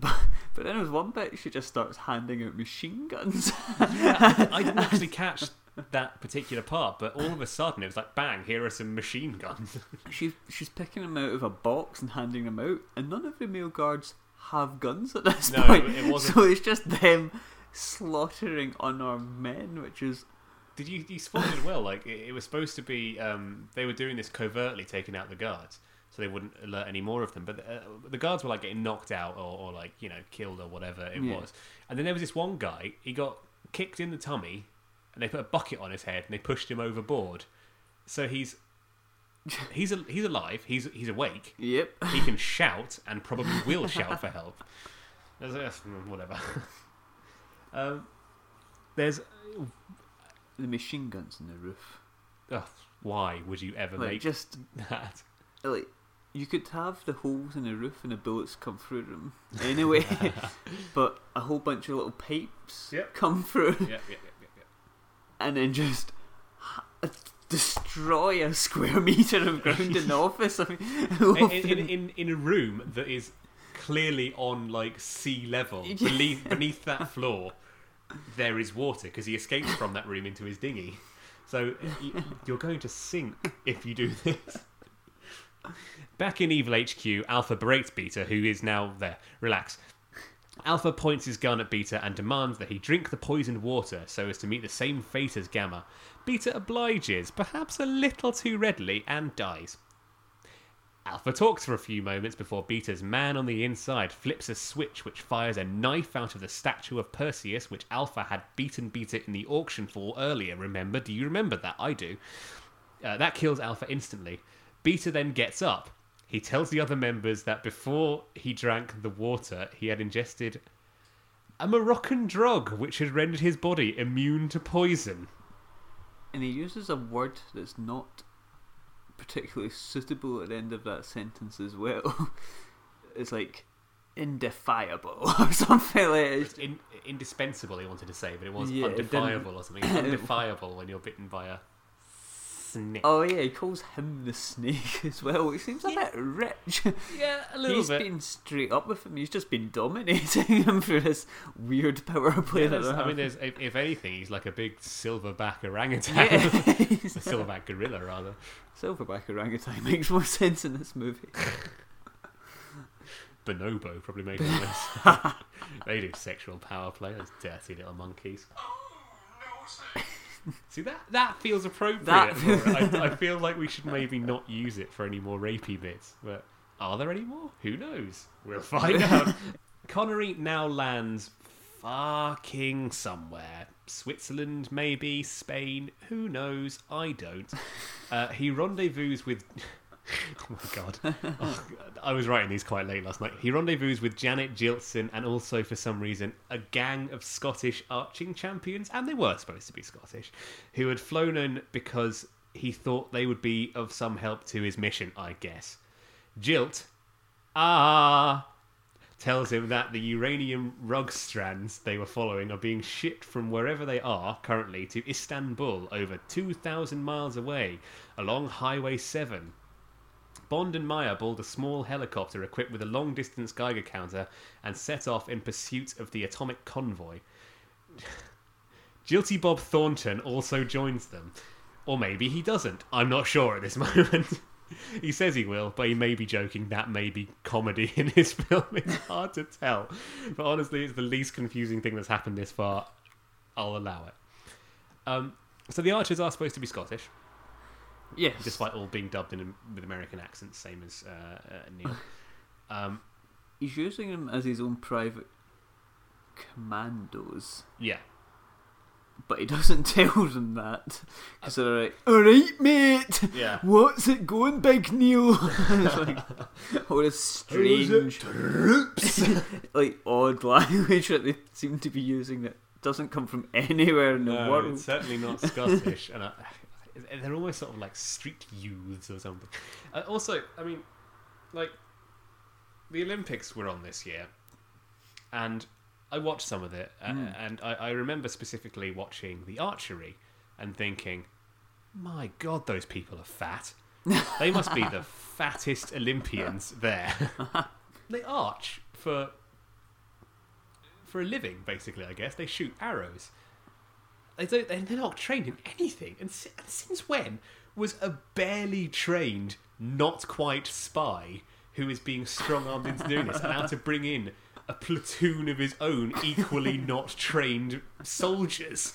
But but then there's one bit she just starts handing out machine guns. I didn't actually catch that particular part, but all of a sudden it was like, bang, here are some machine guns. She she's picking them out of a box and handing them out, and none of the male guards have guns at this point. No, point. it wasn't- So it's just them slaughtering unarmed men, which is Did you, you spotted it well? Like, it, it was supposed to be, um, they were doing this covertly, taking out the guards, so they wouldn't alert any more of them. But uh, the guards were like getting knocked out or, or like, you know, killed or whatever it Yeah. was. And then there was this one guy, he got kicked in the tummy, and they put a bucket on his head and they pushed him overboard. So he's. He's a, he's alive. He's he's awake. yep. he can shout and probably will shout for help. There's, whatever. um, there's The machine guns in the roof. ugh, why would you ever Like make just that? like you could have the holes in the roof and the bullets come through them anyway, but a whole bunch of little pipes Yep. come through yeah, yeah. and then just h- destroy a square meter of ground in the office. I mean, In, in, in, in a room that is clearly on like sea level, beneath, beneath that floor, there is water because he escapes from that room into his dinghy. So you're going to sink if you do this. Back in Evil HQ, Alpha berates Beta, who is now there. Relax. Alpha points his gun at Beta and demands that he drink the poisoned water so as to meet the same fate as Gamma. Beta obliges, perhaps a little too readily, and dies. Alpha talks for a few moments before Beta's man on the inside flips a switch which fires a knife out of the statue of Perseus, which Alpha had beaten Beta in the auction for earlier. Remember? Do you remember that? I do. Uh, that kills Alpha instantly. Beta then gets up. He tells the other members that before he drank the water, he had ingested a Moroccan drug which had rendered his body immune to poison. and he uses a word that's not particularly suitable at the end of that sentence as well. it's like indefiable or something like it. In, indispensable, he wanted to say, but it was Yeah, undefiable or something. It's Undefiable when you're bitten by a snake. Oh yeah, he calls him the snake as well, which seems a Yeah. bit rich. yeah, a little He's bit. He's been straight up with him. He's just been dominating him through this weird power play Yeah, that I mean, there's if, if anything, he's like a big silverback orangutan, Yeah, a silverback gorilla rather. Silverback orangutan makes more sense in this movie. Bonobo probably made it worse. they do sexual power play. Those dirty little monkeys. Oh, See that that feels appropriate. That- I, I feel like we should maybe not use it for any more rapey bits. But are there any more? Who knows? We'll find out. Connery now lands fucking somewhere. Switzerland, maybe Spain. Who knows? I don't. Uh, he rendezvous with Oh my god. Oh, I was writing these quite late last night. He rendezvous with Janet Jilson and also, for some reason, a gang of Scottish arching champions, and they were supposed to be Scottish, who had flown in because he thought they would be of some help to his mission, I guess. Jilt, ah, tells him that the uranium rug strands they were following are being shipped from wherever they are currently to Istanbul, over 2,000 miles away, along Highway 7. Bond and Maya board a small helicopter equipped with a long distance Geiger counter and set off in pursuit of the atomic convoy. Guilty Bob Thornton also joins them. Or maybe he doesn't. I'm not sure at this moment. he says he will, but he may be joking. That may be comedy in his film. It's hard to tell. But honestly, it's the least confusing thing that's happened this far. I'll allow it. Um, so the archers are supposed to be Scottish Yes. despite all being dubbed in with American accents, same as uh, uh, Neil. Um, He's using them as his own private commandos, yeah, but he doesn't tell them that. Because they're like, alright, mate! yeah. What's it going, Big Neil? it's like all this strange, troops, like odd language that they seem to be using that doesn't come from anywhere in the No, world. it's certainly not Scottish, and I, they're almost sort of like street youths or something. Uh, also, I mean, like the Olympics were on this year, and I watched some of it, uh, Mm. and I, I remember specifically watching the archery and thinking, "My God, those people are fat. They must be the fattest Olympians there. they arch for." For a living, basically, I guess they shoot arrows. They don't. They're not trained in anything. And, si- and since when was a barely trained, not quite spy who is being strong armed into doing this allowed to bring in a platoon of his own equally not trained soldiers?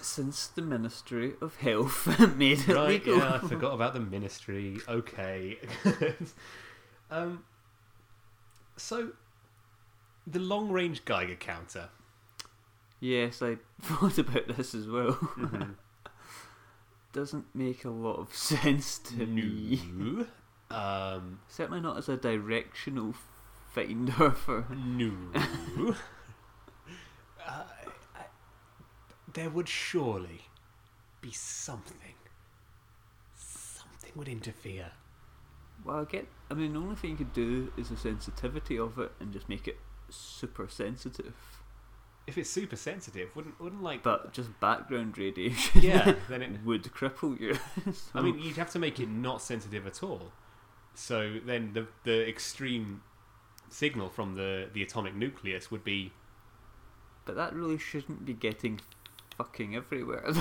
Since the Ministry of Health made it Right? legal. Yeah, I forgot about the ministry. Okay. um. So, the long range Geiger counter. Yes, I thought about this as well. Mhm. Doesn't make a lot of sense to me. Um. Certainly not as a directional finder for. No. uh, I- there would surely be something. Something would interfere. Well, I get. I mean, the only thing you could do is the sensitivity of it and just make it super sensitive. If it's super sensitive, wouldn't wouldn't like But just background radiation yeah, then it. would cripple you. I mean, you'd have to make it not sensitive at all. So then the the extreme signal from the the atomic nucleus would be but that really shouldn't be getting fucking everywhere.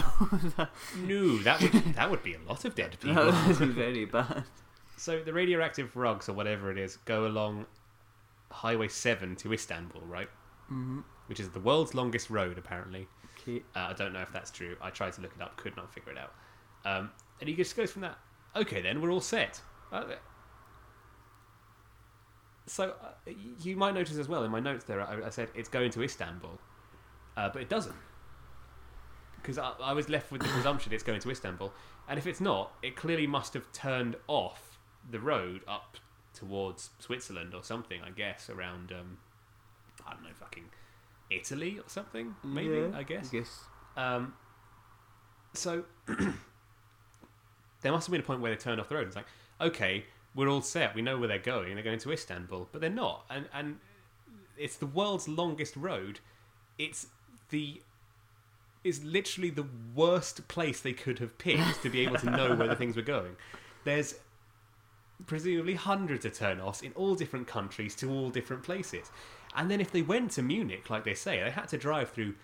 no. That would that would be a lot of dead people. that would be very bad. So the radioactive rugs or whatever it is go along Highway Seven to Istanbul, right? hmm Which is the world's longest road, apparently. Uh, I don't know if that's true. I tried to look it up, could not figure it out. Um, and he just goes from that. Okay, then we're all set. Uh, so uh, you might notice as well in my notes there, I, I said it's going to Istanbul, uh, but it doesn't. Because I, I was left with the presumption it's going to Istanbul, and if it's not, it clearly must have turned off the road up towards Switzerland or something. I guess around um, I don't know, fucking Italy or something. Maybe Yeah, I guess. I guess. Um, so there must have been a point where they turned off the road. It's like, okay, we're all set. We know where they're going. They're going to Istanbul, but they're not. And and it's the world's longest road. It's the is literally the worst place they could have picked to be able to know where the things were going. There's presumably hundreds of turn-offs in all different countries to all different places. And then if they went to Munich, like they say, they had to drive through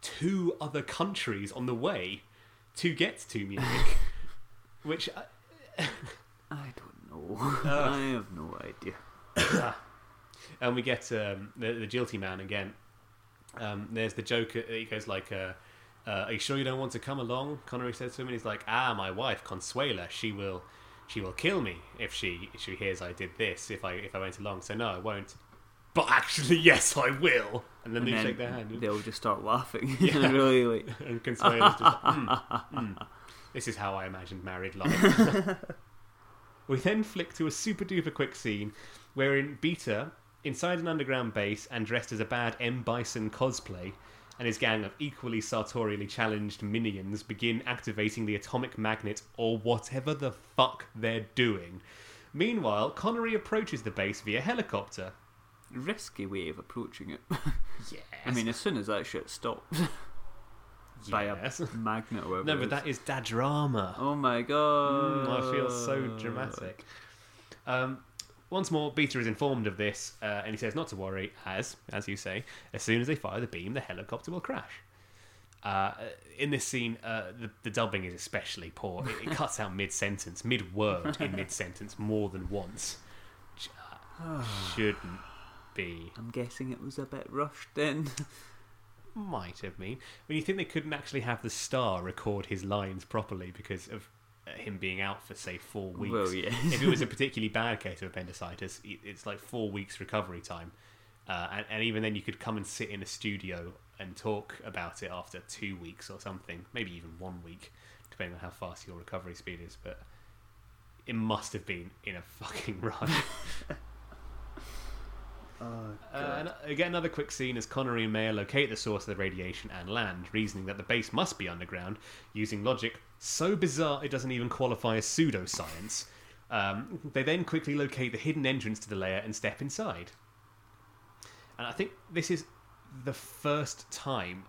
two other countries on the way to get to Munich, which uh, I don't know. I have no idea. and we get um, the, the guilty man again. Um, there's the joke. uh, He goes like, uh, uh, "Are you sure you don't want to come along?" Connery says to him, and he's like, "Ah, my wife Consuela, she will, she will kill me if she if she hears I did this. If I if I went along, so no, I won't. But actually, yes, I will." And then And they then shake their hand, They all just start laughing. Yeah. really like. and Consuela's just, mm, mm. This is how I imagined married life. we then flick to a super duper quick scene wherein Beta, inside an underground base and dressed as a bad M. Bison cosplay, and his gang of equally sartorially challenged minions begin activating the atomic magnet or whatever the fuck they're doing. Meanwhile, Connery approaches the base via helicopter. Risky way of approaching it. Yes. I mean, as soon as that shit stops by a magnet or whatever. No, but that is da drama. Oh my god. Mm, I feel so dramatic. Um, once more, Beta is informed of this, uh, and he says not to worry, as, as you say, as soon as they fire the beam, the helicopter will crash. Uh, in this scene, uh, the, the dubbing is especially poor. It, it cuts out mid sentence, mid word in mid sentence more than once. Uh, Shouldn't be. I'm guessing it was a bit rushed then. Might have been. When you think they couldn't actually have the star record his lines properly because of uh, him being out for, say, four weeks. Well, yeah. if it was a particularly bad case of appendicitis, it's like four weeks recovery time. Uh, and, and even then, you could come and sit in a studio and talk about it after two weeks or something, maybe even one week, depending on how fast your recovery speed is. But it must have been in a fucking rush. Oh, Uh, and again, another quick scene as Connery and Maya locate the source of the radiation and land, reasoning that the base must be underground, using logic so bizarre it doesn't even qualify as pseudoscience. Um, they then quickly locate the hidden entrance to the layer and step inside. And I think this is the first time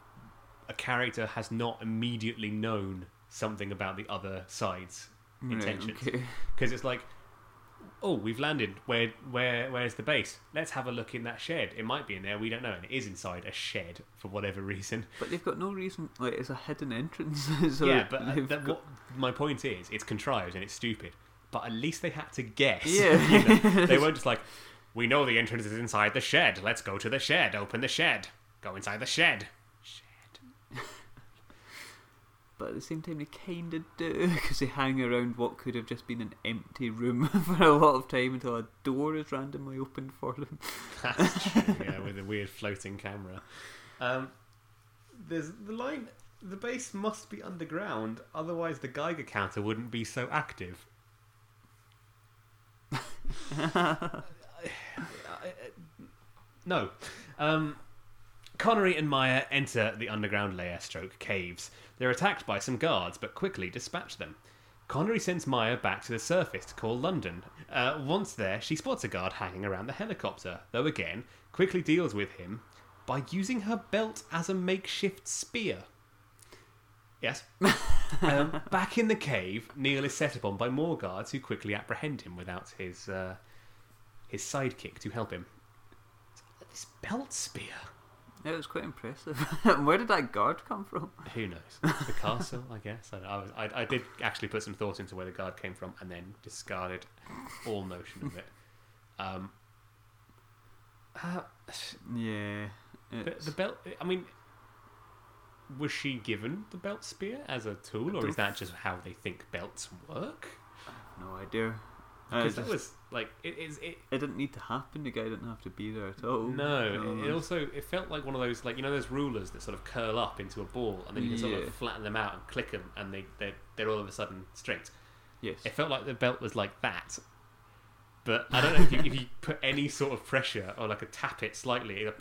a character has not immediately known something about the other side's intentions Right, okay. because it's like oh we've landed. Where where where's the base? Let's have a look in that shed. It might be in there. We don't know. And it is inside a shed for whatever reason. But they've got no reason. Like, it's a hidden entrance. so yeah but uh, that, got- what my point is it's contrived and it's stupid. But at least they had to guess. Yeah. You know? they weren't just like we know the entrance is inside the shed. Let's go to the shed. Open the shed. Go inside the shed shed But at the same time, they kind of do because they hang around what could have just been an empty room for a lot of time until a door is randomly opened for them. That's true, yeah, with a weird floating camera. Um, there's the line. The base must be underground, otherwise the Geiger counter wouldn't be so active. no. Um, Connery and Maya enter the underground layer stroke caves. They're attacked by some guards, but quickly dispatch them. Connery sends Maya back to the surface to call London. Uh, once there, she spots a guard hanging around the helicopter, though again, quickly deals with him by using her belt as a makeshift spear. Yes. um, back in the cave, Neil is set upon by more guards who quickly apprehend him without his uh, his sidekick to help him. This belt spear. It was quite impressive. Where did that guard come from? Who knows? The castle, I guess. I, I, was, I, I did actually put some thought into where the guard came from, and then discarded all notion of it. Um, uh, Yeah. the, the belt. I mean, was she given the belt spear as a tool, or is that just how they think belts work? I have no idea. Because it, that was like it is. It, it didn't need to happen. The guy didn't have to be there at all. no, it, it also it felt like one of those like you know those rulers that sort of curl up into a ball, and then you can sort of flatten them out and click them, and they they're, they're all of a sudden straight. yes. It felt like the belt was like that. But I don't know if you, if you put any sort of pressure or like a tap it slightly, it'll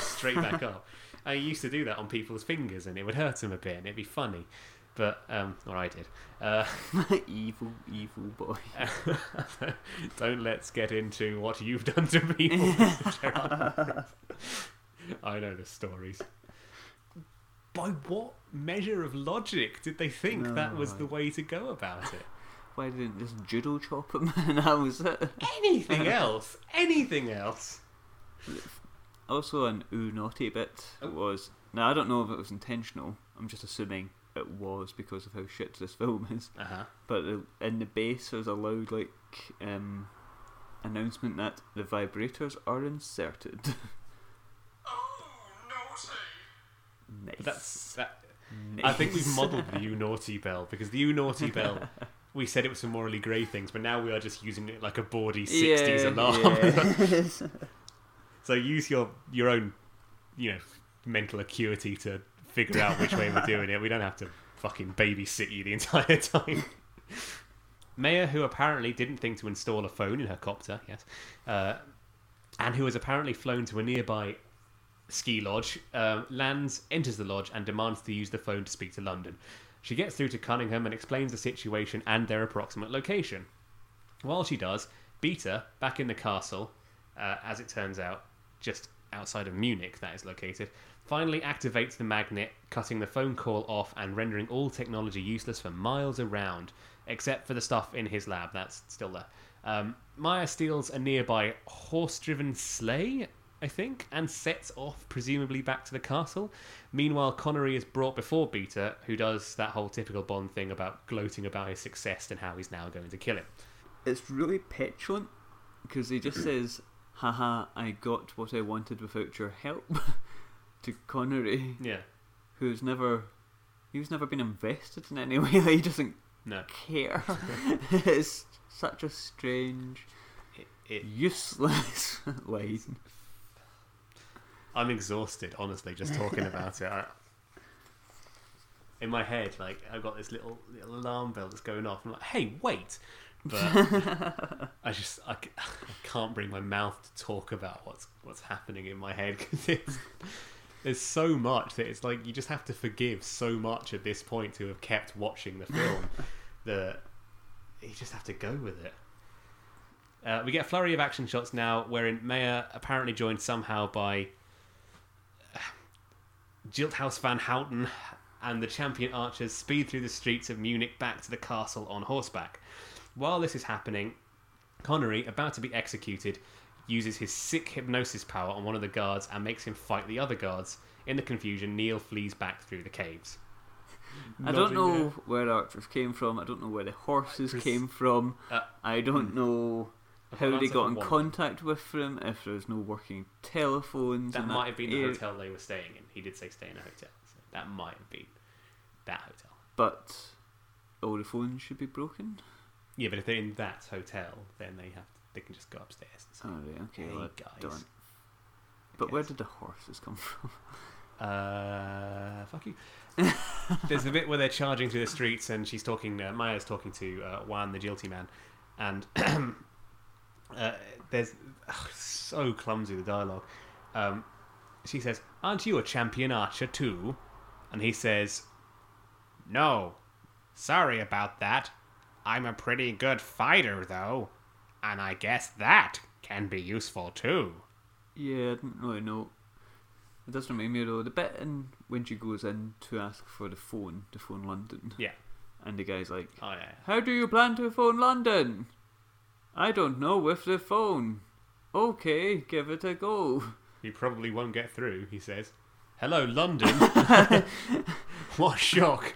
straight back up. I used to do that on people's fingers and it would hurt them a bit and it'd be funny. But, um, or I did. Uh, evil, evil boy. don't let's get into what you've done to people, I know the stories. By what measure of logic did they think that was No, the way to go about it? Why didn't just judo chop him and that was it? anything else anything else Also, an ooh naughty bit Oh. was. Now, I don't know if it was intentional. I'm just assuming it was because of how shit this film is. uh-huh But in the base, there's a loud like um, announcement that the vibrators are inserted. nice. but that's that nice. i think we've modelled the you naughty bell because the you naughty bell we said it was some morally grey things but now we are just using it like a bawdy 60s Yeah, alarm yeah. so use your your own you know mental acuity to figure out which way we're doing it we don't have to fucking babysit you the entire time. Maya, who apparently didn't think to install a phone in her copter, yes, uh, and who was apparently flown to a nearby ski lodge, uh, lands, enters the lodge, and demands to use the phone to speak to London. She gets through to Cunningham and explains the situation and their approximate location. While she does, Beta, back in the castle, uh, as it turns out, just outside of Munich, that is located, finally activates the magnet, cutting the phone call off and rendering all technology useless for miles around, except for the stuff in his lab. That's still there. Um, Maya steals a nearby horse driven sleigh, I think, and sets off, presumably back to the castle. Meanwhile, Connery is brought before Beta, who does that whole typical Bond thing about gloating about his success and how he's now going to kill him. It's really petulant because he just says, "Haha, I got what I wanted without your help." to Connery, Yeah. who's never, he's never been invested in any way. Like, he doesn't No. care. it's such a strange, It, it, useless line. I'm exhausted, honestly, just talking about it. I, in my head, like I've got this little, little alarm bell that's going off. I'm like, "Hey, wait!" But I just I, I can't bring my mouth to talk about what's what's happening in my head because it's there's so much that it's like you just have to forgive so much at this point to have kept watching the film that you just have to go with it. Uh, we get a flurry of action shots now, wherein Maya apparently joined somehow by Jilthouse Van Houten and the champion archers speed through the streets of Munich back to the castle on horseback. While this is happening, Connery, about to be executed, uses his sick hypnosis power on one of the guards and makes him fight the other guards. In the confusion, Neil flees back through the caves. I don't Nodding know where archers came from. I don't know where the horses Archers- came from. Uh, I don't know how they got in one. contact with them. If there's no working telephones, That in might have been the area. hotel they were staying in. He did say stay in a hotel. So that might have been that hotel. But all the phones should be broken. Yeah, but if they're in that hotel, then they have they can just go upstairs. And say, Oh, right, okay. hey well, guys. don't- But where did the horses come from? Uh, fuck you. There's a bit where they're charging through the streets, and she's talking. Uh, Maya's talking to uh, Juan, the guilty man, and uh, there's ugh, so clumsy the dialogue. Um, she says, "Aren't you a champion archer too?" And he says, "No, sorry about that. I'm a pretty good fighter, though, and I guess that can be useful too." Yeah, I didn't really know. It does remind me though the bit in when she goes in to ask for the phone to phone London, Yeah. and the guy's like, Oh yeah. "How do you plan to phone London?" I don't know with the phone. Okay, give it a go. You probably won't get through, he says. Hello, London. what a shock.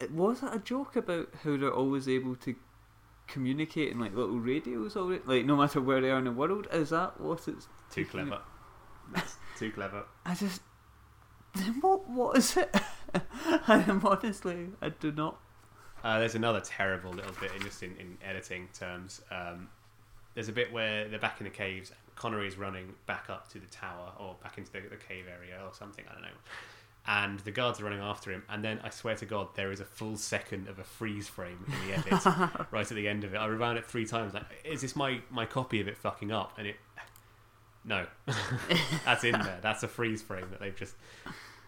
It- Was it a joke about how they're always able to communicate in like little radios already? Like no matter where they are in the world, is that what it's? Too clever. That's too clever. I just then what what is it? I am honestly I do not. Uh, there's another terrible little bit, in, just in, in editing terms. Um, there's a bit where they're back in the caves. Connery is running back up to the tower, or back into the, the cave area, or something. I don't know. And the guards are running after him. And then I swear to God, there is a full second of a freeze frame in the edit, right at the end of it. I rewound it three times. Like, is this my my copy of it fucking up? And it, no, that's in there. That's a freeze frame that they've just.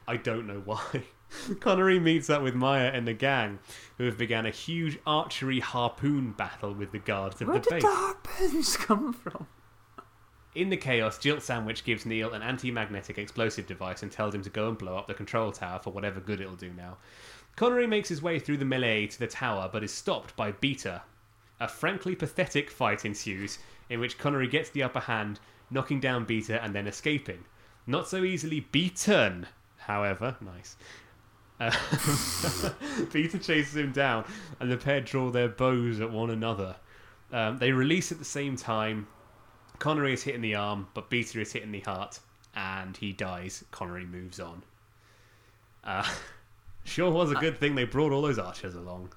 I don't know why. Connery meets up with Maya and the gang, who have begun a huge archery harpoon battle with the guards of Where the did base. the harpoons come from? In the chaos, Jilt Sandwich gives Neil an anti-magnetic explosive device and tells him to go and blow up the control tower for whatever good it'll do now. Connery makes his way through the melee to the tower, but is stopped by Beta. A frankly pathetic fight ensues, in which Connery gets the upper hand, knocking down Beta and then escaping. Not so easily beaten, however. Nice. Uh, Beta chases him down, and the pair draw their bows at one another. Um, they release at the same time. Connery is hit in the arm, but Beta is hit in the heart, and he dies. Connery moves on. Uh, sure was a uh, good thing they brought all those archers along.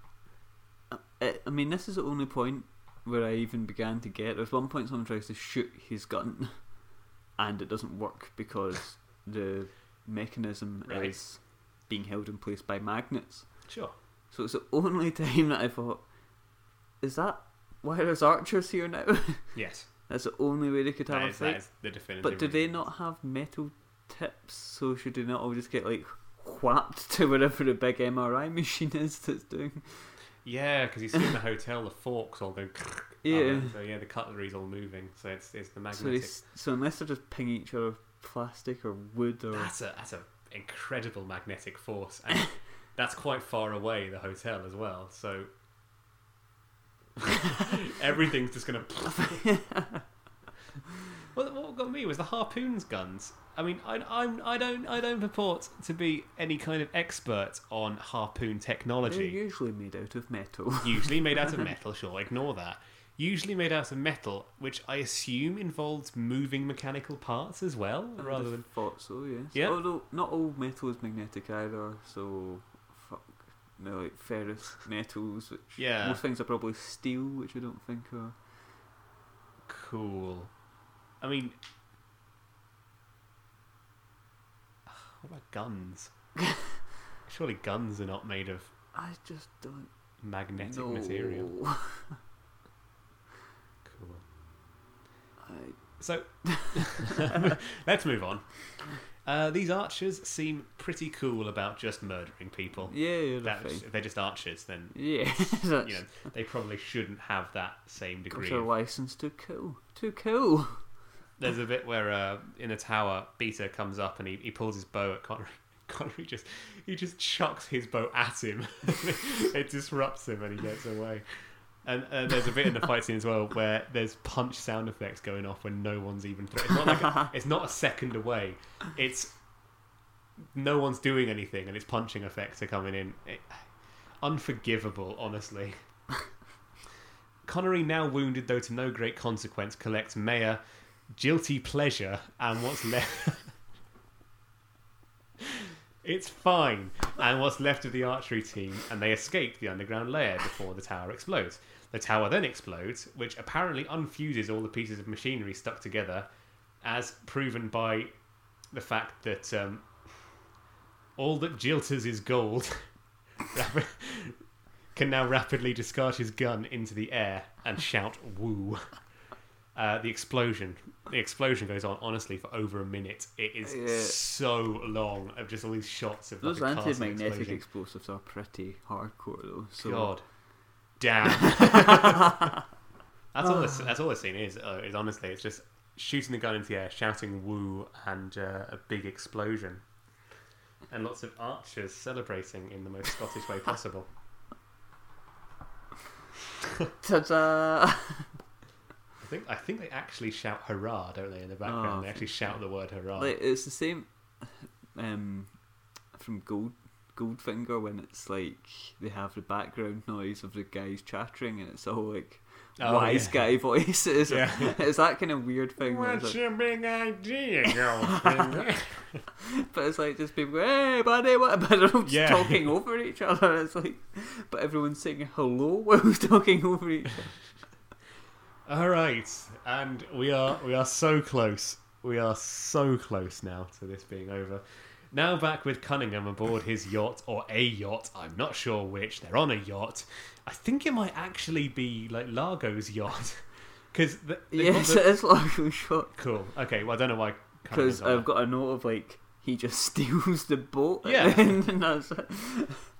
I, I mean, this is the only point where I even began to get. There's one point someone tries to shoot his gun, and it doesn't work because the mechanism Right. is being held in place by magnets. Sure. So it's the only time that I thought, is that why there's archers here now? Yes. That's the only way they could have That a is, fight. is the definitive. But do they not have metal tips? So should they not all just get like whapped to wherever the big MRI machine is that's doing? Yeah, because you see in the hotel the forks all go. Yeah. So yeah, the cutlery's all moving. So it's it's the magnetic. s- so unless they're just pinging each other with plastic or wood or That's a that's a incredible magnetic force, and that's quite far away. The hotel as well. So everything's just gonna. well, what got me was the harpoons guns. I mean, I, I'm I don't I don't purport to be any kind of expert on harpoon they're technology. usually made out of metal. Usually made out of metal. Sure, ignore that. Usually made out of metal, which I assume involves moving mechanical parts as well, I rather than thought so, yes. Yeah. Although not all metal is magnetic either, so fuck. No, like ferrous metals, which Yeah. most things are probably steel, which I don't think are. Cool. I mean, what about guns? Surely guns are not made of I just don't magnetic know. material. Cool. I, So, let's move on. Uh, these archers seem pretty cool about just murdering people. yeah, if they're just archers, then Yeah, you know they probably shouldn't have that same degree. their Of, license to kill. To kill. there's a bit where uh, in a tower, Beta comes up and he, he pulls his bow at Connery. Connery just he just chucks his bow at him. it disrupts him and he gets away. And, and there's a bit in the fight scene as well where there's punch sound effects going off when no one's even. Through. It's not like a, it's not a second away. It's no one's doing anything and it's punching effects are coming in. It, unforgivable, honestly. Connery, now wounded though to no great consequence, collects Maya, guilty pleasure, and what's left. It's fine, and what's left of the archery team, and they escape the underground lair before the tower explodes. The tower then explodes, which apparently unfuses all the pieces of machinery stuck together, as proven by the fact that um, all that jilters is gold can now rapidly discard his gun into the air and shout "woo." Uh, the explosion, the explosion goes on honestly for over a minute. It is Yeah. so long of just all these shots of Those like, anti-magnetic explosives are pretty hardcore though. So God, damn. that's all. This, that's all this scene is. Uh, is honestly, it's just shooting the gun into the air, shouting "woo" and uh, a big explosion, and lots of archers celebrating in the most Scottish way possible. ta-da! I think I think they actually shout "hurrah," don't they? In the background, Oh, they actually shout the word "hurrah." like it's the same um, from Gold Goldfinger when it's like they have the background noise of the guys chattering and it's all like Oh, wise yeah. guy voices. Yeah. it's that kind of weird thing. What's like- your big idea, girlfriend? but it's like just people, hey buddy, what? But they're all just Yeah. talking over each other. It's like, but everyone's saying hello while we're talking over each other. All right, and we are we are so close. We are so close now to this being over. Now back with Cunningham aboard his yacht or a yacht. I'm not sure which. They're on a yacht. I think it might actually be like Largo's yacht because Yes, the- it is Largo's yacht cool. Okay, well I don't know why. because I've got a note of like he just steals the boat. Yeah. the end that's it.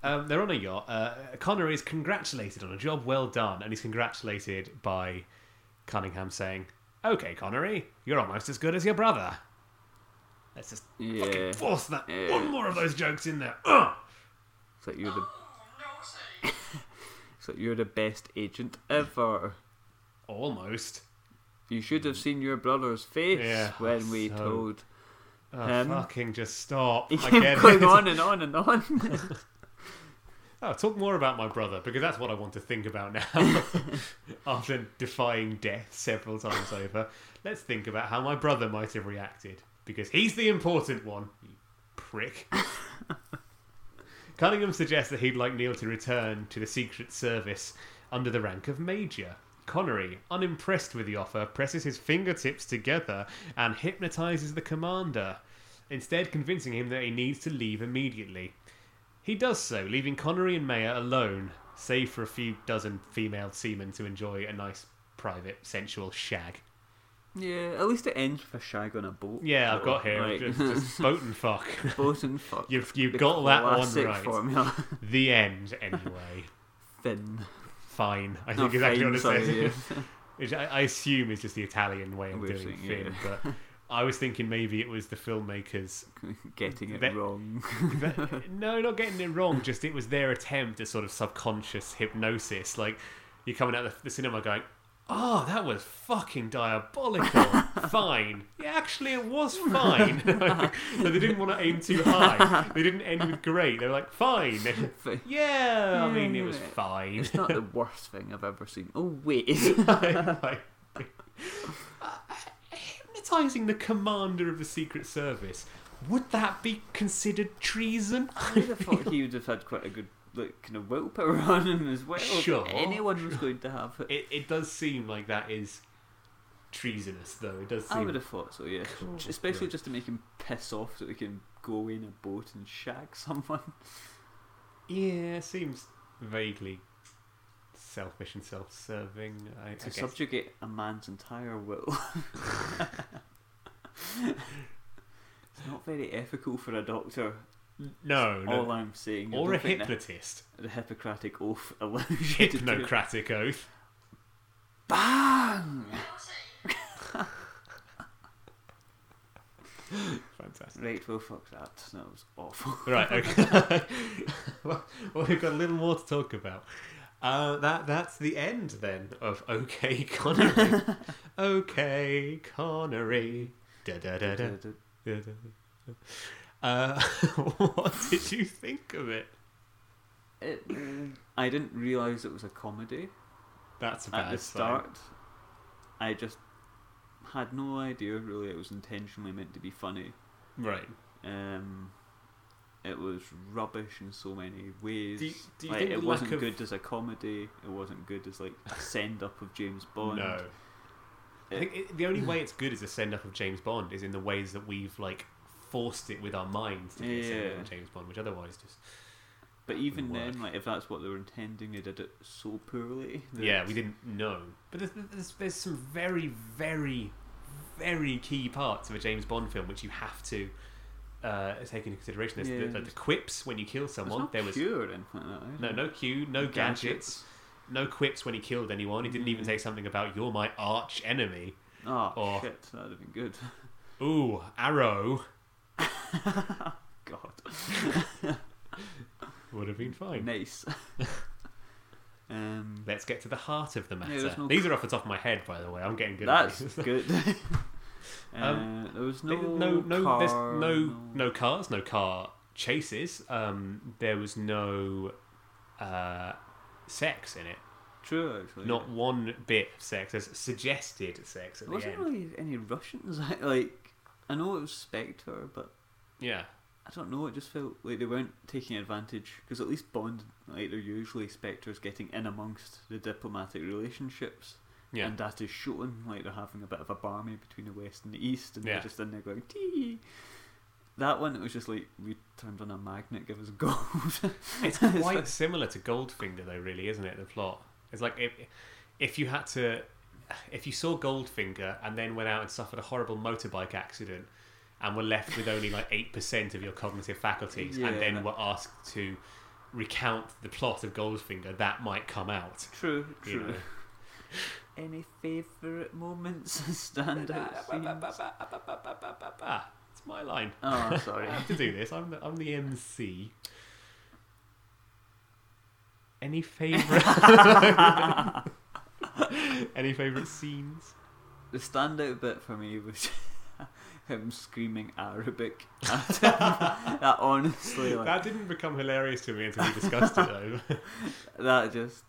Um, they're on a yacht. Uh, Connor is congratulated on a job well done, and he's congratulated by Cunningham saying, "Okay, Connery, you're almost as good as your brother." Let's just Yeah. fucking force that Yeah. one more of those jokes in there. Ugh! It's like you're the. it's like you're the best agent ever. Almost. You should have seen your brother's face Yeah, when we so- told Oh, Him. fucking just stop. I get going it. on and on and on. Oh, talk more about my brother because that's what I want to think about now. After defying death several times over, let's think about how my brother might have reacted because he's the important one. You prick. Cunningham suggests that he'd like Neil to return to the Secret Service under the rank of Major. Connery, unimpressed with the offer, presses his fingertips together and hypnotizes the commander, instead convincing him that he needs to leave immediately. He does so, leaving Connery and Maya alone, save for a few dozen female seamen to enjoy a nice, private, sensual shag. Yeah, at least it ends with a shag on a boat. Yeah, I've got here Right. just, just boat and fuck. boat and fuck. You've you've The got that one right. Formula. The end, anyway. Finn. Fine, I think is actually Fine, what it sorry, says. yeah. Which I, I assume is just the Italian way of We're doing saying, Finn, yeah. but I was thinking maybe it was the filmmakers. Getting it That- wrong. no, not getting it wrong. Just it was their attempt at sort of subconscious hypnosis. Like you're coming out of the, the cinema going, "Oh, that was fucking diabolical." fine. Yeah, actually, it was fine. but they didn't want to aim too high. They didn't end with great. They were like, "Fine." Fi- yeah, I mean, it was fine. It's not the worst thing I've ever seen. Oh wait. Like, hypnotizing the commander of the Secret Service. Would that be considered treason? I would have thought he would have had quite a good like kind of willpower on him as well. Sure, anyone was going to have it. It, it does seem like that is treasonous, though. It does seem. I would have thought so, yeah. Cool. Especially Yeah. just to make him piss off so he can go away in a boat and shag someone. Yeah, seems vaguely selfish and self-serving. I, I To guess. subjugate a man's entire will. it's not very ethical for a doctor. no, no. All I'm saying. I or a don't the- The, Hippocratic oath allows you to do Hypnocratic oath. Bang! Fantastic. Right, well, fuck that. That was awful. Right, okay. well, well, we've got a little more to talk about. Uh, that that's the end then of OK Connery. OK Connery. Da da da da. da, da. Uh, what did you think of it? It, I didn't realise it was a comedy That's a at bad the sign. start. I just had no idea really it was intentionally meant to be funny. Right. Um, it was rubbish in so many ways. Do you, do you like, think it wasn't of... good as a comedy. It wasn't good as like a send up of James Bond. No. I think it, the only way it's good as a send up of James Bond is in the ways that we've like forced it with our minds to be a send up Yeah. of James Bond, which otherwise just But even then, work. like if that's what they were intending, they did it so poorly. Yeah, we didn't know. But there's, there's, there's some very, very, very key parts of a James Bond film which you have to uh, take into consideration. There's the, Yeah. the, the quips when you kill someone. there was cure or like no no Q, no gadgets, no quips when he killed anyone. He didn't even Mm. say something about "you're my arch enemy." Oh Or- shit, that'd have been good. Ooh, arrow God, would have been fine. nice. um, Let's get to the heart of the matter. there's no- These are off the top of my head, by the way. I'm getting good. at that's good. Uh, Um, there was no no, no, car, there's no, no cars, no car chases. Um, there was no uh, sex in it. True, actually. Not one bit of sex. There's suggested sex at There the wasn't end. really any Russians. Like, I know it was Spectre, but Yeah, I don't know. It just felt like they weren't taking advantage because at least Bond, like they're usually Spectres getting in amongst the diplomatic relationships, yeah. and that is shown like they're having a bit of a barmy between the West and the East, and Yeah. they're just in there going tee. That one, it was just like we turned on a magnet, give us gold. it's quite similar to Goldfinger, though. Really, isn't it? The plot. It's like if if you had to, if you saw Goldfinger and then went out and suffered a horrible motorbike accident. And were left with only like eight percent of your cognitive faculties, and then Yeah. were asked to recount the plot of Goldfinger, that might come out. True, true. know. Any favourite moments, standout scenes? It's my line. Oh, sorry. I have to do this. I'm the, I'm the MC. Any favorite? Any favorite scenes? The standout bit for me was him screaming Arabic at him. that honestly, like, That didn't become hilarious to me until we discussed it, though. that just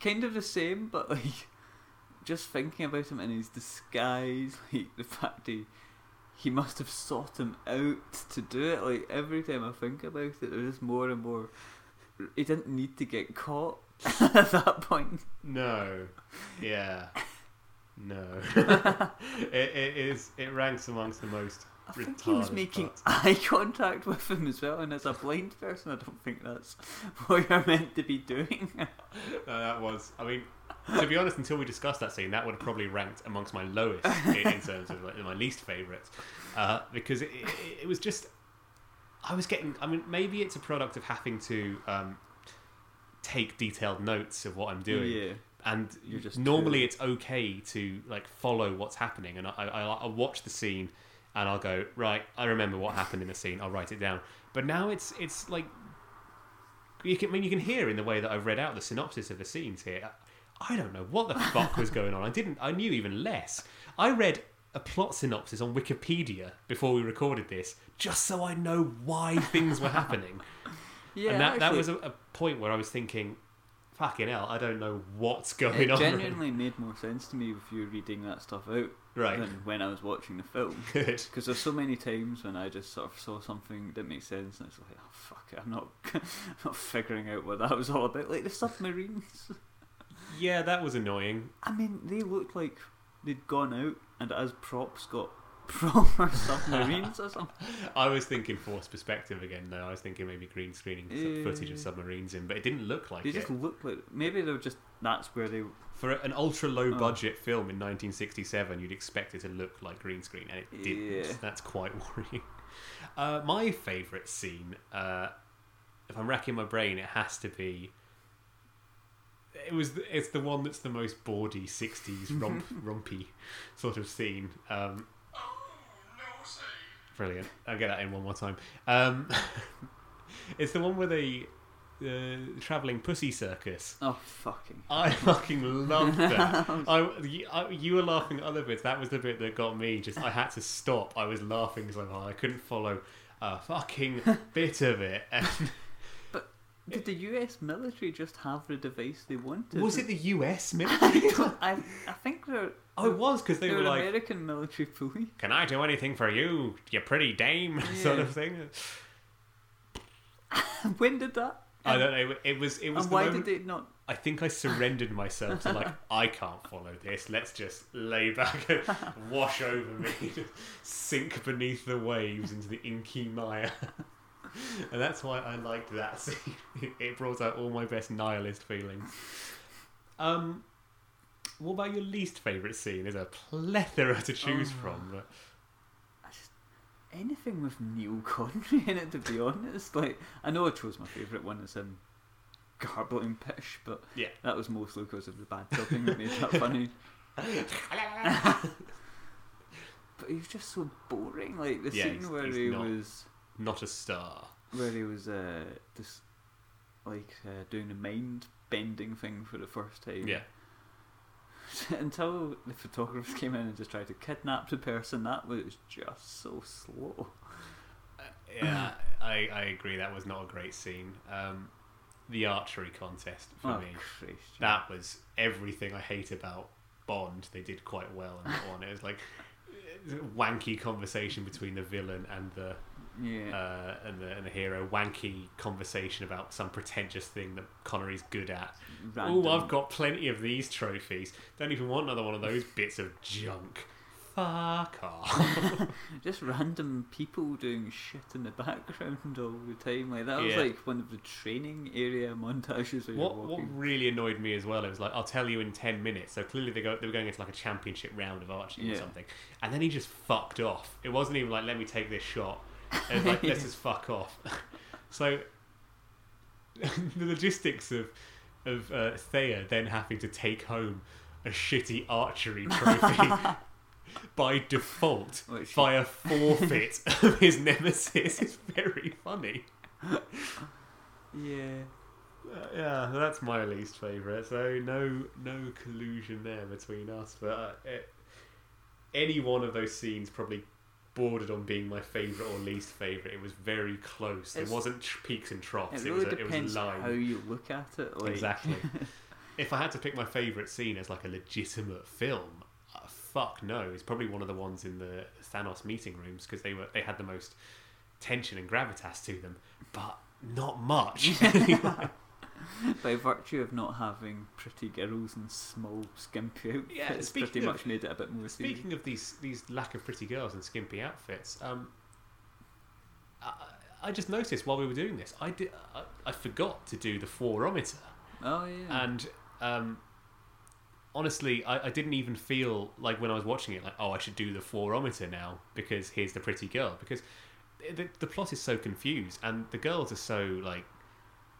kind of the same, but like just thinking about him in his disguise, like the fact he he must have sought him out to do it. Like every time I think about it, there's just more and more. He didn't need to get caught at that point. no. Yeah. No. it, it is. It ranks amongst the most I think he was making eye contact with him as well, and as a blind person, I don't think that's what you're meant to be doing. No, that was. I mean, to be honest, until we discussed that scene, that would have probably ranked amongst my lowest in, in terms of like, my least favourites, uh, because it, it, it was just. I was getting. I mean, maybe it's a product of having to um, take detailed notes of what I'm doing. Yeah. And normally too- it's okay to like follow what's happening, and I, I, I watch the scene, and I'll go right. I remember what happened in the scene. I'll write it down. But now it's it's like you can I mean you can hear in the way that I've read out the synopsis of the scenes here. I don't know what the fuck was going on. I didn't. I knew even less. I read a plot synopsis on Wikipedia before we recorded this, just so I know why things were happening. Yeah, and that, that was a, a point where I was thinking, "Fucking hell, I don't know what's going it on." It genuinely made more sense to me with you reading that stuff out Right. than when I was watching the film. Because there's so many times when I just sort of saw something that makes sense, and it's like, oh fuck it, I'm not, I'm not figuring out what that was all about. Like the submarines. Yeah, that was annoying. I mean, they looked like they'd gone out and as props got proper submarines or something. I was thinking forced perspective again. though. I was thinking maybe green screening some footage of submarines in, but it didn't look like They it. just looked like maybe they were just that's where they. For an ultra low Oh. budget film in 1967, you'd expect it to look like green screen, and it didn't. Yeah. That's quite worrying. Uh, my favourite scene, uh, if I'm racking my brain, it has to be. It was. It's the one that's the most bawdy 60s romp, rompy sort of scene. Um, brilliant. I'll get that in one more time. Um, it's the one where they. The travelling pussy circus. Oh fucking! I fucking loved that. I, you, I, you were laughing at other bits. That was the bit that got me. Just I had to stop. I was laughing so hard I couldn't follow a fucking bit of it. And Did the U.S. military just have the device they wanted? was it the U.S. military? I I think they're oh, it was because they were like, American military police. "Can I do anything for you, you pretty dame?" sort of thing. when did that? I don't know. It was. It was. And why moment- did they not? I think I surrendered myself to like I can't follow this. Let's just lay back and wash over me, sink beneath the waves into the inky mire. and that's why I liked that scene. It brought out all my best nihilist feelings. Um, what about your least favourite scene? There's a plethora to choose Oh. from. But I just anything with Neil Connery in it. To be honest, like I know I chose my favourite one as him garbling pish, but yeah, that was mostly because of the bad dubbing that made that funny. But he was just so boring. Like the Yeah, scene he's- where he's he not. was not a star. where he was uh just like uh, doing a mind bending thing for the first time. Yeah, Until the photographers came in and just tried to kidnap the person, that was just so slow. yeah, I, I agree. That was not a great scene. Um, the archery contest for oh, me. Christ. that was everything I hate about Bond. They did quite well in that one. It was like wanky conversation between the villain and the yeah. uh, and the and the hero. Wanky conversation about some pretentious thing that Connery's good at. Oh, I've got plenty of these trophies. Don't even want another one of those bits of junk. Fuck off. just random people doing shit in the background all the time. Like that was Yeah. like one of the training area montages What what really annoyed me as well, it was like I'll tell you in ten minutes. So clearly they go they were going into like a championship round of archery or something, and then he just fucked off. It wasn't even like let me take this shot. Was like let's just fuck off. so the logistics of of uh, Thayer then having to take home a shitty archery trophy by default Which via forfeit of his nemesis is very funny. Yeah. Uh, yeah, that's my least favourite. So no, no collusion there between us. But uh, it, any one of those scenes probably bordered on being my favourite or least favourite. It was very close. It's- it wasn't tr- peaks and troughs. It It, really was a, it was depends line. how you look at it. Like, Exactly. if I had to pick my favourite scene as like a legitimate film, uh, fuck no, it's probably one of the ones in the Thanatos meeting rooms because they were they had the most tension and gravitas to them, but not much. By virtue of not having pretty girls and small skimpy outfits, Yeah, it's speaking pretty of- much made it a bit more serious. Speaking of these these lack of pretty girls and skimpy outfits, um, I, I just noticed while we were doing this, I did I, I forgot to do the fourometer, Oh yeah. and um, honestly, I, I didn't even feel like when I was watching it, like oh, I should do the fourometer now because here's the pretty girl because the, the plot is so confused and the girls are so like.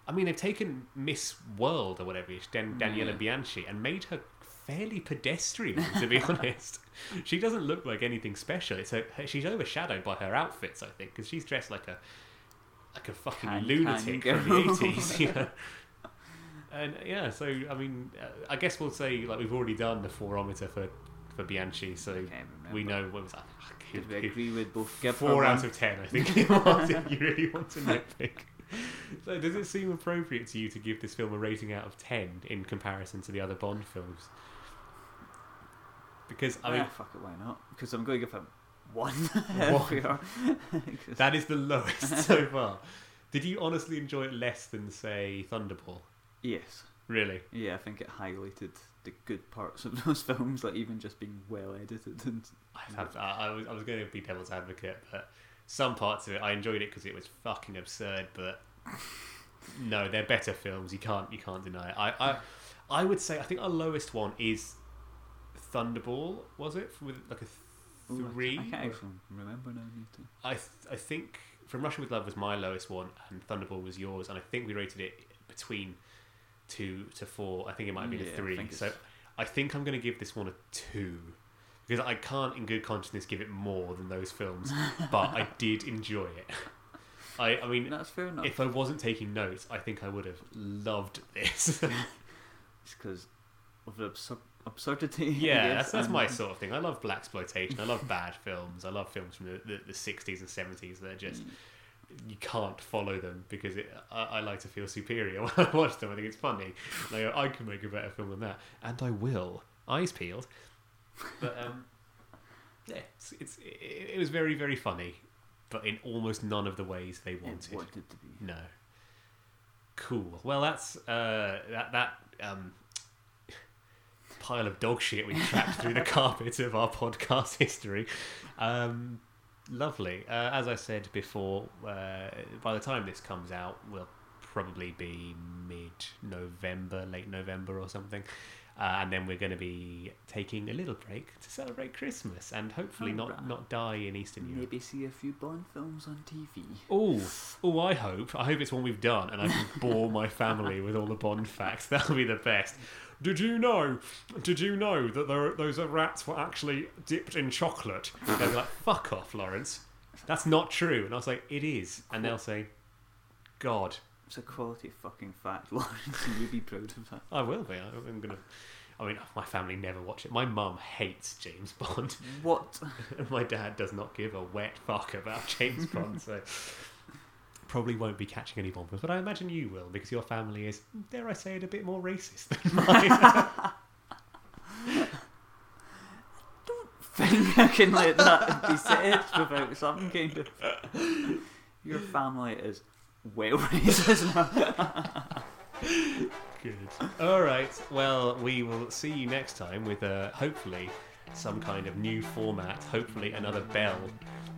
I mean, they've taken Miss World or whatever, Dan- Daniela Yeah. Bianchi, and made her fairly pedestrian. To be honest, she doesn't look like anything special. It's her, she's overshadowed by her outfits, I think, because she's dressed like a like a fucking Can- lunatic can from the eighties. Yeah. And yeah, so I mean, uh, I guess we'll say like we've already done the fourometer for for Bianchi, so we know what was that? Did we agree with both? Give Four out one? of ten, I think it was. if you really want to nitpick. So, does it seem appropriate to you to give this film a rating out of ten in comparison to the other Bond films? Because I mean, Ah, fuck it, why not? Because I'm going to give him one. One. We are. 'Cause- that is the lowest so far. Did you honestly enjoy it less than, say, Thunderball? yes. Really? Yeah, I think it highlighted the good parts of those films, like even just being well edited and I, I was, I was going to be devil's advocate, but some parts of it I enjoyed it because it was fucking absurd. But no, they're better films. You can't you can't deny it. I, I I would say I think our lowest one is Thunderball. Was it with like a Ooh, I three? can't, I can't or- remember now. I need to. I th- I think From Russia with Love was my lowest one, and Thunderball was yours, and I think we rated it between two to four. I think it might have been Yeah, I a three. think So I think I'm going to give this one a two because I can't, in good consciousness, give it more than those films. but I did enjoy it. I I mean, That's fair enough. if I wasn't taking notes, I think I would have loved this. It's because of the absur- absurdity. Yeah, that's, that's my sort of thing. I love blaxploitation. I love bad films. I love films from the, the, the 60s and 70s that are just Mm. you can't follow them because it, I, I like to feel superior when I watch them. I think it's funny. Like I can make a better film than that, and I will. Eyes peeled. But um, yeah, it's, it's it, was very very funny, but in almost none of the ways they It wanted. wanted to be. No. Cool. Well, that's uh, that that um, pile of dog shit we tracked through the carpet of our podcast history. Um, lovely. Uh, as I said before, uh, by the time this comes out, we'll probably be mid-November, late November or something. Uh, and then we're going to be taking a little break to celebrate Christmas and hopefully not, Alright. not die in Eastern Europe. Maybe see a few Bond films on TV. Oh, oh! I hope. I hope it's one we've done, and I can bore my family with all the Bond facts. That'll be the best. Did you know? Did you know that there, those rats were actually dipped in chocolate? They'll be like, "Fuck off, Lawrence. That's not true." And I was like, "It is." And they'll say, "God, It's a quality fucking fact, Lawrence, you'd be proud of that. I will be. I'm gonna." I mean, my family never watch it. My mum hates James Bond. What? My dad does not give a wet fuck about James Bond, so probably won't be catching any Bond films. But I imagine you will, because your family is, dare I say it, a bit more racist than mine. I don't think I can let that be said without some kind of. Your family is racist now. Good. All right. Well, we will see you next time with uh, hopefully some kind of new format. Hopefully another bell,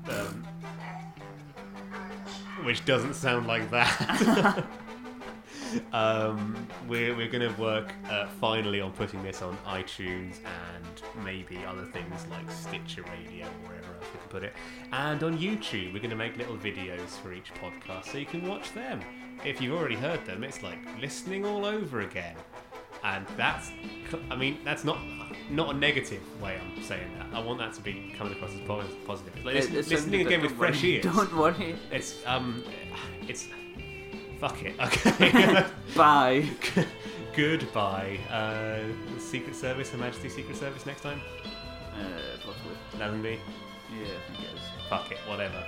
um, which doesn't sound like that. um, we're we're going to work uh, finally on putting this on iTunes and maybe other things like Stitcher Radio or wherever else we can put it. And on YouTube, we're going to make little videos for each podcast so you can watch them. If you've already heard them, it's like listening all over again. And that's, I mean, that's not not a negative way I'm saying that. I want that to be coming across as positive. It's like It- listen- listening again with fresh ears. Don't worry. It's um, it's fuck it. Okay. Bye. Goodbye. Uh, Secret Service, Her Majesty's Secret Service next time. Uh, possibly. Lazenby. Yeah, I think it is. Fuck it. Whatever.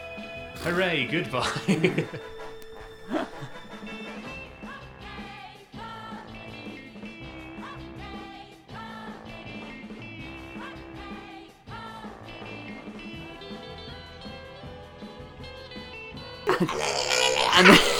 Hooray! Goodbye. And then,